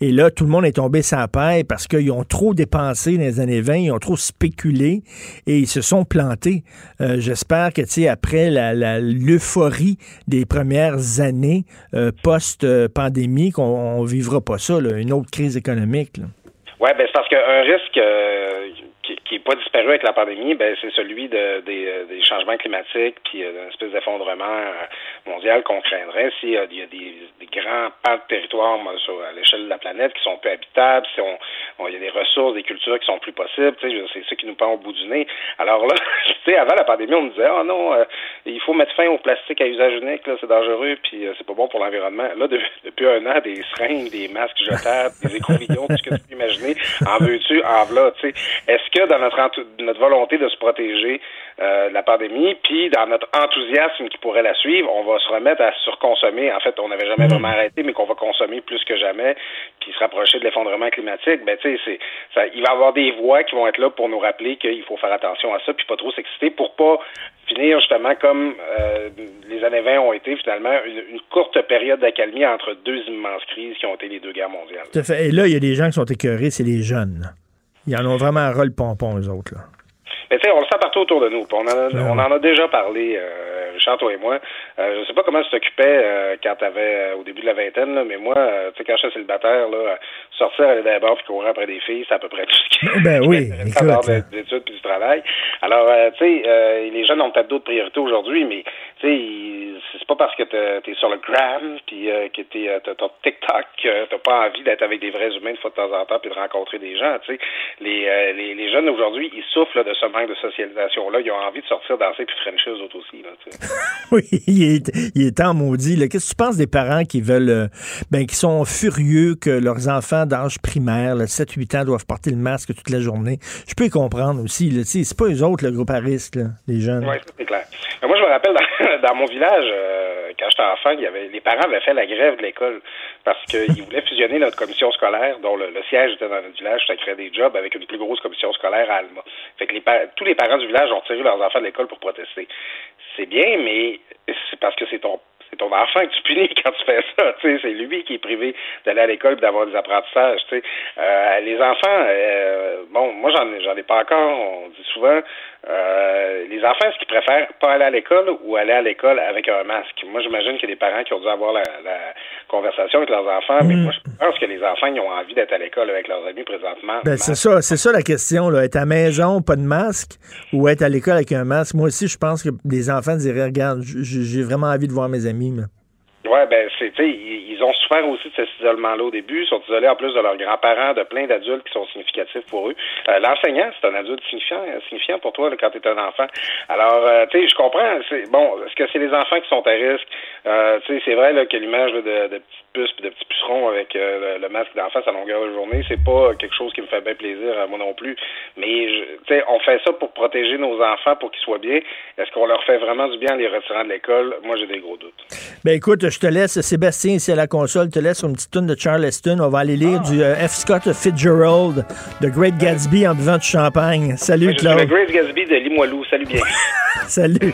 Speaker 3: et là, tout le monde est tombé sans paille parce qu'ils ont trop dépensé dans les années 20, ils ont trop spéculé, et ils se sont plantés. Euh, J'espère que, tu sais, après la- la- l'euphorie des premières années euh, post-pandémie, qu'on on vivra pas ça, là, une autre crise économique. là.
Speaker 18: Oui, ben c'est parce qu'un risque euh, qui n'est pas disparu avec la pandémie, ben c'est celui de, des, euh, des changements climatiques puis euh, d'une espèce d'effondrement euh, mondial qu'on craindrait s'il y a des, des grands pans de territoire moi, sur, à l'échelle de la planète qui sont peu habitables, si on, il y a des ressources, des cultures qui sont plus possibles, c'est ça qui nous pend au bout du nez. Alors là, (laughs) avant la pandémie, on me disait, oh non, euh, il faut mettre fin au plastique à usage unique, là, c'est dangereux, puis euh, c'est pas bon pour l'environnement. Là, de- depuis un an, des seringues, des masques jetables, des écouvillons, tout ce que tu peux imaginer, en veux-tu, en voilà, tu sais. Est-ce que dans notre, volonté de se protéger euh, de la pandémie, puis dans notre enthousiasme qui pourrait la suivre, on va se remettre à surconsommer. En fait, on n'avait jamais vraiment arrêté, mais qu'on va consommer plus que jamais, puis se rapprocher de l'effondrement climatique. Ben, tu sais, il va y avoir des voix qui vont être là pour nous rappeler qu'il faut faire attention à ça, puis pas trop s'exciter pour pas finir justement comme euh, les années 20 ont été finalement une, une courte période d'accalmie entre deux immenses crises qui ont été les deux guerres mondiales.
Speaker 3: Tout à fait. Et là, il y a des gens qui sont écœurés, c'est les jeunes. Ils en ont vraiment un rôle pompon, eux autres.
Speaker 18: Mais tu sais, on le sent partout autour de nous. puis On en a, on en a déjà parlé, euh, Richard, toi et moi. Euh, je sais pas comment tu t'occupais euh, quand tu avais au début de la vingtaine, là, mais moi, euh, tu sais, quand j'étais célibataire, là, sortir aller les bars puis courir après des filles, c'est à peu près tout ce qui
Speaker 3: Ben oui, (laughs)
Speaker 18: en dehors
Speaker 3: écoute.
Speaker 18: des études puis du travail. Alors, euh, tu sais, euh, les jeunes ont peut-être d'autres priorités aujourd'hui, mais tu sais, c'est pas parce que t'es es sur le gram puis euh, que t'es euh, t'as ton TikTok que t'as pas envie d'être avec des vrais humains de fois de temps en temps puis de rencontrer des gens. Tu sais, les, euh, les les jeunes aujourd'hui, ils souffrent là, de ce manque de socialisation là. Ils ont envie de sortir danser puis frencher eux autres aussi. Là. (laughs)
Speaker 3: Oui, il est, il est temps maudit. Qu'est-ce que tu penses des parents qui veulent, euh, ben, qui sont furieux que leurs enfants d'âge primaire, 7-8 ans, doivent porter le masque toute la journée? Je peux les comprendre aussi. C'est pas eux autres, le groupe à risque, là, les jeunes.
Speaker 18: Oui, c'est clair. Mais moi, je me rappelle dans, (laughs) dans mon village, euh, quand j'étais enfant, il y avait les parents avaient fait la grève de l'école parce qu'ils voulaient fusionner notre commission scolaire, dont le, le siège était dans notre village, ça créait des jobs avec une plus grosse commission scolaire à Alma. Fait que les tous les parents du village ont retiré leurs enfants de l'école pour protester. C'est bien, mais c'est parce que c'est ton c'est ton enfant que tu punis (laughs) quand tu fais ça. Tu sais, c'est lui qui est privé d'aller à l'école et d'avoir des apprentissages. Euh, les enfants, euh, bon, moi j'en ai, j'en ai pas encore. On dit souvent, euh, les enfants, est-ce qu'ils préfèrent pas aller à l'école ou aller à l'école avec un masque? Moi, j'imagine qu'il y a des parents qui ont dû avoir la, la conversation avec leurs enfants, mais moi, je pense que les enfants, ils ont envie d'être à l'école avec leurs amis présentement.
Speaker 3: Ben, c'est ça, c'est ça la question. Là. Être à la maison, pas de masque, ou être à l'école avec un masque? Moi aussi, je pense que des enfants diraient, regarde, j'ai vraiment envie de voir mes amis. Mais-
Speaker 18: Ouais, ben c'est, ils, ils ont souffert aussi de cet isolement-là au début. Sont isolés en plus de leurs grands-parents, de plein d'adultes qui sont significatifs pour eux. Euh, l'enseignant, c'est un adulte signifiant, signifiant pour toi quand tu es un enfant. Alors, euh, tu sais, je comprends. C'est bon. Est-ce que c'est les enfants qui sont à risque? Euh, Tu sais, c'est vrai que l'image de, de petites puces puis de petits pucerons avec euh, le, masque d'en face à longueur de journée, c'est pas quelque chose qui me fait bien plaisir moi non plus. Mais tu sais, on fait ça pour protéger nos enfants, pour qu'ils soient bien. Est-ce qu'on leur fait vraiment du bien en les retirant de l'école? Moi, j'ai des gros doutes.
Speaker 3: Ben écoute, je te laisse, Sébastien, à la console, te laisse sur une petite tune de Charleston. On va aller lire du euh, F. Scott Fitzgerald, The Great Gatsby en buvant du champagne. Salut,
Speaker 18: suis le
Speaker 3: Claude.
Speaker 18: Grace Gatsby de Limoilou. Salut bien. (laughs)
Speaker 3: Salut.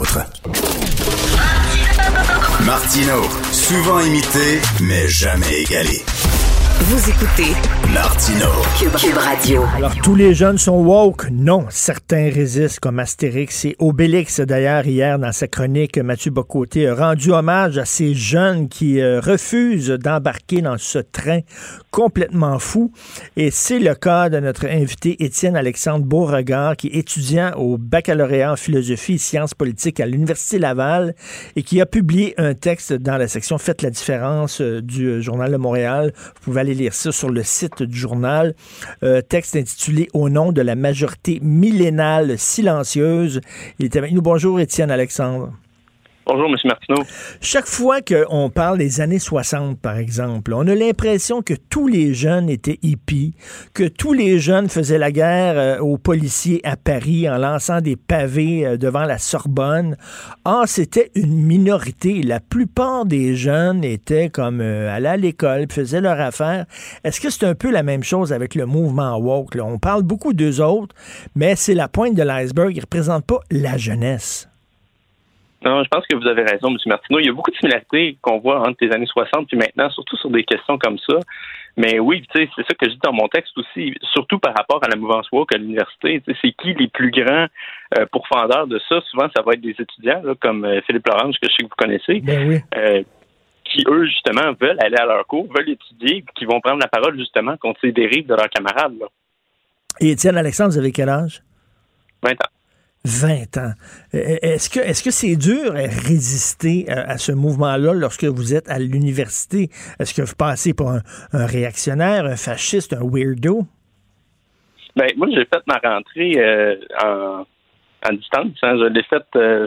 Speaker 17: Autre.
Speaker 14: Martino, souvent imité, mais jamais égalé.
Speaker 7: Vous écoutez
Speaker 14: Martino.
Speaker 7: Cube, Cube Radio.
Speaker 3: Alors, tous les jeunes sont woke? Non. Certains résistent, comme Astérix et Obélix. D'ailleurs, hier, dans sa chronique, Mathieu Bocoté a rendu hommage à ces jeunes qui euh, refusent d'embarquer dans ce train complètement fou. Et c'est le cas de notre invité Étienne Alexandre Beauregard, qui est étudiant au baccalauréat en philosophie et sciences politiques à l'Université Laval et qui a publié un texte dans la section Faites la différence euh, du euh, Journal de Montréal. Vous pouvez aller lire ça sur le site du journal. Euh, texte intitulé Au nom de la majorité millénale silencieuse. Il est avec nous. Bonjour, Étienne Alexandre.
Speaker 19: Bonjour, M. Martineau.
Speaker 3: Chaque fois qu'on parle des années 60, par exemple, on a l'impression que tous les jeunes étaient hippies, que tous les jeunes faisaient la guerre euh, aux policiers à Paris en lançant des pavés euh, devant la Sorbonne. Or, c'était une minorité. La plupart des jeunes étaient comme euh, allaient à l'école, faisaient leur affaire. Est-ce que c'est un peu la même chose avec le mouvement woke? On parle beaucoup d'eux autres, mais c'est la pointe de l'iceberg. Ils ne représentent pas la jeunesse.
Speaker 19: Non, je pense que vous avez raison, M. Martineau. Il y a beaucoup de similarités qu'on voit entre les années 60 et maintenant, surtout sur des questions comme ça. Mais oui, c'est ça que je dis dans mon texte aussi, surtout par rapport à la mouvance woke à l'université. C'est qui les plus grands euh, pourfendeurs de ça? Souvent, ça va être des étudiants, là, comme euh, Philippe Lorange, que je sais que vous connaissez.
Speaker 3: Ben oui.
Speaker 19: Euh, qui, eux, justement, veulent aller à leur cours, veulent étudier, qui vont prendre la parole, justement, contre ces dérives de leurs camarades. Là.
Speaker 3: Et Étienne Alexandre, vous avez quel âge?
Speaker 19: 20 ans.
Speaker 3: 20 ans. Euh, Est-ce que est-ce que c'est dur à résister à, à ce mouvement-là lorsque vous êtes à l'université? Est-ce que vous passez pour un, un réactionnaire, un fasciste, un weirdo?
Speaker 19: Ben, moi, j'ai fait ma rentrée euh, en, en distance. Hein. Je l'ai faite euh,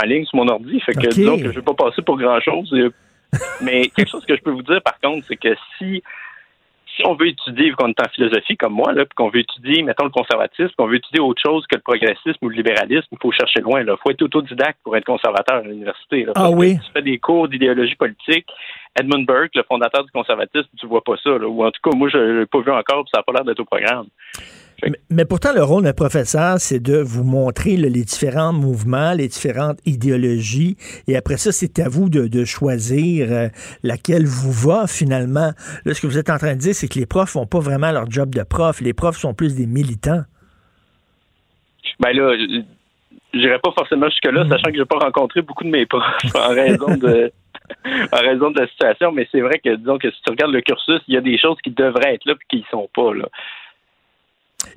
Speaker 19: en ligne sur mon ordi. Fait que disons que je vais pas passer pour grand-chose. (laughs) Mais quelque chose que je peux vous dire, par contre, c'est que si si on veut étudier, vu qu'on est en philosophie comme moi, là, puis qu'on veut étudier, mettons, le conservatisme, qu'on veut étudier autre chose que le progressisme ou le libéralisme, il faut chercher loin. Il faut être autodidacte pour être conservateur à l'université. là.
Speaker 3: Ah oui?
Speaker 19: Tu fais des cours d'idéologie politique. Edmund Burke, le fondateur du conservatisme, tu vois pas ça. là. Ou en tout cas, moi, je l'ai pas vu encore, puis ça n'a pas l'air d'être au programme.
Speaker 3: Mais, mais pourtant, le rôle d'un professeur, c'est de vous montrer là, les différents mouvements, les différentes idéologies, et après ça, c'est à vous de, de choisir euh, laquelle vous va finalement. Là, ce que vous êtes en train de dire, c'est que les profs font pas vraiment leur job de prof. Les profs sont plus des militants.
Speaker 19: Ben là, je j'irai pas forcément jusque-là, sachant que j'ai pas rencontré beaucoup de mes profs (laughs) en raison de (laughs) en raison de la situation, mais c'est vrai que disons que si tu regardes le cursus, il y a des choses qui devraient être là puis qui y sont pas là.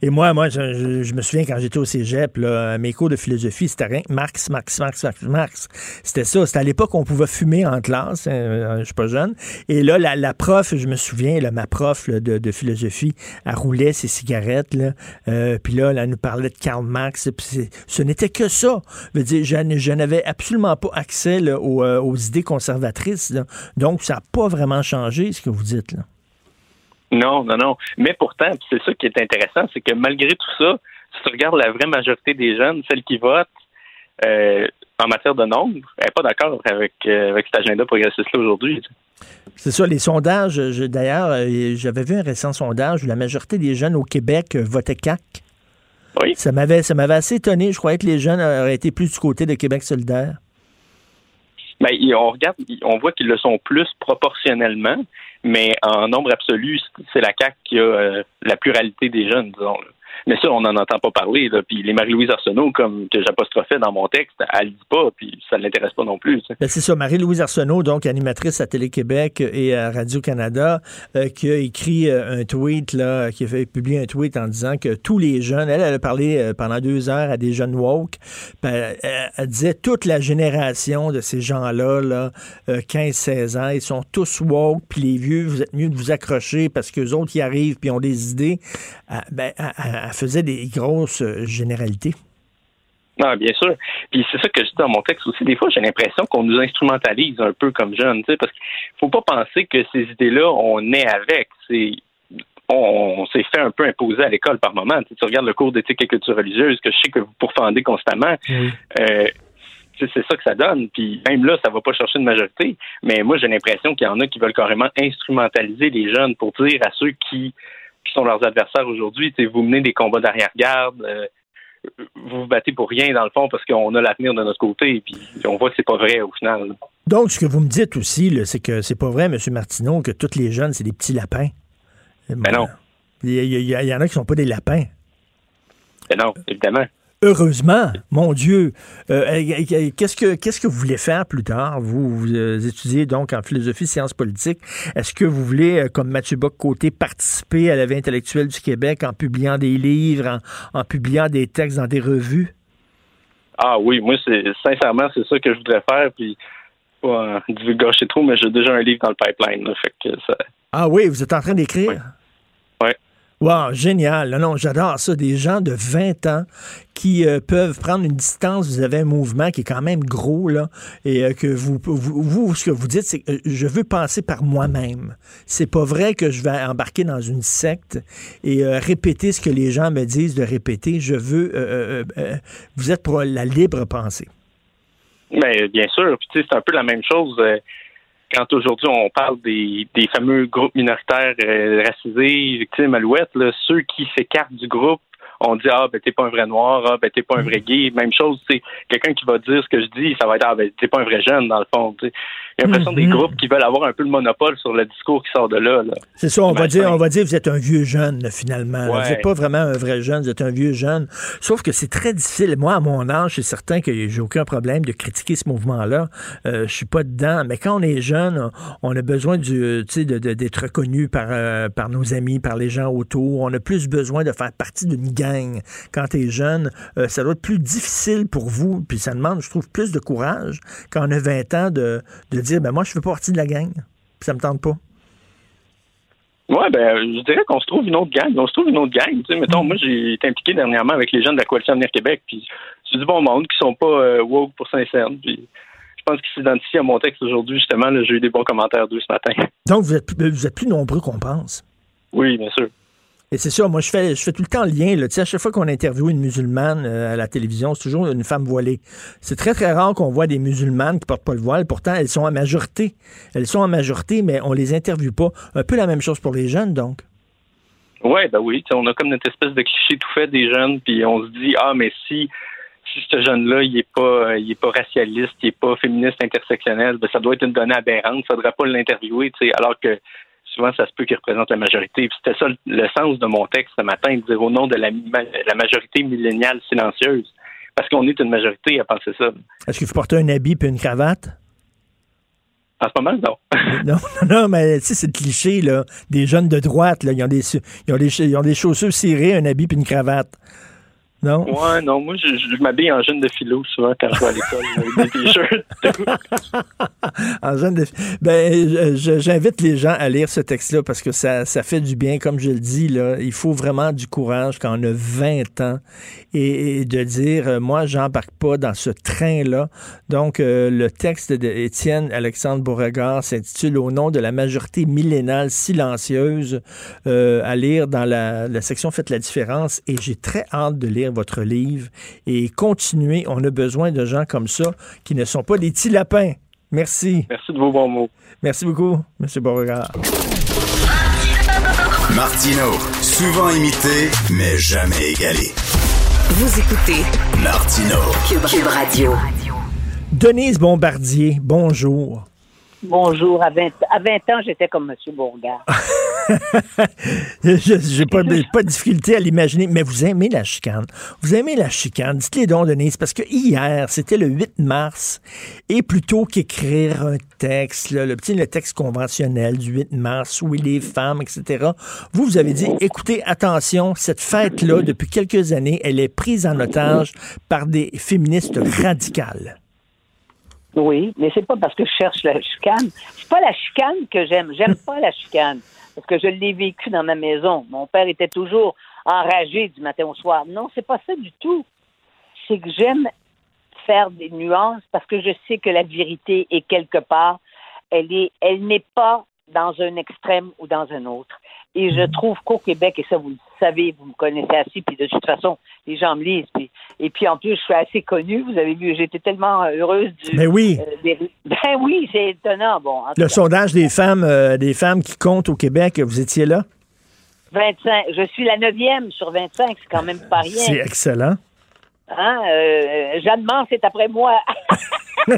Speaker 3: Et moi, moi, je, me souviens quand j'étais au cégep, là, mes cours de philosophie, c'était rien Marx, Marx, Marx, Marx, Marx. C'était ça. C'était à l'époque où on pouvait fumer en classe. hein, euh, je suis pas jeune. Et là, la, la prof, je me souviens, là, ma prof là, de, de philosophie, elle roulait ses cigarettes. Là, euh, puis là, elle nous parlait de Karl Marx. puis ce n'était que ça. Je veux dire, je, n'avais absolument pas accès euh, aux idées conservatrices. Donc, ça n'a pas vraiment changé, ce que vous dites. Là.
Speaker 19: Non, non, non. Mais pourtant, c'est ça qui est intéressant, c'est que malgré tout ça, si tu regardes la vraie majorité des jeunes, celles qui votent euh, en matière de nombre, elle n'est pas d'accord avec, euh, avec cet agenda progressiste-là aujourd'hui.
Speaker 3: C'est ça, les sondages. je- D'ailleurs, euh, j'avais vu un récent sondage où la majorité des jeunes au Québec votaient CAC.
Speaker 19: Oui.
Speaker 3: Ça m'avait, ça m'avait assez étonné. Je croyais que les jeunes auraient été plus du côté de Québec solidaire.
Speaker 19: Ben, on regarde, on voit qu'ils le sont plus proportionnellement, mais en nombre absolu, c'est la CAQ qui a euh, la pluralité des jeunes, disons. là. Mais ça, on n'en entend pas parler. Là. Puis les Marie-Louise Arsenault, comme que j'apostrophais dans mon texte, elle le dit pas, puis ça ne l'intéresse pas non plus.
Speaker 3: Ben, c'est ça, Marie-Louise Arsenault, donc animatrice à Télé-Québec et à Radio-Canada, euh, qui a écrit euh, un tweet, là, qui a publier un tweet en disant que tous les jeunes, elle, elle a parlé euh, pendant deux heures à des jeunes woke, ben, elle, disait toute la génération de ces gens-là, là, euh, 15-16 ans, ils sont tous woke, puis les vieux, vous êtes mieux de vous accrocher parce que les autres y arrivent puis ont des idées. Euh, ben, elle, elle- elle faisait des grosses euh, généralités.
Speaker 19: Non, bien sûr. Puis c'est ça que je dis dans mon texte aussi. Des fois, j'ai l'impression qu'on nous instrumentalise un peu comme jeunes, tu sais, parce qu'il faut pas penser que ces idées-là, on est avec. C'est on, s'est fait un peu imposer à l'école par moment. Tu, sais, tu regardes le cours d'éthique et culture religieuse que je sais que vous pourfendez constamment. Euh, tu sais, c'est ça que ça donne. Puis même là, ça va pas chercher une majorité. Mais moi, j'ai l'impression qu'il y en a qui veulent carrément instrumentaliser les jeunes pour dire à ceux qui, qui sont leurs adversaires aujourd'hui, vous menez des combats d'arrière-garde. euh, vous vous battez pour rien dans le fond parce qu'on a l'avenir de notre côté puis on voit que c'est pas vrai au final.
Speaker 3: Donc, ce que vous me dites aussi, c'est que c'est pas vrai, M. Martineau, que tous les jeunes, c'est des petits lapins.
Speaker 19: Mais non.
Speaker 3: Il y, en a qui sont pas des lapins.
Speaker 19: Mais non, évidemment.
Speaker 3: Heureusement, mon Dieu. Euh, euh, qu'est-ce que qu'est-ce que vous voulez faire plus tard? Vous, vous, euh, étudiez donc en philosophie, sciences politiques. Est-ce que vous voulez, euh, comme Mathieu Bock-Côté, participer à la vie intellectuelle du Québec en publiant des livres, en, en publiant des textes dans des revues?
Speaker 19: Ah oui, moi, c'est sincèrement, c'est ça que je voudrais faire. Puis, pas divulgacher trop, mais j'ai déjà un livre dans le pipeline. là, fait que ça...
Speaker 3: Ah oui, vous êtes en train d'écrire? Wow, génial. Non, j'adore ça. Des gens de 20 ans qui euh, peuvent prendre une distance. Vous avez un mouvement qui est quand même gros, là, et euh, que vous, ce que vous dites, c'est que euh, je veux penser par moi-même. C'est pas vrai que je vais embarquer dans une secte et répéter ce que les gens me disent de répéter. Je veux. vous êtes pour la libre pensée.
Speaker 19: Mais bien sûr, c'est un peu la même chose quand aujourd'hui on parle des, des fameux groupes minoritaires euh, racisés, victimes, alouettes, là, ceux qui s'écartent du groupe, on dit ah ben t'es pas un vrai noir, ah ben t'es pas un vrai gay. Même chose, c'est quelqu'un qui va dire ce que je dis, ça va être ah ben t'es pas un vrai jeune dans le fond. J'ai l'impression
Speaker 3: Mhm.
Speaker 19: des groupes qui veulent avoir un peu le monopole sur le discours qui sort de là. là.
Speaker 3: C'est ça, on va dire, on va dire, vous êtes un vieux jeune, là, finalement.
Speaker 19: Ouais.
Speaker 3: Vous n'êtes pas vraiment un vrai jeune, vous êtes un vieux jeune. Sauf que c'est très difficile. Moi, à mon âge, c'est certain que j'ai aucun problème de critiquer ce mouvement-là. Euh, je suis pas dedans. Mais quand on est jeune, on a besoin du, d'être reconnu par, euh, par nos amis, par les gens autour. On a plus besoin de faire partie d'une gang. Quand tu es jeune, euh, ça doit être plus difficile pour vous. Puis ça demande, je trouve, plus de courage quand on a 20 ans de, de dire, ben moi, je fais pas partie de la gang. Puis ça me tente pas.
Speaker 19: Ouais, ben, je dirais qu'on se trouve une autre gang. On se trouve une autre gang. Tu sais, mettons, moi, j'ai été impliqué dernièrement avec les jeunes de la Coalition Avenir Québec, puis c'est du bon monde qui sont pas euh, woke pour Saint-Saëns. Puis je pense qu'ils s'identifient à mon texte aujourd'hui, justement. J'ai eu des bons commentaires d'eux ce matin.
Speaker 3: Donc, vous êtes, plus- vous êtes plus nombreux qu'on pense.
Speaker 19: Oui, bien sûr.
Speaker 3: Et c'est ça, moi, je fais, je fais tout le temps le lien. Tu sais, à chaque fois qu'on interviewe une musulmane euh, à la télévision, c'est toujours une femme voilée. C'est très, très rare qu'on voit des musulmanes qui portent pas le voile. Pourtant, elles sont en majorité. Elles sont en majorité, mais on les interviewe pas. Un peu la même chose pour les jeunes, donc.
Speaker 19: Ouais, ben oui. On a comme notre espèce de cliché tout fait des jeunes, puis on se dit, ah, mais si si ce jeune-là, il est pas il est pas racialiste, il est pas féministe intersectionnel, ben ça doit être une donnée aberrante, faudrait pas l'interviewer, alors que souvent ça se peut qu'il représente la majorité. C'était ça le, sens de mon texte ce matin, de dire au nom de la, ma- la majorité milléniale silencieuse. Parce qu'on est une majorité à penser ça.
Speaker 3: Est-ce que vous portez un habit puis une cravate?
Speaker 19: En ce moment, non. (laughs)
Speaker 3: non, non, non, mais tu sais, c'est le cliché, là. Des jeunes de droite, là. Ils ont des, ils ont des, ils ont des chaussures cirées, un habit puis une cravate. Non?
Speaker 19: Ouais, non, moi, je m'habille en jeune de philo souvent quand je vais à l'école, avec des (laughs) t-shirts. (laughs)
Speaker 3: En de- Ben, j'invite les gens à lire ce texte-là parce que ça, ça fait du bien. Comme je le dis, là, il faut vraiment du courage quand on a 20 ans et, de dire, euh, moi, j'embarque pas dans ce train-là. Donc, euh, le texte d'Étienne Alexandre Beauregard s'intitule Au nom de la majorité millénale silencieuse euh, à lire dans la, la section Faites la différence. Et j'ai très hâte de lire votre livre et continuer. On a besoin de gens comme ça qui ne sont pas des petits lapins. Merci.
Speaker 19: Merci de vos bons mots.
Speaker 3: Merci beaucoup, M. Beauregard.
Speaker 14: Martino, souvent imité, mais jamais égalé.
Speaker 7: Vous écoutez
Speaker 14: Martino.
Speaker 7: Cube, Cube Radio.
Speaker 3: Denise Bombardier, bonjour.
Speaker 20: Bonjour. À 20, à 20 ans, j'étais comme M. Bourgard.
Speaker 3: Je (laughs) J'ai pas de, pas de difficulté à l'imaginer, mais vous aimez la chicane. Vous aimez la chicane. Dites-les donc, Denise, parce que hier, c'était le 8 mars, et plutôt qu'écrire un texte, le petit le texte conventionnel du 8 mars, oui, les femmes, etc., vous, vous avez dit, écoutez, attention, cette fête-là, depuis quelques années, elle est prise en otage par des féministes radicales.
Speaker 20: Oui, mais c'est pas parce que je cherche la chicane. C'est pas la chicane que j'aime. J'aime pas la chicane. Parce que je l'ai vécu dans ma maison. Mon père était toujours enragé du matin au soir. Non, c'est pas ça du tout. C'est que j'aime faire des nuances parce que je sais que la vérité est quelque part. Elle est, elle n'est pas dans un extrême ou dans un autre. Et je trouve qu'au Québec, et ça vous le savez, vous me connaissez assez, puis de toute façon, les gens me lisent. Puis, et puis en plus, je suis assez connue. Vous avez vu, j'étais tellement heureuse du.
Speaker 3: Ben oui.
Speaker 20: euh, des- ben oui, c'est étonnant. Bon,
Speaker 3: Le
Speaker 20: cas,
Speaker 3: sondage des femmes, euh, des femmes qui comptent au Québec, vous étiez là?
Speaker 20: 25. Je suis la neuvième sur 25, c'est quand même pas rien.
Speaker 3: C'est excellent.
Speaker 20: Hein? euh, Jeanne Mance est après moi. (laughs)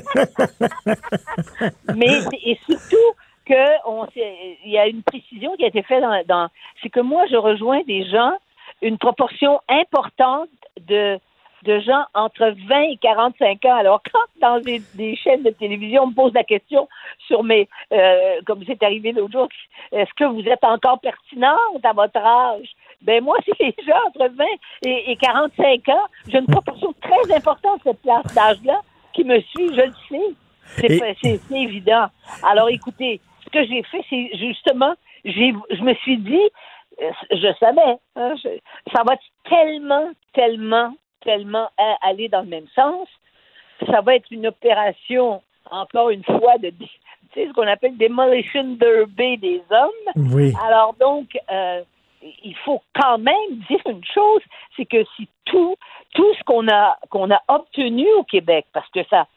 Speaker 20: Mais et surtout que on il y a une précision qui a été faite dans, dans c'est que moi je rejoins des gens une proportion importante de de gens entre 20 et 45 ans. Alors, quand dans des, des chaînes de télévision, on me pose la question sur mes, euh, comme c'est arrivé l'autre jour, est-ce que vous êtes encore pertinente à votre âge? Ben moi, c'est les gens entre 20 et, et 45 ans. J'ai une proportion très importante de cette classe d'âge-là qui me suit, je le sais. C'est évident. Alors, écoutez, ce que j'ai fait, c'est justement, j'ai, je me suis dit, euh, je savais, hein, je- ça va tellement, tellement, tellement a- aller dans le même sens. Ça va être une opération, encore une fois, de, tu sais, ce qu'on appelle demolition derby des hommes.
Speaker 3: Oui.
Speaker 20: Alors donc, euh, il faut quand même dire une chose, c'est que si tout, tout ce qu'on a, qu'on a obtenu au Québec, parce que ça,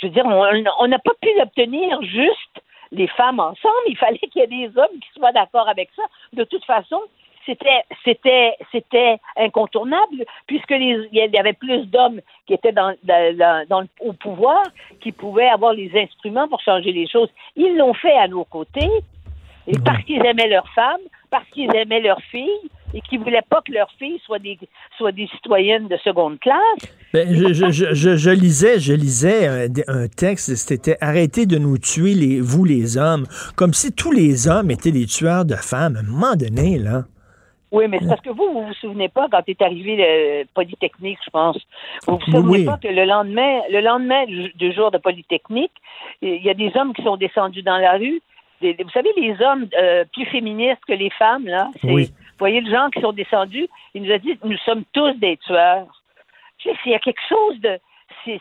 Speaker 20: je veux dire, on n'a pas pu l'obtenir juste les femmes ensemble, il fallait qu'il y ait des hommes qui soient d'accord avec ça. De toute façon, c'était c'était c'était incontournable puisque les, il y avait plus d'hommes qui étaient dans, dans, au pouvoir qui pouvaient avoir les instruments pour changer les choses. Ils l'ont fait à nos côtés et parce qu'ils aimaient leurs femmes, parce qu'ils aimaient leurs filles et qu'ils voulaient pas que leurs filles soient des soient des citoyennes de seconde classe.
Speaker 3: Ben, je, je, je, lisais, je lisais un, un texte, c'était arrêtez de nous tuer les, vous les hommes, comme si tous les hommes étaient des tueurs de femmes. À un moment donné, là.
Speaker 20: Oui, mais c'est parce que vous, vous vous souvenez pas quand est arrivé le Polytechnique, je pense. Vous vous souvenez
Speaker 3: oui.
Speaker 20: pas que le lendemain, le lendemain du jour de Polytechnique, il y a des hommes qui sont descendus dans la rue. Des- vous savez, les hommes euh, plus féministes que les femmes, là,
Speaker 3: Oui.
Speaker 20: vous voyez les gens qui sont descendus, ils nous ont dit, nous sommes tous des tueurs. Tu sais, il y a quelque chose de,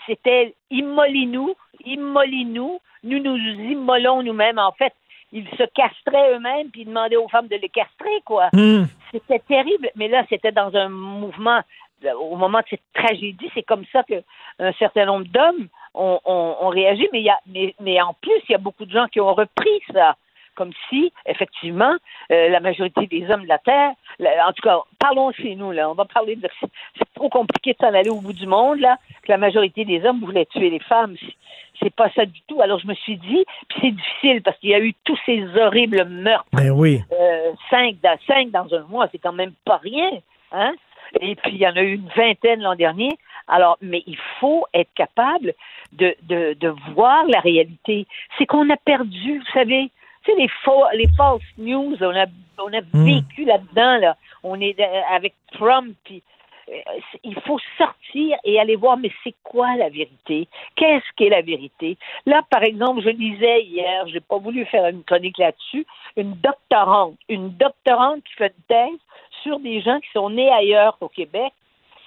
Speaker 20: c'était immolez-nous, immolez-nous, nous nous immolons nous-mêmes. En fait, ils se castraient eux-mêmes puis ils demandaient aux femmes de les castrer, quoi.
Speaker 3: Hmm.
Speaker 20: C'était terrible, mais là, c'était dans un mouvement. Au moment de cette tragédie, c'est comme ça que un certain nombre d'hommes ont, ont- ont réagi, mais, il y a, mais, mais en plus, il y a beaucoup de gens qui ont repris ça, comme si, effectivement, euh, la majorité des hommes de la Terre, en tout cas, parlons chez nous, là, on va parler de... C'est trop compliqué de s'en aller au bout du monde, là, que la majorité des hommes voulaient tuer les femmes. C'est- C'est pas ça du tout. Alors, je me suis dit, puis c'est difficile, parce qu'il y a eu tous ces horribles meurtres
Speaker 3: Ben oui.
Speaker 20: euh, cinq, dans, cinq dans un mois, c'est quand même pas rien. Hein? Et puis, il y en a eu une vingtaine l'an dernier. Alors, mais il faut être capable de, de, de voir la réalité. C'est qu'on a perdu, vous savez, tu sais, les, faux, les false news, on a, on a vécu là-dedans, là. On est euh, avec Trump, puis euh, il faut sortir et aller voir, mais c'est quoi la vérité? Qu'est-ce qu'est la vérité? Là, par exemple, je lisais hier, j'ai pas voulu faire une chronique là-dessus, une doctorante, une doctorante qui fait une thèse sur des gens qui sont nés ailleurs qu'au Québec,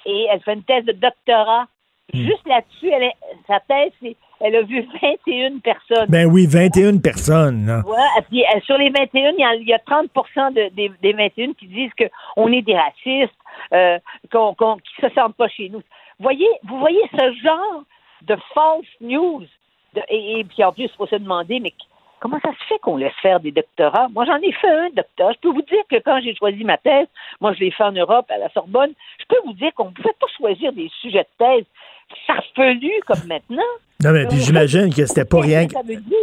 Speaker 20: et elle fait une thèse de doctorat. Juste là-dessus, elle est- sa thèse, c'est elle a vu 21 personnes.
Speaker 3: Ben oui, 21 personnes.
Speaker 20: Ouais, et puis sur les 21, il y a, il y a 30 de, des, des 21 qui disent qu'on est des racistes, euh, qu'on, qu'on, qui se sentent pas chez nous. Voyez, vous voyez ce genre de false news? De- et, et puis en plus, il faut se demander, mais comment ça se fait qu'on laisse faire des doctorats? Moi, j'en ai fait un doctorat. Je peux vous dire que quand j'ai choisi ma thèse, moi, je l'ai fait en Europe, à la Sorbonne, je peux vous dire qu'on ne pouvait pas choisir des sujets de thèse farfelus comme maintenant.
Speaker 3: Non, mais puis j'imagine que c'était pas rien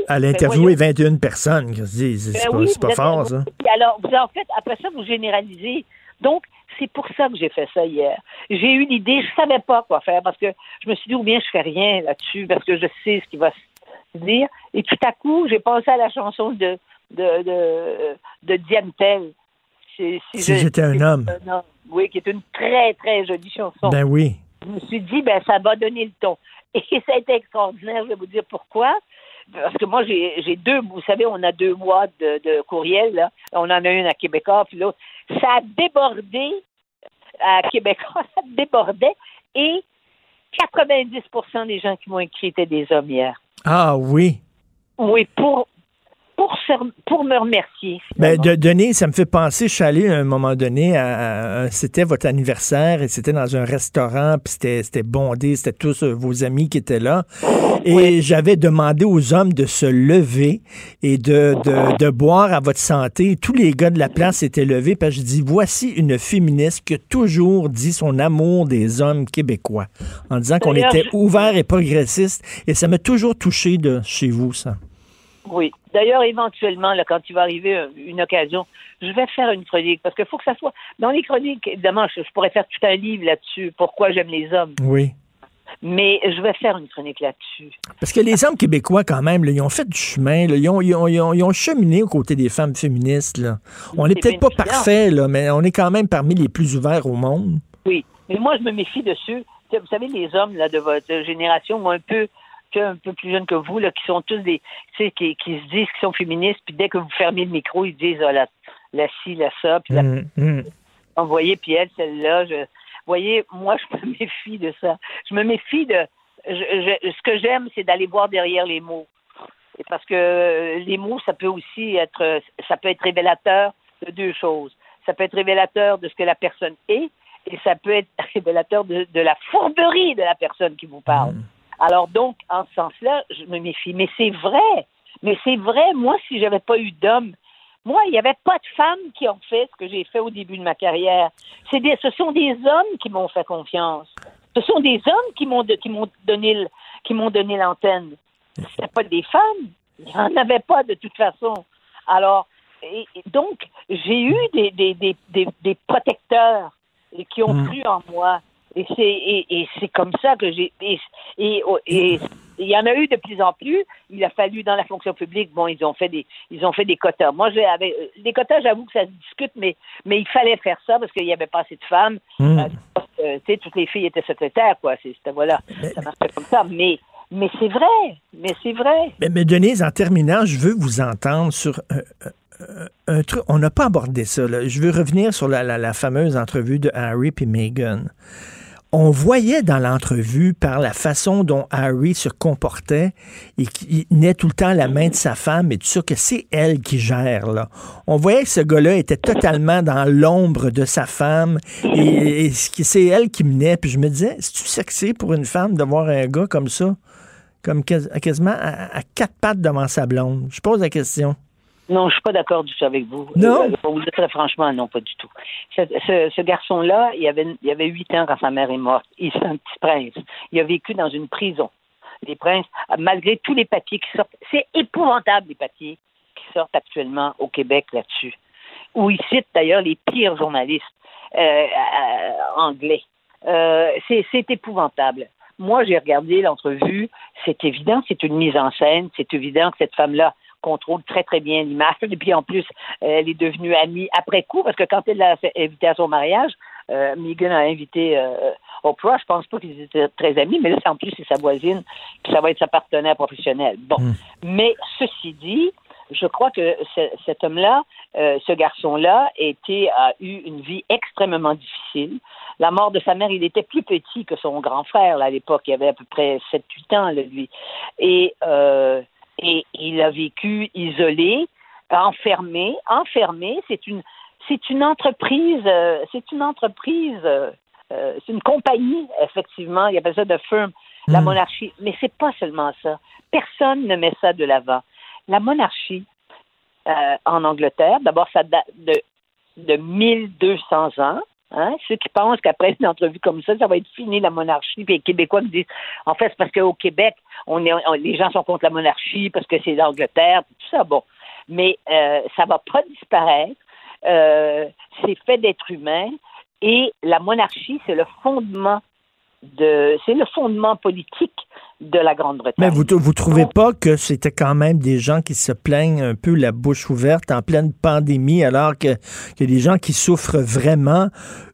Speaker 3: à
Speaker 20: Ben
Speaker 3: l'interviewer
Speaker 20: voyons.
Speaker 3: 21 personnes. C'est
Speaker 20: Ben
Speaker 3: c'est pas, pas fort, ça.
Speaker 20: Alors, vous, en fait, après ça, vous généralisez. Donc, c'est pour ça que j'ai fait ça hier. J'ai eu l'idée, je savais pas quoi faire parce que je me suis dit, ou bien je fais rien là-dessus parce que je sais ce qui va se dire. Et tout à coup, j'ai pensé à la chanson de, de, de, de Diane Tell.
Speaker 3: Si j'étais un homme.
Speaker 20: Oui, qui est une très, très jolie chanson.
Speaker 3: Ben oui.
Speaker 20: Je me suis dit, ben, ça va donner le ton. Et ça a été extraordinaire, je vais vous dire pourquoi. Parce que moi, j'ai j'ai deux, vous savez, on a deux boîtes de, de courriel, là. On en a une à Québécois, puis l'autre. Ça a débordé à Québécois, (laughs) ça débordait. Et 90% des gens qui m'ont écrit étaient des hommes hier.
Speaker 3: Ah oui.
Speaker 20: Oui, pour, pour me remercier.
Speaker 3: Ben, de, Denis, ça me fait penser, je suis allé à un moment donné, à, à- c'était votre anniversaire et c'était dans un restaurant, puis c'était, c'était bondé, c'était tous euh, vos amis qui étaient là. Et j'avais demandé aux hommes de se lever et de, de, de boire à votre santé. Tous les gars de la place étaient levés, parce que je dis, voici une féministe qui a toujours dit son amour des hommes québécois, en disant qu'on était ouvert et progressiste. Et ça m'a toujours touché de chez vous, ça.
Speaker 20: Oui. D'ailleurs, éventuellement, là, quand il va arriver euh, une occasion, je vais faire une chronique parce qu'il faut que ça soit dans les chroniques. Évidemment, je, je pourrais faire tout un livre là-dessus. Pourquoi j'aime les hommes
Speaker 3: Oui.
Speaker 20: Mais je vais faire une chronique là-dessus.
Speaker 3: Parce que les hommes québécois, quand même, là, ils ont fait du chemin, là, ils, ont, ils ont- ils ont- ils ont cheminé aux côtés des femmes féministes. là. On n'est peut-être pas parfait, là, mais on est quand même parmi les plus ouverts au monde.
Speaker 20: Oui. Mais moi, je me méfie de ceux. tu sais, Vous savez, les hommes là, de votre génération, ou un peu, un peu plus jeunes que vous, là, qui sont tous des. Tu sais, qui, qui se disent qu'ils sont féministes, puis dès que vous fermez le micro, ils disent ah, la, la ci, la ça, puis la
Speaker 3: hum.
Speaker 20: Vous voyez, puis elle, celle-là, je, vous voyez, moi, je me (laughs) méfie de ça. Je me méfie de, je, je- ce que j'aime, c'est d'aller voir derrière les mots. Et parce que les mots, ça peut aussi être, ça peut être révélateur de deux choses. Ça peut être révélateur de ce que la personne est, et ça peut être (laughs) révélateur de, de la fourberie de la personne qui vous parle. Alors donc, en ce sens-là, je me méfie. Mais c'est vrai. Mais c'est vrai. Moi, si j'avais pas eu d'homme, moi, il n'y avait pas de femmes qui ont fait ce que j'ai fait au début de ma carrière. C'est des, ce sont des hommes qui m'ont fait confiance. Ce sont des hommes qui m'ont de- qui m'ont donné le- qui m'ont donné l'antenne. C'était pas des femmes. Il n'y en avait pas de toute façon. Alors, et, et donc, j'ai eu des, des, des, des, des protecteurs qui ont
Speaker 21: Mm.
Speaker 20: cru en moi. Et c'est et, et c'est comme ça que j'ai et et et- il y en a eu de plus en plus. Il a fallu dans la fonction publique. Bon, ils ont fait des ils ont fait des quotas. Moi, j'ai avec les quotas, j'avoue que ça se discute, mais mais il fallait faire ça parce qu'il n'y avait pas assez de femmes.
Speaker 3: Mm.
Speaker 20: Euh, euh, tu sais, toutes les filles étaient secrétaires, quoi. C'est- C'était voilà, ça marchait comme ça. Mais mais c'est vrai, mais c'est vrai.
Speaker 3: Mais, mais Denise, en terminant, je veux vous entendre sur un, un- un truc. On n'a pas abordé ça. là. Je veux revenir sur la, la- la fameuse entrevue de Harry et Meghan. On voyait dans l'entrevue, par la façon dont Harry se comportait, et qu'il tenait tout le temps la main de sa femme et tout ça, que c'est elle qui gère. Là. On voyait que ce gars-là était totalement dans l'ombre de sa femme et, c'est elle qui menait. Puis je me disais, c'est-tu sexy pour une femme de voir un gars comme ça? comme quas- quasiment à quatre pattes devant sa blonde? Je pose la question.
Speaker 20: Non, je suis pas d'accord du tout avec vous.
Speaker 3: Non?
Speaker 20: Euh, pour vous dire très franchement, non, pas du tout. Ce, ce- ce garçon-là, il avait, il avait huit ans quand sa mère est morte. Il est un petit prince. Il a vécu dans une prison. Les princes, malgré tous les papiers qui sortent, c'est épouvantable les papiers qui sortent actuellement au Québec là-dessus. Où ils citent d'ailleurs les pires journalistes euh, euh, anglais. Euh, c'est c'est épouvantable. Moi, j'ai regardé l'entrevue. C'est évident, c'est une mise en scène. C'est évident que cette femme-là contrôle très, très bien l'image. Et (laughs) puis, en plus, elle est devenue amie après coup, parce que quand elle l'a invité à son mariage, euh, Megan a invité euh, Oprah. Je pense pas qu'ils étaient très amis, mais là, en plus, c'est sa voisine, puis ça va être sa partenaire professionnelle. Bon. Mais ceci dit, je crois que ce- cet homme-là, euh, ce garçon-là, était, a eu une vie extrêmement difficile. La mort de sa mère, il était plus petit que son grand frère là, à l'époque. Il avait à peu près 7-8 ans, là, lui. Et, euh, et il a vécu isolé, enfermé. Enfermé, c'est une, c'est une entreprise, euh, c'est une entreprise, euh, euh, c'est une compagnie, effectivement. Il appelle ça de firm, la monarchie. Mais c'est pas seulement ça. Personne ne met ça de l'avant. La monarchie euh, en Angleterre, d'abord, ça date de, de 1200 ans. Hein? Ceux qui pensent qu'après une entrevue comme ça, ça va être fini la monarchie, puis les Québécois qui disent, en fait, c'est parce qu'au Québec, on est, on- les gens sont contre la monarchie parce que c'est l'Angleterre, tout ça, bon. Mais euh, ça va pas disparaître. Euh, c'est fait d'êtres humains et la monarchie, c'est le fondement de, c'est le fondement politique de la Grande-Bretagne.
Speaker 3: Mais vous vous trouvez pas que c'était quand même des gens qui se plaignent un peu la bouche ouverte en pleine pandémie, alors que, que des gens qui souffrent vraiment,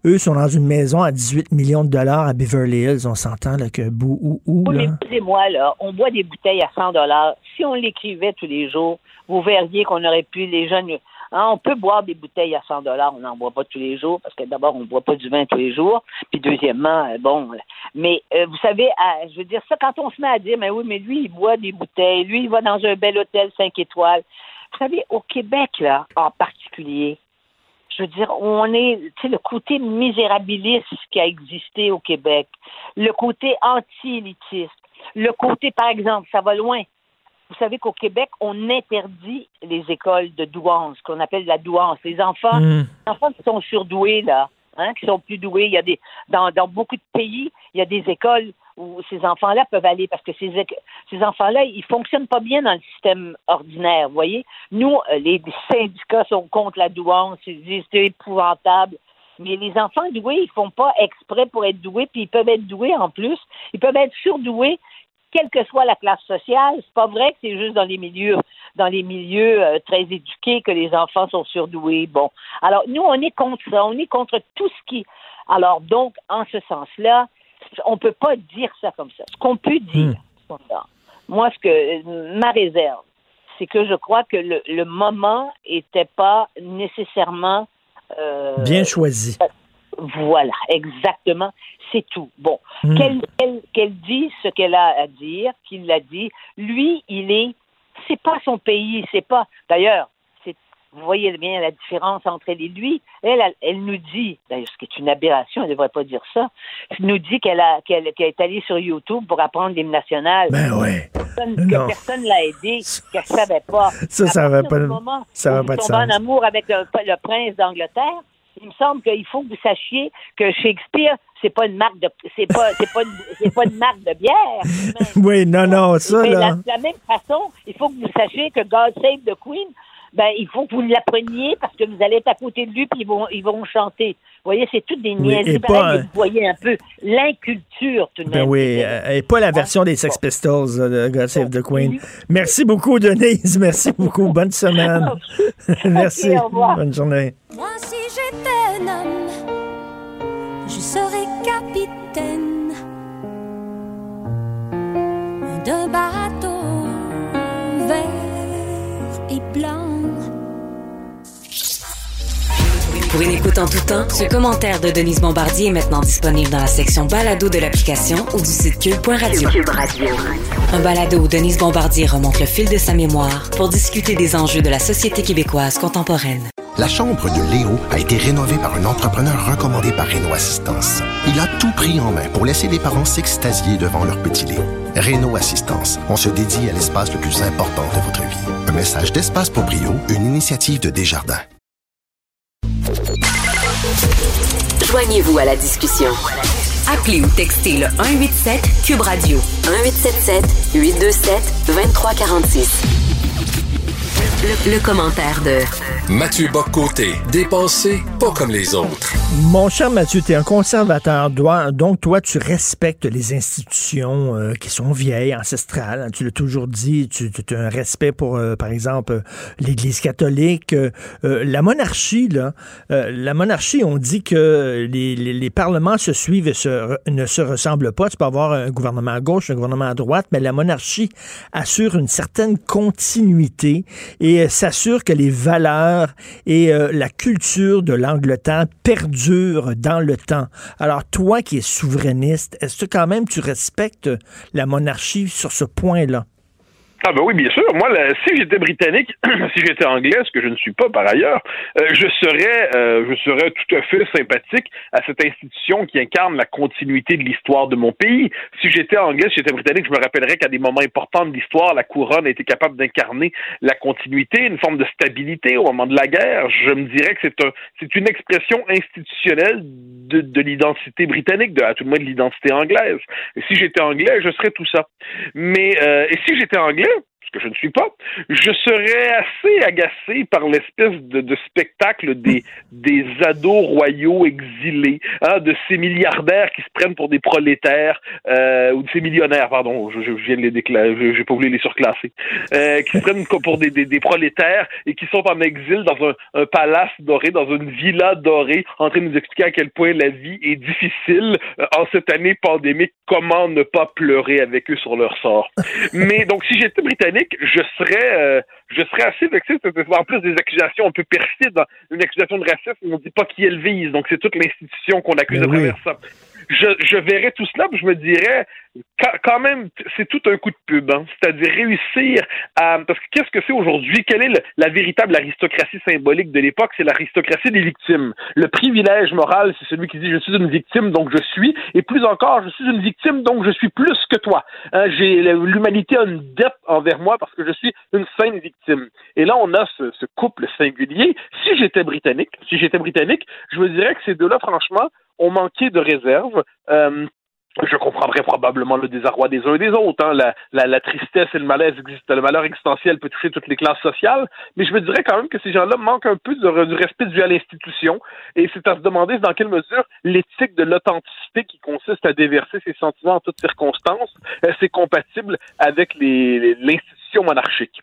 Speaker 3: eux sont dans une maison à 18 millions de dollars à Beverly Hills. On s'entend là que bou ou ou
Speaker 20: Oui,
Speaker 3: là.
Speaker 20: mais excusez-moi, là, on boit des bouteilles à 100 dollars. Si on l'écrivait tous les jours, vous verriez qu'on aurait pu, les jeunes, hein, on peut boire des bouteilles à 100 dollars, on n'en boit pas tous les jours, parce que d'abord, on ne boit pas du vin tous les jours, puis deuxièmement, euh, bon, euh, mais euh, vous savez, je veux dire, ça, quand on se met à dire, mais oui, mais lui, il boit des bouteilles, lui, il va dans un bel hôtel 5 étoiles, Vous savez, au Québec, là, en particulier, je veux dire, on est, tu le côté misérabiliste qui a existé au Québec, le côté anti-élitiste, le côté, par exemple, ça va loin. Vous savez qu'au Québec, on interdit les écoles de douance, qu'on appelle la douance. Les enfants,
Speaker 3: Mm.
Speaker 20: les enfants qui sont surdoués, là, hein, qui sont plus doués, il y a des, dans, dans beaucoup de pays, il y a des écoles où ces enfants-là peuvent aller parce que ces, ces enfants-là, ils fonctionnent pas bien dans le système ordinaire, vous voyez? Nous, euh, les syndicats sont contre la douance, ils disent c'est épouvantable. Mais les enfants doués, ils font pas exprès pour être doués, puis ils peuvent être doués en plus. Ils peuvent être surdoués, quelle que soit la classe sociale. C'est pas vrai que c'est juste dans les milieux, dans les milieux euh, très éduqués que les enfants sont surdoués. Bon, alors nous, on est contre ça. On est contre tout ce qui. Alors donc, en ce sens-là, on peut pas dire ça comme ça. Ce qu'on peut dire, cependant, moi, ce que ma réserve, c'est que je crois que le, le moment était pas nécessairement euh,
Speaker 3: Bien choisi.
Speaker 20: Voilà, exactement. C'est tout. Bon,
Speaker 3: Hmm.
Speaker 20: qu'elle qu'elle- qu'elle dise ce qu'elle a à dire, qu'il l'a dit. Lui, il est. C'est pas son pays. C'est pas. D'ailleurs, c'est. Vous voyez bien la différence entre elle et lui. Elle, elle, elle nous dit, d'ailleurs, ce qui est une aberration, elle ne devrait pas dire ça. Elle nous dit qu'elle a qu'elle qu'elle est allée sur YouTube pour apprendre l'hymne national.
Speaker 3: Ben ouais.
Speaker 20: Personne,
Speaker 3: Non.
Speaker 20: que personne l'a aidé, qu'elle savait pas.
Speaker 3: Ça,
Speaker 20: À
Speaker 3: ça avait
Speaker 20: partir
Speaker 3: pas ça
Speaker 20: vous
Speaker 3: pas de
Speaker 20: tombez en
Speaker 3: sens.
Speaker 20: amour avec le, le prince d'Angleterre, il me semble qu'il faut que vous sachiez que Shakespeare, c'est pas une marque de, c'est pas, c'est pas, une, c'est pas une marque de bière. (laughs)
Speaker 3: Oui, non, non, ça,
Speaker 20: Mais
Speaker 3: là.
Speaker 20: la- de la même façon, il faut que vous sachiez que God Save the Queen, ben, il faut que vous l'appreniez parce que vous allez être à côté de lui puis ils vont, ils vont chanter. Vous voyez, c'est toutes des
Speaker 3: Oui,
Speaker 20: niaiseries.
Speaker 3: et
Speaker 20: pareilles,
Speaker 3: pas,
Speaker 20: mais
Speaker 3: euh,
Speaker 20: vous voyez un peu l'inculture tout de
Speaker 3: Ben
Speaker 20: même.
Speaker 3: oui, euh, et pas la version des Sex Pistols euh, de God Save the Queen. Merci beaucoup, Denise. Merci beaucoup. Bonne (laughs) semaine. Merci.
Speaker 10: au revoir.
Speaker 3: Bonne journée.
Speaker 10: Moi, homme, je serais capitaine d'un bateau vert et blanc.
Speaker 7: Pour une écoute en tout temps, ce commentaire de Denise Bombardier est maintenant disponible dans la section balado de l'application ou du site cube.radio. Un balado où Denise Bombardier remonte le fil de sa mémoire pour discuter des enjeux de la société québécoise contemporaine.
Speaker 17: La chambre de Léo a été rénovée par un entrepreneur recommandé par Renault Assistance. Il a tout pris en main pour laisser les parents s'extasier devant leur petit Léo. Renault Assistance, on se dédie à l'espace le plus important de votre vie. Un message d'Espace pour Brio, une initiative de Desjardins.
Speaker 7: Joignez-vous à la discussion. Appelez ou textez le 187 Cube Radio 1877 827 2346. Le, le commentaire de
Speaker 5: Mathieu Boccoté, dépensé pas comme les autres.
Speaker 3: Mon cher Mathieu, tu es un conservateur, donc toi, tu respectes les institutions euh, qui sont vieilles, ancestrales. hein, tu l'as toujours dit, tu, tu as un respect pour, euh, par exemple, euh, l'Église catholique. euh, euh, la monarchie, là, euh, la monarchie, on dit que les, les- les parlements se suivent et se ne se ressemblent pas. Tu peux avoir un gouvernement à gauche, un gouvernement à droite, mais la monarchie assure une certaine continuité et euh, s'assure que les valeurs et euh, la culture de l'Angleterre perdurent dans le temps. Alors toi qui es souverainiste, est-ce que quand même tu respectes la monarchie sur ce point-là?
Speaker 21: Ah ben oui, bien sûr. Moi, si j'étais britannique, (clears throat) si j'étais anglais, ce que je ne suis pas par ailleurs, euh, je serais, euh, je serais tout à fait sympathique à cette institution qui incarne la continuité de l'histoire de mon pays. Si j'étais anglais, si j'étais britannique, je me rappellerais qu'à des moments importants de l'histoire, la couronne a été capable d'incarner la continuité, une forme de stabilité au moment de la guerre. Je me dirais que c'est un, c'est une expression institutionnelle de, de l'identité britannique, de, à tout le moins de l'identité anglaise. Et si j'étais anglais, je serais tout ça. Mais euh, et si j'étais anglais, que je ne suis pas, je serais assez agacé par l'espèce de, spectacle des, des ados royaux exilés, hein, de ces milliardaires qui se prennent pour des prolétaires, euh, ou de ces millionnaires, pardon, je, je viens de les déclarer, j'ai pas voulu les surclasser, euh, qui se prennent pour des, des, des prolétaires et qui sont en exil dans un, un palace doré, dans une villa dorée, en train de nous expliquer à quel point la vie est difficile euh, en cette année pandémique, comment ne pas pleurer avec eux sur leur sort. Mais donc, si j'étais britannique, je serais, euh, je serais assez vexé. En plus des accusations un peu perfides, hein. une accusation de racisme, on ne dit pas qui elle vise. Donc, c'est toute l'institution qu'on accuse
Speaker 3: Ben
Speaker 21: à
Speaker 3: oui.
Speaker 21: travers ça. Je, je verrais tout cela, puis je me dirais, quand même, c'est tout un coup de pub. Hein. C'est-à-dire réussir à... Parce que qu'est-ce que c'est aujourd'hui? Quelle est la véritable aristocratie symbolique de l'époque? C'est l'aristocratie des victimes. Le privilège moral, c'est celui qui dit je suis une victime, donc je suis. Et plus encore, je suis une victime, donc je suis plus que toi. Hein, j'ai L'humanité a une dette envers moi parce que je suis une sainte victime. Et là, on a ce, ce couple singulier. Si j'étais britannique, si j'étais britannique, je me dirais que ces deux-là, franchement, ont manqué de réserve. Euh, je comprendrais probablement le désarroi des uns et des autres. Hein. La, tristesse et le malaise existe, le malheur existentiel peut toucher toutes les classes sociales, mais je me dirais quand même que ces gens-là manquent un peu de, du respect dû à l'institution, et c'est à se demander dans quelle mesure l'éthique de l'authenticité qui consiste à déverser ses sentiments en toutes circonstances, euh, c'est compatible avec l'institution monarchique.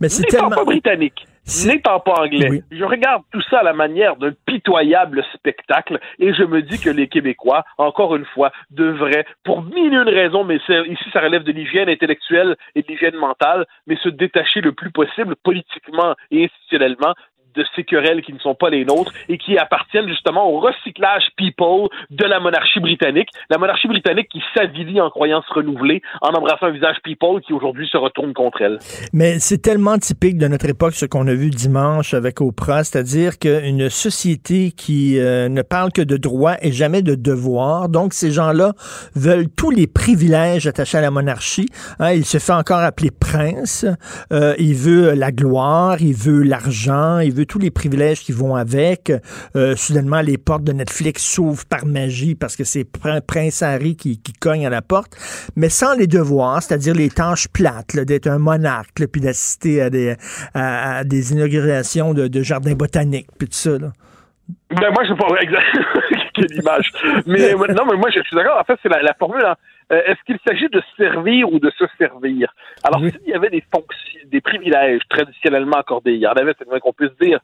Speaker 3: Mais c'est tellement
Speaker 21: pas britannique. N'étant pas anglais, je regarde tout ça à la manière d'un pitoyable spectacle et je me dis que les Québécois, encore une fois, devraient, pour mille et une raisons, mais ici ça relève de l'hygiène intellectuelle et de l'hygiène mentale, mais se détacher le plus possible politiquement et institutionnellement de ces querelles qui ne sont pas les nôtres et qui appartiennent justement au recyclage people de la monarchie britannique. La monarchie britannique qui s'avilit en croyances renouvelées, en embrassant un visage people qui aujourd'hui se retourne contre elle.
Speaker 3: Mais c'est tellement typique de notre époque ce qu'on a vu dimanche avec Oprah, c'est-à-dire qu'une société qui euh, ne parle que de droits et jamais de devoirs. Donc ces gens-là veulent tous les privilèges attachés à la monarchie. Hein, il se fait encore appeler prince. Euh, il veut la gloire, il veut l'argent, il veut tous les privilèges qui vont avec. Euh, soudainement, les portes de Netflix s'ouvrent par magie parce que c'est Prince Harry qui, cogne à la porte, mais sans les devoirs, c'est-à-dire les tâches plates, d'être un monarque, puis d'assister à des, à, des inaugurations de, jardins botaniques, puis tout ça.
Speaker 21: Ben moi, je pas (laughs) exact quelle image. Mais non, mais moi, je suis d'accord. En fait, c'est la, formule. Hein. Euh, est-ce qu'il s'agit de servir ou de se servir? Alors, s'il y avait des fonctions, des privilèges traditionnellement accordés, il y en avait, c'est moins qu'on puisse dire,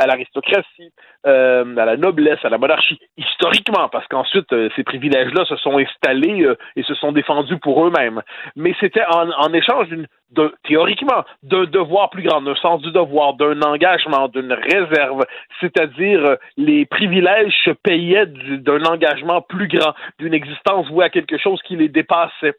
Speaker 21: à l'aristocratie, euh, à la noblesse, à la monarchie, historiquement, parce qu'ensuite, euh, ces privilèges-là se sont installés euh, et se sont défendus pour eux-mêmes. Mais c'était en, échange d'une, théoriquement, d'un devoir plus grand, d'un sens du devoir, d'un engagement, d'une réserve, c'est-à-dire les privilèges se payaient d'un engagement plus grand, d'une existence vouée à quelque chose qui les dépassait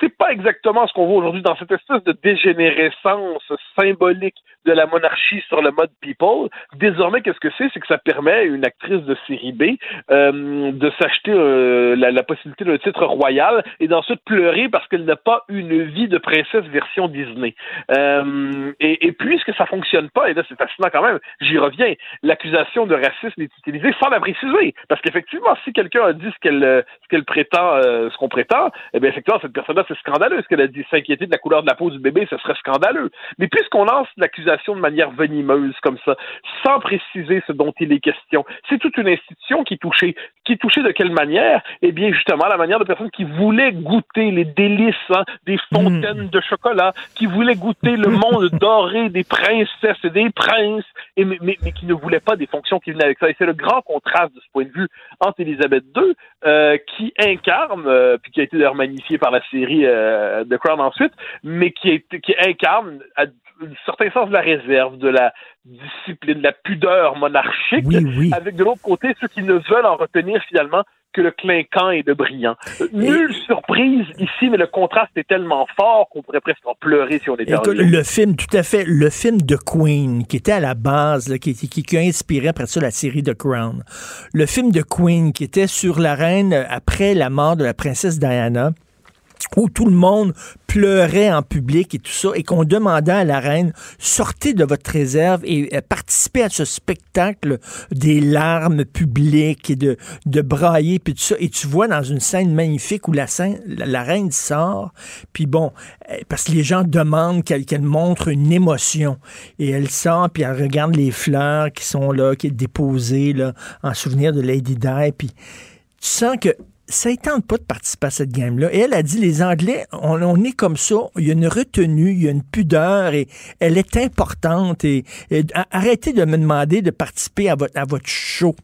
Speaker 21: c'est pas exactement ce qu'on voit aujourd'hui dans cette espèce de dégénérescence symbolique de la monarchie sur le mode people. Désormais, qu'est-ce que c'est? C'est que ça permet à une actrice de série B euh, de s'acheter euh, la, possibilité d'un titre royal et d'ensuite pleurer parce qu'elle n'a pas une vie de princesse version Disney. Euh, et, et, puisque ça fonctionne pas, et là c'est fascinant quand même, j'y reviens, l'accusation de racisme est utilisée sans la préciser. Parce qu'effectivement, si quelqu'un a dit ce qu'elle ce qu'elle prétend, ce qu'on prétend, eh bien effectivement, cette personne-là, c'est scandaleux. Ce qu'elle a dit, s'inquiéter de la couleur de la peau du bébé, ce serait scandaleux. Mais puisqu'on lance l'accusation de manière venimeuse comme ça, sans préciser ce dont il est question, c'est toute une institution qui est touchée. Qui est touchée de quelle manière? Eh bien, justement, la manière de personnes qui voulaient goûter les délices hein, des fontaines hmm. de chocolat, qui voulaient goûter le monde (laughs) doré des princesses et des princes, et, mais, mais, qui ne voulaient pas des fonctions qui venaient avec ça. Et c'est le grand contraste de ce point de vue entre Elisabeth II, euh, qui incarne, euh, puis qui a été d'ailleurs magnifiée par la série euh, de Crown ensuite, mais qui, qui incarne à un certain sens de la réserve, de la discipline, de la pudeur monarchique, avec de l'autre côté ceux qui ne veulent en retenir finalement que le clinquant et le brillant. Nulle surprise ici, mais le contraste est tellement fort qu'on pourrait presque en pleurer si on était Écoute,
Speaker 3: Le film, tout à fait, le film de Queen, qui était à la base, qui, qui, qui, a inspiré après ça la série The Crown. Le film de Queen, qui était sur la reine après la mort de la princesse Diana où tout le monde pleurait en public et tout ça, et qu'on demandait à la reine, sortez de votre réserve et euh, participez à ce spectacle des larmes publiques et de, de brailler, puis tout ça. Et tu vois dans une scène magnifique où la, scène, la, reine sort, puis bon, euh, parce que les gens demandent qu'elle montre une émotion. Et elle sort, puis elle regarde les fleurs qui sont là, qui sont déposées là, en souvenir de Lady Di, puis tu sens que ça ne tente pas de participer à cette game-là. Et elle a dit, les Anglais, on, est comme ça, il y a une retenue, il y a une pudeur, et elle est importante. Et, arrêtez de me demander de participer à votre, à votre show.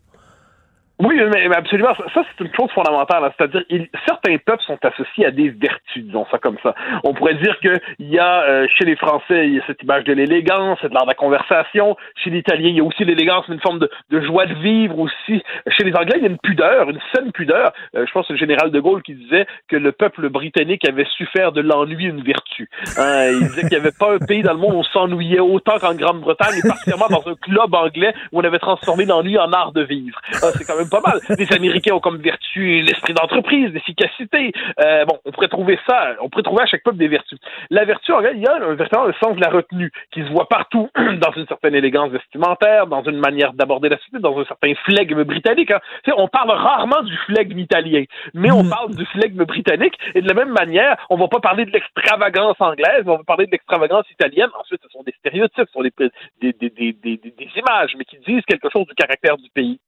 Speaker 21: Oui, mais, absolument. Ça, c'est une chose fondamentale. Hein. C'est-à-dire, certains peuples sont associés à des vertus, disons ça comme ça. On pourrait dire qu'il y a, euh, chez les Français, il y a cette image de l'élégance, de l'art de la conversation. Chez l'Italien, il y a aussi l'élégance, une forme de, joie de vivre aussi. Chez les Anglais, il y a une pudeur, une saine pudeur. Euh, je pense que le général de Gaulle qui disait que le peuple britannique avait su faire de l'ennui une vertu. Hein, il disait qu'il n'y avait pas un pays dans le monde où on s'ennuyait autant qu'en Grande-Bretagne, et particulièrement dans un club anglais où on avait transformé l'ennui en art de vivre. Ah, c'est quand même pas mal. Les Américains ont comme vertu l'esprit d'entreprise, l'efficacité. Euh, bon, on pourrait trouver ça, on pourrait trouver à chaque peuple des vertus. La vertu, en réalité, il y a un véritable sens de la retenue qui se voit partout, (clears throat) dans une certaine élégance vestimentaire, dans une manière d'aborder la société, dans un certain flegme britannique. Hein. On parle rarement du flegme italien, mais on mm. parle du flegme britannique. Et de la même manière, on va pas parler de l'extravagance anglaise, on va parler de l'extravagance italienne. Ensuite, ce sont des stéréotypes, ce sont des, des, des, des, des images, mais qui disent quelque chose du caractère du pays.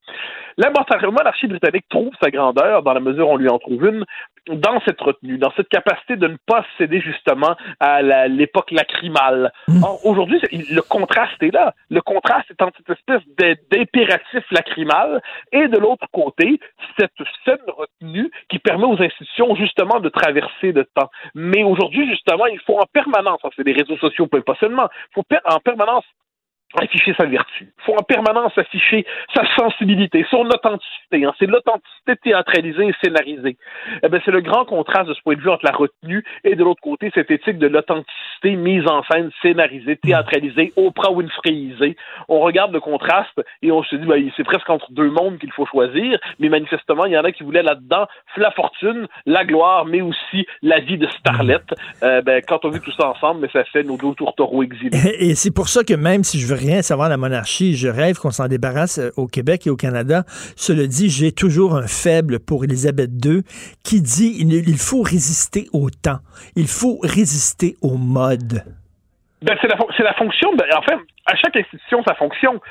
Speaker 21: La monarchie britannique trouve sa grandeur dans la mesure où on lui en trouve une dans cette retenue, dans cette capacité de ne pas céder justement à l'époque lacrymale. Mm. Or, aujourd'hui, le contraste est là. Le contraste est entre cette espèce d'impératif lacrymal et de l'autre côté, cette saine retenue qui permet aux institutions justement de traverser le temps. Mais aujourd'hui, justement, il faut en permanence, c'est des réseaux sociaux, pas seulement, il faut en permanence afficher sa vertu. Il faut en permanence afficher sa sensibilité, son authenticité. Hein. C'est l'authenticité théâtralisée et scénarisée. Eh c'est le grand contraste de ce point de vue entre la retenue et de l'autre côté cette éthique de l'authenticité mise en scène, scénarisée, théâtralisée, Oprah Winfreyisée. On regarde le contraste et on se dit ben, c'est presque entre deux mondes qu'il faut choisir, mais manifestement il y en a qui voulaient là-dedans la fortune, la gloire, mais aussi la vie de starlet. Euh, ben, quand on vit tout ça ensemble, mais ça fait nos deux tourtereaux exilés.
Speaker 3: Et c'est pour ça que même si je veux rien savoir la monarchie. Je rêve qu'on s'en débarrasse euh, au Québec et au Canada. Cela dit, j'ai toujours un faible pour Élisabeth II qui dit il faut résister au temps. Il faut résister aux modes.
Speaker 21: Ben, c'est la, fonction, de, enfin, à chaque institution sa fonction.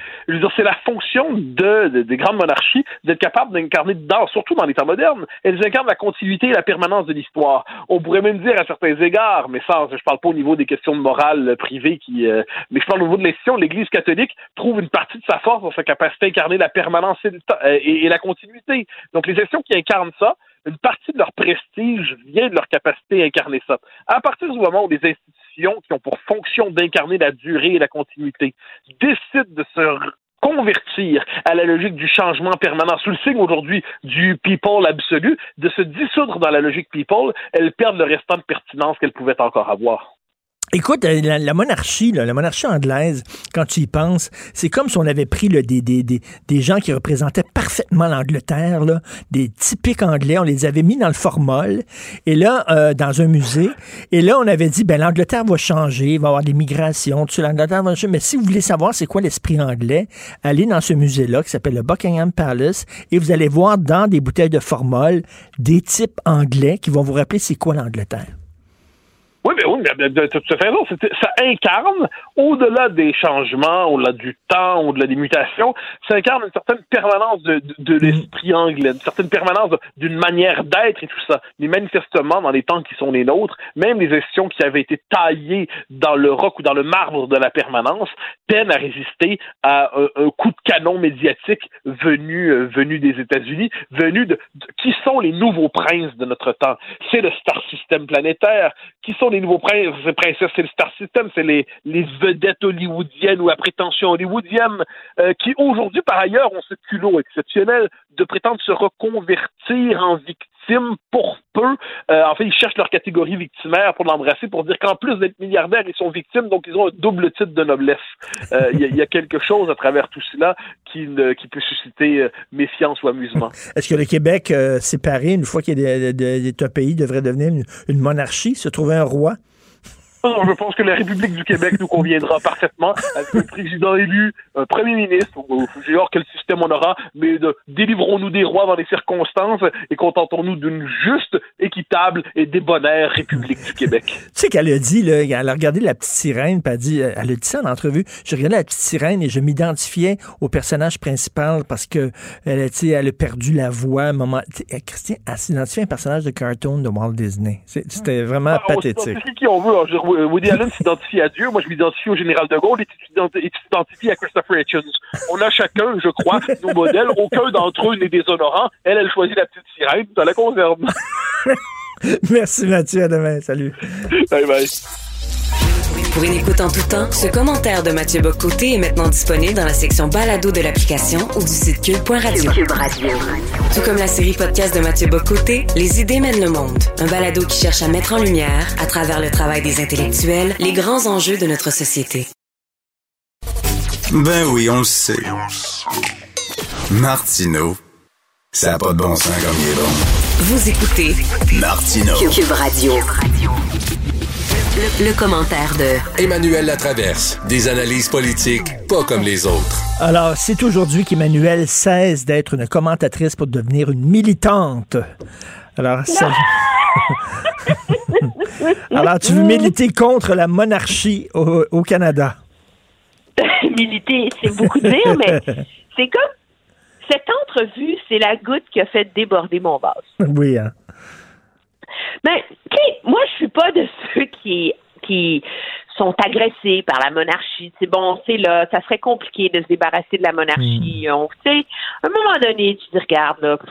Speaker 21: C'est la fonction de, des grandes monarchies d'être capable d'incarner dedans, surtout dans les temps modernes. Elles incarnent la continuité et la permanence de l'histoire. On pourrait même dire à certains égards, mais ça, je parle pas au niveau des questions de morale privée, qui, euh, mais je parle au niveau de l'institution, l'Église catholique trouve une partie de sa force dans sa capacité à incarner la permanence et, euh, et, et la continuité. Donc les institutions qui incarnent ça, une partie de leur prestige vient de leur capacité à incarner ça. À partir du moment où les institutions qui ont pour fonction d'incarner la durée et la continuité décident de se convertir à la logique du changement permanent sous le signe aujourd'hui du people absolu, de se dissoudre dans la logique people, elles perdent le restant de pertinence qu'elles pouvaient encore avoir.
Speaker 3: Écoute, euh, la, monarchie, la monarchie anglaise, quand tu y penses, c'est comme si on avait pris des, des, des, des, gens qui représentaient parfaitement l'Angleterre, des typiques anglais, on les avait mis dans le formol, et là, euh, dans un musée, et là, on avait dit, ben l'Angleterre va changer, il va y avoir des migrations, tout l'Angleterre va changer, mais si vous voulez savoir c'est quoi l'esprit anglais, allez dans ce musée-là qui s'appelle le Buckingham Palace, et vous allez voir dans des bouteilles de formol des types anglais qui vont vous rappeler c'est quoi l'Angleterre.
Speaker 21: Oui, mais oui, mais tu as raison. Ça incarne, au-delà des changements, au-delà du temps, au-delà des mutations, ça incarne une certaine permanence de, de, mm. l'esprit anglais, une certaine permanence d'une manière d'être et tout ça. Mais manifestement, dans les temps qui sont les nôtres, même les institutions qui avaient été taillées dans le roc ou dans le marbre de la permanence peinent à résister à un, coup de canon médiatique venu, euh, venu des États-Unis, venu de, qui sont les nouveaux princes de notre temps. C'est le star system planétaire, qui sont les nouveaux princes, princesses, c'est le star system, c'est les, vedettes hollywoodiennes ou à prétention hollywoodienne, euh, qui aujourd'hui, par ailleurs, ont ce culot exceptionnel de prétendre se reconvertir en victimes pour peu. Euh, en fait, ils cherchent leur catégorie victimaire pour l'embrasser, pour dire qu'en plus d'être milliardaires, ils sont victimes, donc ils ont un double titre de noblesse. Euh, il y, a quelque chose à travers tout cela qui, qui peut susciter méfiance ou amusement.
Speaker 3: Est-ce que le Québec séparé, une fois qu'il est un pays, devrait devenir une monarchie, se trouver un roi? (laughs)
Speaker 21: je pense que la République du Québec nous conviendra parfaitement avec un président élu, un premier ministre, j'ai hors quel système on aura, mais de, délivrons-nous des rois dans les circonstances et contentons-nous d'une juste, équitable et débonnaire République du Québec. Tu
Speaker 3: sais qu'elle a dit, là, elle a regardé la petite sirène, puis elle a dit, elle a dit ça en entrevue, j'ai regardé la petite sirène et je m'identifiais au personnage principal parce que elle, elle a perdu la voix. Moment, Christian, elle s'identifiait à un personnage de cartoon de Walt Disney. C'était vraiment ah, pathétique.
Speaker 21: Qui on veut, hein, Woody Allen s'identifie à Dieu, moi je m'identifie au général de Gaulle et tu t'identifies à Christopher Hitchens. On a chacun, je crois, (laughs) nos modèles. Aucun d'entre eux n'est déshonorant. Elle, elle choisit la petite sirène, dans la conserve. (laughs)
Speaker 3: Merci Mathieu, à demain. Salut.
Speaker 21: Bye bye.
Speaker 7: Pour une écoute en tout temps, ce commentaire de Mathieu Bocoté est maintenant disponible dans la section balado de l'application ou du site cube.radio. Tout comme la série podcast de Mathieu Bocoté, Les idées mènent le monde. Un balado qui cherche à mettre en lumière, à travers le travail des intellectuels, les grands enjeux de notre société.
Speaker 14: Ben oui, on le sait. Martineau, ça n'a pas de bon sens comme il est bon.
Speaker 7: Vous écoutez
Speaker 14: Martineau.
Speaker 7: Cube Radio. Le, le commentaire de
Speaker 5: Emmanuel Latraverse. Des analyses politiques pas comme les autres.
Speaker 3: Alors, c'est aujourd'hui qu'Emmanuel cesse d'être une commentatrice pour devenir une militante. Alors, ça... (laughs) Alors, tu veux militer contre la monarchie au, au Canada? (laughs)
Speaker 22: Militer, c'est beaucoup dire, mais c'est comme cette entrevue, c'est la goutte qui a fait déborder mon vase.
Speaker 3: Oui, hein?
Speaker 22: Ben, tu sais, moi, je suis pas de (laughs) ceux qui, qui sont agressés par la monarchie. C'est bon, c'est là, ça serait compliqué de se débarrasser de la monarchie. On, tu sais, à un moment donné, tu te regardes, là, pff,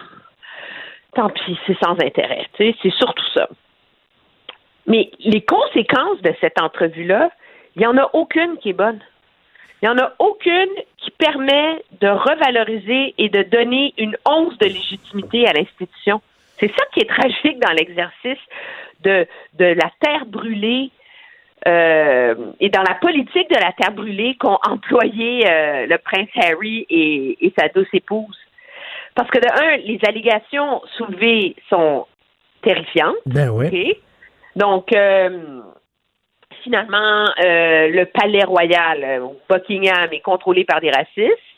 Speaker 22: tant pis, c'est sans intérêt. Tu sais, c'est surtout ça. Mais les conséquences de cette entrevue-là, il n'y en a aucune qui est bonne. Il n'y en a aucune qui permet de revaloriser et de donner une once de légitimité à l'institution. C'est ça qui est tragique dans l'exercice de, de la terre brûlée euh, et dans la politique de la terre brûlée qu'ont employé euh, le prince Harry et, et sa douce épouse. Parce que de un, les allégations soulevées sont terrifiantes.
Speaker 3: Ben oui.
Speaker 22: Donc, euh, finalement, le palais royal, Buckingham, est contrôlé par des racistes.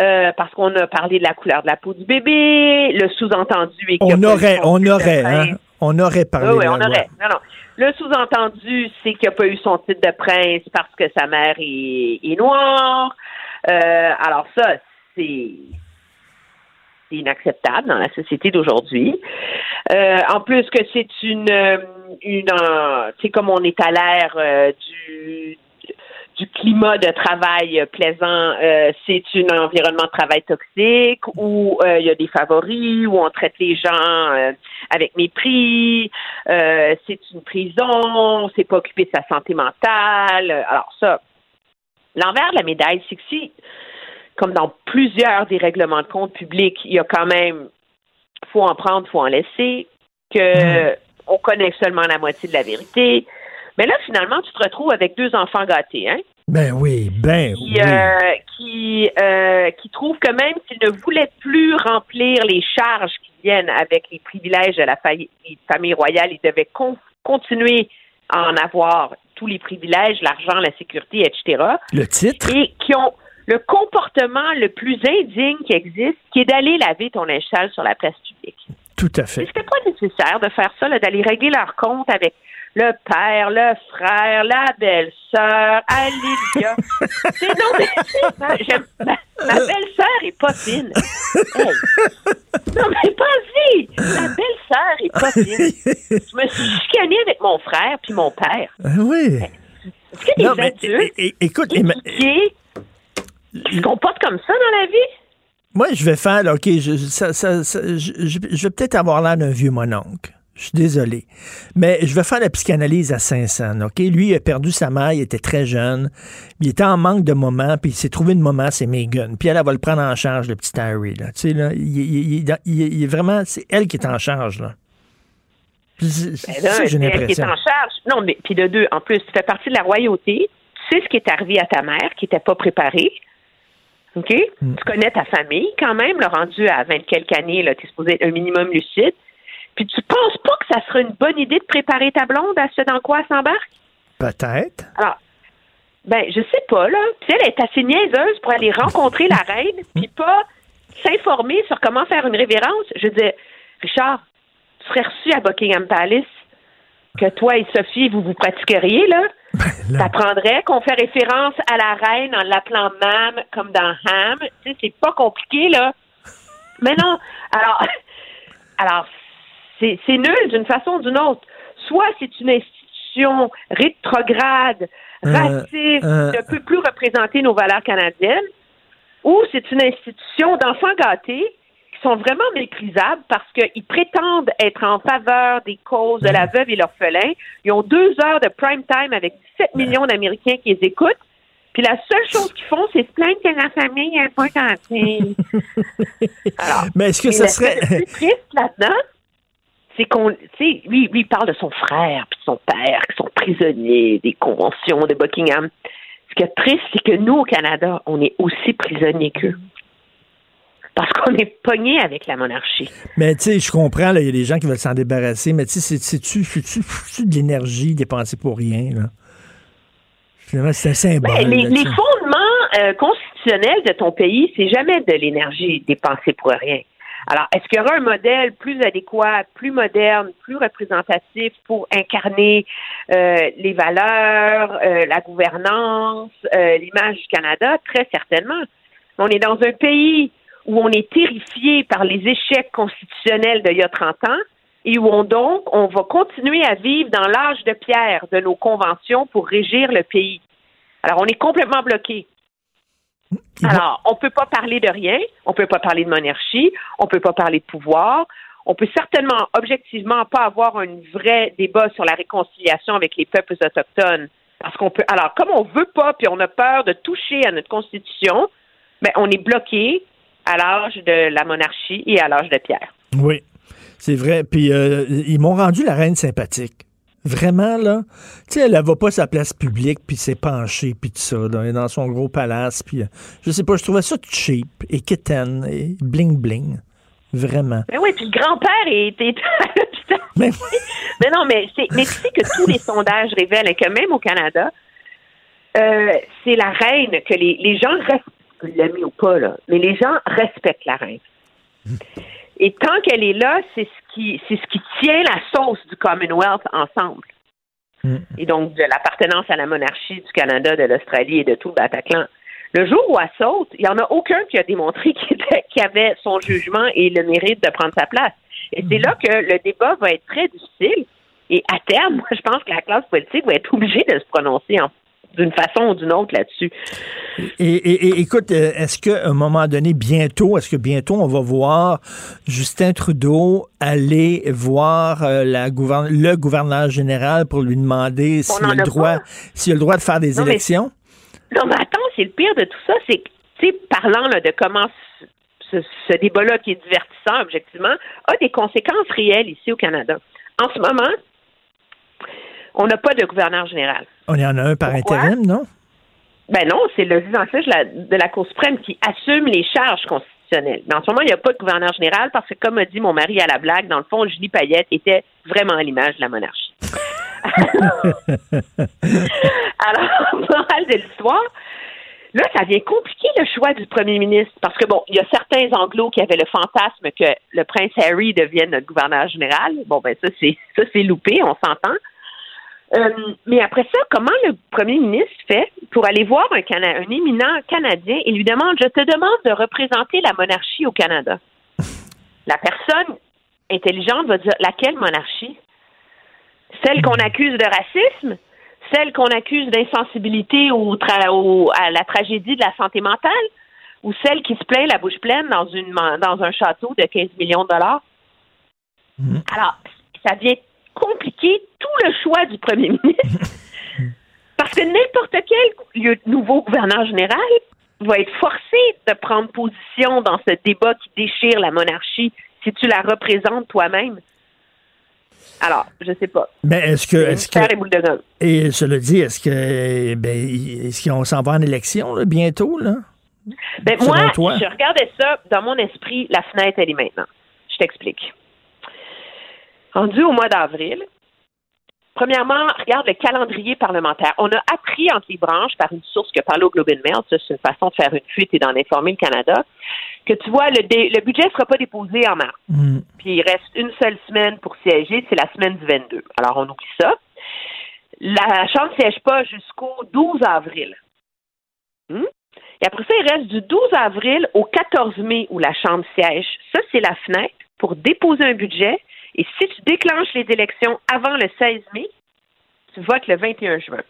Speaker 22: Euh, parce qu'on a parlé de la couleur de la peau du bébé, le sous-entendu est
Speaker 3: On aurait, on aurait, hein? On aurait parlé.
Speaker 22: Oui, oui,
Speaker 3: de la
Speaker 22: on
Speaker 3: loi.
Speaker 22: aurait. Non, non. Le sous-entendu, c'est qu'il n'a pas eu son titre de prince parce que sa mère est, est noire. Euh, alors ça, c'est inacceptable dans la société d'aujourd'hui. Euh, en plus que c'est une, une, comme on est à l'ère euh, du climat de travail plaisant, euh, c'est un environnement de travail toxique où euh, il y a des favoris, où on traite les gens euh, avec mépris, euh, c'est une prison, c'est pas occupé de sa santé mentale. Alors ça, l'envers de la médaille, c'est que si, comme dans plusieurs des règlements de compte publics, il y a quand même, faut en prendre, faut en laisser, que on connaît seulement la moitié de la vérité. Mais là, finalement, tu te retrouves avec deux enfants gâtés, hein?
Speaker 3: Ben oui, ben
Speaker 22: qui,
Speaker 3: oui.
Speaker 22: euh, qui, euh, qui trouve que même s'il ne voulait plus remplir les charges qui viennent avec les privilèges de la famille royale, il devait con- continuer à en avoir tous les privilèges, l'argent, la sécurité, etc.
Speaker 3: Le titre?
Speaker 22: Et qui ont le comportement le plus indigne qui existe, qui est d'aller laver ton sale sur la place publique.
Speaker 3: Tout à fait.
Speaker 22: C'était pas nécessaire de faire ça, d'aller régler leur compte avec le père, le frère, la belle-sœur, Alivia. (laughs) C'est non, mais ma, ma, ma belle-sœur est pas fine. Hey. Non, mais pas-y! Ma belle-sœur est pas fine. Je me suis chicanée avec mon frère puis mon père.
Speaker 3: Ah oui.
Speaker 22: Est-ce que des
Speaker 3: Non, mais, écoute,
Speaker 22: qui se comportent comme ça dans la vie?
Speaker 3: moi, je vais faire, là, OK, je, ça- ça- ça- je, je- je vais peut-être avoir l'air d'un vieux mononcle. Je suis désolé. Mais je vais faire la psychanalyse à Saint-Saëns, OK? Lui, il a perdu sa mère, il était très jeune. Il était en manque de moments, puis il s'est trouvé une maman, c'est Megan. Puis elle, elle va le prendre en charge, le petit Harry, là. Tu sais, là, il, il- il- il- il est vraiment... C'est elle qui est en charge, là. C'est
Speaker 22: Ben
Speaker 3: ça j'ai
Speaker 22: qui est en charge. Non, mais puis de deux, en plus, tu fais partie de la royauté. Tu sais ce qui est arrivé à ta mère, qui n'était pas préparée. OK?
Speaker 3: Hmm.
Speaker 22: Tu connais ta famille quand même, le rendu à 20 quelques années, tu es supposé être un minimum lucide. Puis tu penses pas que ça serait une bonne idée de préparer ta blonde à ce dans quoi elle s'embarque?
Speaker 3: Peut-être.
Speaker 22: Alors, ben, je sais pas, là. Puis elle est assez niaiseuse pour aller rencontrer la reine, (laughs) puis pas s'informer sur comment faire une révérence. Je dire, Richard, tu serais reçu à Buckingham Palace que toi et Sophie, vous vous pratiqueriez, là. T'apprendrais qu'on fait référence à la reine en l'appelant Mam, comme dans Ham. Tu sais, c'est pas compliqué, là. Mais non. Alors, (laughs) alors c'est c'est nul d'une façon ou d'une autre. Soit c'est une institution rétrograde,
Speaker 3: Euh,
Speaker 22: raciste,
Speaker 3: euh.
Speaker 22: ne peut plus représenter nos valeurs canadiennes, ou c'est une institution d'enfants gâtés qui sont vraiment méprisables parce qu'ils prétendent être en faveur des causes de la veuve et l'orphelin. Ils ont deux heures de prime time avec 17 millions d'Américains qui les écoutent. Puis la seule chose qu'ils font, c'est se plaindre que la famille est pas gentille. (laughs) Alors,
Speaker 3: Mais est-ce que ça serait-
Speaker 22: plus triste là-dedans, c'est qu'on, tu sais, lui, lui, il parle de son frère puis de son père qui sont prisonniers des conventions de Buckingham. Ce qui est triste, c'est que nous, au Canada, on est aussi prisonniers qu'eux. Parce qu'on est pognés avec la monarchie.
Speaker 3: Mais tu sais, je comprends, il y a des gens qui veulent s'en débarrasser, mais tu sais, c'est- c'est-tu de l'énergie dépensée pour rien, là? Finalement, c'est un symbole.
Speaker 22: Ben, les, fondements euh, constitutionnels de ton pays, c'est jamais de l'énergie dépensée pour rien. Alors, est-ce qu'il y aura un modèle plus adéquat, plus moderne, plus représentatif pour incarner euh, les valeurs, euh, la gouvernance, euh, l'image du Canada? Très certainement. On est dans un pays où on est terrifié par les échecs constitutionnels d'il y a 30 ans et où on donc on va continuer à vivre dans l'âge de pierre de nos conventions pour régir le pays. Alors, on est complètement bloqué. Alors, on ne peut pas parler de rien, on ne peut pas parler de monarchie, on ne peut pas parler de pouvoir, on peut certainement, objectivement, pas avoir un vrai débat sur la réconciliation avec les peuples autochtones. Parce qu'on peut. Alors, comme on veut pas, puis on a peur de toucher à notre constitution, ben, on est bloqué à l'âge de la monarchie et à l'âge de pierre.
Speaker 3: Oui, c'est vrai. Puis euh, ils m'ont rendu la reine sympathique. Vraiment, là. Tu sais, elle va pas sa place publique, puis s'est penchée, puis tout ça. là. Elle est dans son gros palace, puis euh, je sais pas, je trouvais ça cheap et kitten et bling-bling. Vraiment.
Speaker 22: Mais oui, puis le grand-père était. (laughs) mais, non, mais, c'est, mais tu sais que tous les sondages révèlent que même au Canada, euh, c'est la reine que les, les gens respectent, ou pas, là, mais les gens respectent la reine. Et tant qu'elle est là, c'est ce qui c'est ce qui tient la sauce du Commonwealth ensemble. Et donc de l'appartenance à la monarchie du Canada, de l'Australie et de tout le Bataclan. Le jour où elle saute, il n'y en a aucun qui a démontré (laughs) qu'il avait son jugement et le mérite de prendre sa place. Et c'est là que le débat va être très difficile. Et à terme, (laughs) moi, je pense que la classe politique va être obligée de se prononcer en- d'une façon ou d'une autre là-dessus.
Speaker 3: Et, et- et écoute, euh, est-ce qu'à un moment donné, bientôt, est-ce que bientôt on va voir Justin Trudeau aller voir euh, la gouverne- le gouverneur général pour lui demander s'il
Speaker 22: en
Speaker 3: a, le
Speaker 22: a
Speaker 3: droit, s'il a le droit de faire des
Speaker 22: Non, mais-
Speaker 3: élections?
Speaker 22: Non, mais attends, c'est le pire de tout ça, c'est que, tu sais, parlant là, de comment ce, ce débat-là, qui est divertissant, objectivement, a des conséquences réelles ici au Canada. En ce moment, on n'a pas de gouverneur général.
Speaker 3: On y en a un par
Speaker 22: Pourquoi?
Speaker 3: intérim, non?
Speaker 22: Ben non, c'est le juge en chef de la, de la Cour suprême qui assume les charges constitutionnelles. Mais en ce moment, il n'y a pas de gouverneur général parce que, comme a dit mon mari à la blague, dans le fond, Julie Payette était vraiment à l'image de la monarchie. (laughs) Alors, (laughs) morale de l'histoire, là, ça vient compliquer le choix du premier ministre parce que, bon, il y a certains anglos qui avaient le fantasme que le prince Harry devienne notre gouverneur général. Bon, ben ça, c'est ça, c'est loupé, on s'entend. Euh, mais après ça, comment le premier ministre fait pour aller voir un, Cana- un éminent Canadien et lui demande Je te demande de représenter la monarchie au Canada. La personne intelligente va dire Laquelle monarchie? Celle qu'on accuse de racisme? Celle qu'on accuse d'insensibilité au tra- au- à la tragédie de la santé mentale? Ou celle qui se plaint la bouche pleine dans, une, dans un château de 15 millions de dollars? Alors, ça vient compliquer tout le choix du premier ministre. (laughs) Parce que n'importe quel nouveau gouverneur général va être forcé de prendre position dans ce débat qui déchire la monarchie si tu la représentes toi-même. Alors, je sais pas.
Speaker 3: Mais est-ce que. Est-ce que
Speaker 22: et
Speaker 3: et cela dit, est-ce que. Ben, est-ce qu'on s'en va en élection, là, bientôt, là?
Speaker 22: Ben,
Speaker 3: Selon
Speaker 22: moi,
Speaker 3: toi?
Speaker 22: je regardais ça dans mon esprit, la fenêtre, elle est maintenant. Je t'explique. Rendu au mois d'avril, premièrement, regarde le calendrier parlementaire. On a appris entre les branches par une source parlé au Globe and Mail, ça c'est une façon de faire une fuite et d'en informer le Canada, que tu vois, le, dé- le budget ne sera pas déposé en mars. Puis il reste une seule semaine pour siéger, c'est la semaine du 22. Alors on oublie ça. La Chambre ne siège pas jusqu'au 12 avril. Hmm? Et après ça, il reste du 12 avril au 14 mai où la Chambre siège. Ça, c'est la fenêtre pour déposer un budget. Et si tu déclenches les élections avant le 16 mai, tu votes le 21 juin.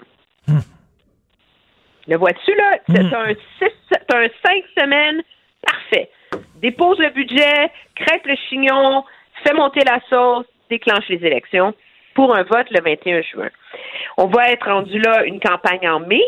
Speaker 22: Le vois-tu, là? C'est un, six, t'as un cinq semaines parfait. Dépose le budget, crête le chignon, fais monter la sauce, déclenche les élections pour un vote le 21 juin. On va être rendu là une campagne en mai.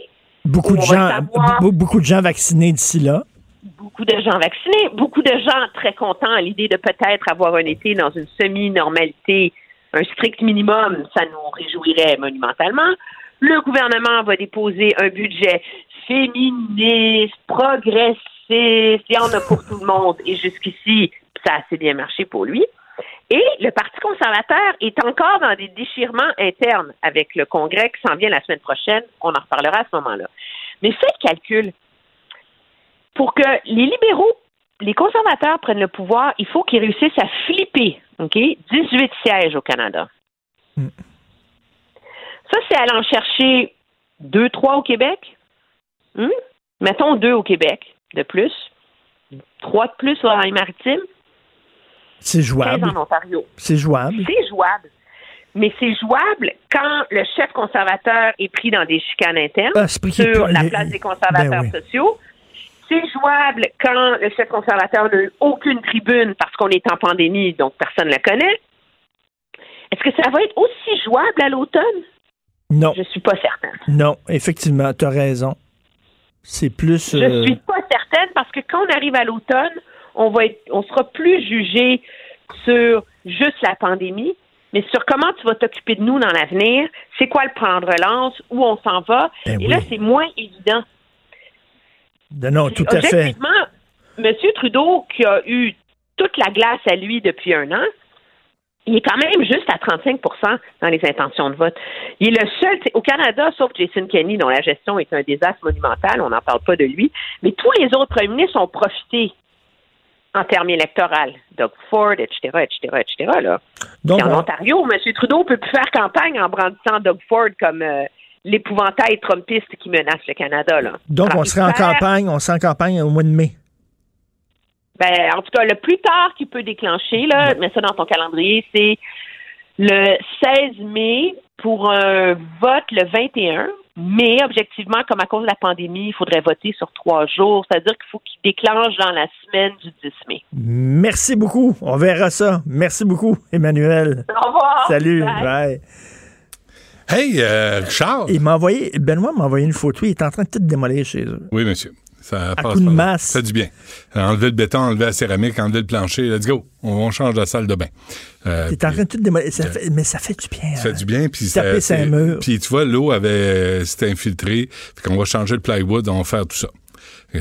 Speaker 3: Beaucoup de, gens,
Speaker 22: savoir-
Speaker 3: beaucoup de gens vaccinés d'ici là.
Speaker 22: Beaucoup de gens vaccinés, beaucoup de gens très contents à l'idée de peut-être avoir un été dans une semi-normalité, un strict minimum, ça nous réjouirait monumentalement. Le gouvernement va déposer un budget féministe, progressiste, il y en a pour tout le monde. Et jusqu'ici, ça a assez bien marché pour lui. Et le Parti conservateur est encore dans des déchirements internes avec le Congrès qui s'en vient la semaine prochaine. On en reparlera à ce moment-là. Mais faites le calcul pour que les libéraux, les conservateurs prennent le pouvoir, il faut qu'ils réussissent à flipper, OK? 18 sièges au Canada. Ça, c'est aller en chercher deux, trois au Québec? Hmm? Mettons deux au Québec de plus. Trois de plus dans les maritimes.
Speaker 3: C'est
Speaker 22: 15
Speaker 3: jouable.
Speaker 22: en Ontario.
Speaker 3: C'est jouable.
Speaker 22: C'est jouable. Mais c'est jouable quand le chef conservateur est pris dans des chicanes internes
Speaker 3: Ah,
Speaker 22: sur la place des conservateurs
Speaker 3: Ben oui.
Speaker 22: sociaux. C'est jouable quand le chef conservateur n'a eu aucune tribune parce qu'on est en pandémie, donc personne ne la connaît. Est-ce que ça va être aussi jouable à l'automne?
Speaker 3: Non.
Speaker 22: Je suis pas certaine.
Speaker 3: Non, effectivement, tu as raison. C'est plus.
Speaker 22: Je
Speaker 3: euh,
Speaker 22: suis pas certaine parce que quand on arrive à l'automne, on va être, on sera plus jugé sur juste la pandémie, mais sur comment tu vas t'occuper de nous dans l'avenir, c'est quoi le plan de relance, où on s'en va.
Speaker 3: Ben
Speaker 22: Et là, c'est moins évident.
Speaker 3: Non, non, tout à fait.
Speaker 22: M. Trudeau, qui a eu toute la glace à lui depuis un an, il est quand même juste à 35% dans les intentions de vote. Il est le seul, au Canada, sauf Jason Kenney, dont la gestion est un désastre monumental, on n'en parle pas de lui, mais tous les autres premiers ministres ont profité en termes électoraux. Doug Ford, etc., etc., etc., là.
Speaker 3: Donc,
Speaker 22: Puis en
Speaker 3: on-
Speaker 22: Ontario, M. Trudeau peut plus faire campagne en brandissant Doug Ford comme euh, l'épouvantail trumpiste qui menace le Canada, là.
Speaker 3: Donc,
Speaker 22: Alors,
Speaker 3: on serait en campagne, on serait en campagne au mois de mai.
Speaker 22: Ben, en tout cas, le plus tard qu'il peut déclencher, là, mets ça dans ton calendrier, c'est le 16 mai pour un vote le 21. Mais objectivement, comme à cause de la pandémie, il faudrait voter sur trois jours. C'est-à-dire qu'il faut qu'il déclenche dans la semaine du 10 mai.
Speaker 3: Merci beaucoup. On verra ça. Merci beaucoup, Emmanuel.
Speaker 22: Au revoir.
Speaker 3: Salut.
Speaker 22: Bye.
Speaker 3: Bye.
Speaker 23: Hey, euh, Richard.
Speaker 3: Il m'a envoyé, Benoît m'a envoyé une photo. Il est en train de tout démolir chez eux.
Speaker 23: Oui, monsieur. Ça passe
Speaker 3: coup de masse.
Speaker 23: Ça fait du bien. Enlever le béton, enlever la céramique, enlever le plancher. Let's go. On, on change la salle de bain. Euh,
Speaker 3: Il est en train de tout démolir. Ça fait- mais ça fait du bien.
Speaker 23: Ça fait
Speaker 3: hein.
Speaker 23: du bien. Puis
Speaker 3: Taper
Speaker 23: ça-
Speaker 3: mur.
Speaker 23: Puis tu vois, l'eau avait euh, s'était infiltrée. Fait qu'on va changer le plywood, on va faire tout ça.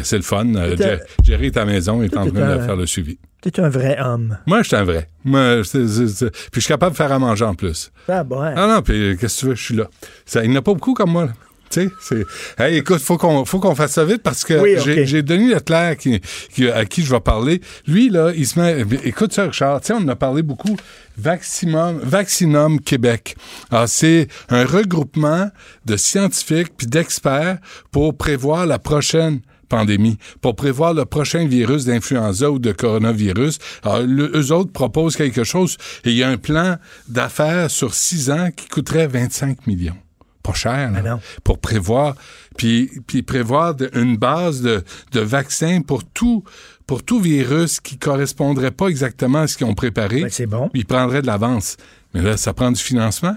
Speaker 23: C'est le fun. Euh,
Speaker 3: T'es un-
Speaker 23: Jer- Jerry est à la maison, il est en
Speaker 3: T'es
Speaker 23: train de faire le suivi.
Speaker 3: T'es un vrai homme.
Speaker 23: Moi, je suis un vrai. Moi, c'est- c'est- c'est- Puis je suis capable de faire à manger en plus.
Speaker 3: Ah bon.
Speaker 23: Ah non, puis qu'est-ce que tu veux, je suis là. Ça, il n'y en a pas beaucoup comme moi. là. Tu sais, c'est. Hey, écoute, faut qu'on faut qu'on fasse ça vite parce que
Speaker 3: Oui,
Speaker 23: j'ai j'ai Denis Leclerc qui, qui- à qui je vais parler. Lui, là, il se met. Écoute ça, Richard, tu sais, on en a parlé beaucoup. Vaccinum, Vaccinum Québec. Alors, c'est un regroupement de scientifiques puis d'experts pour prévoir la prochaine pandémie, pour prévoir le prochain virus d'influenza ou de coronavirus. Alors, le- eux autres proposent quelque chose et il y a un plan d'affaires sur six ans qui coûterait 25 millions. Pas cher, là, pour prévoir, puis, puis prévoir de- une base de, de vaccins pour tout, pour tout virus qui correspondrait pas exactement à ce qu'ils ont préparé.
Speaker 3: c'est bon.
Speaker 23: Ils prendraient de l'avance. Mais là, ça prend du financement.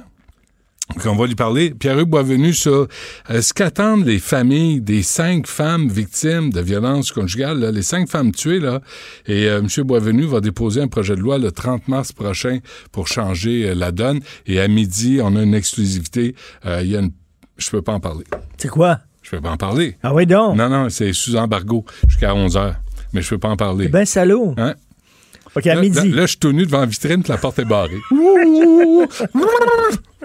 Speaker 23: Donc, on va lui parler. Pierre-Hugues Boisvenu sur euh, ce qu'attendent les familles des cinq femmes victimes de violences conjugales, là, les cinq femmes tuées. Là, et euh, M. Boisvenu va déposer un projet de loi le 30 mars prochain pour changer euh, la donne. Et à midi, on a une exclusivité. Euh, Il y a une... Je peux pas en parler.
Speaker 3: C'est quoi?
Speaker 23: Je peux pas en parler.
Speaker 3: Ah oui, donc?
Speaker 23: Non, non, c'est sous embargo jusqu'à 11 heures. Mais je peux pas en parler.
Speaker 3: Ben salaud.
Speaker 23: Hein?
Speaker 3: OK, à
Speaker 23: Là,
Speaker 3: midi.
Speaker 23: Là, là, je suis tout nu devant la vitrine, la porte est barrée. (laughs)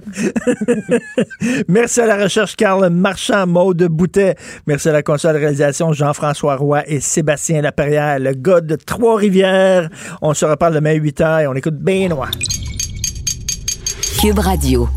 Speaker 23: (laughs)
Speaker 3: Merci à la recherche Carl Marchand, Maude Boutet. Merci à la console de réalisation Jean-François Roy et Sébastien Laperrière, le gars de Trois-Rivières. On se reparle demain à 8 h et on écoute Benoît.
Speaker 7: Cube Radio.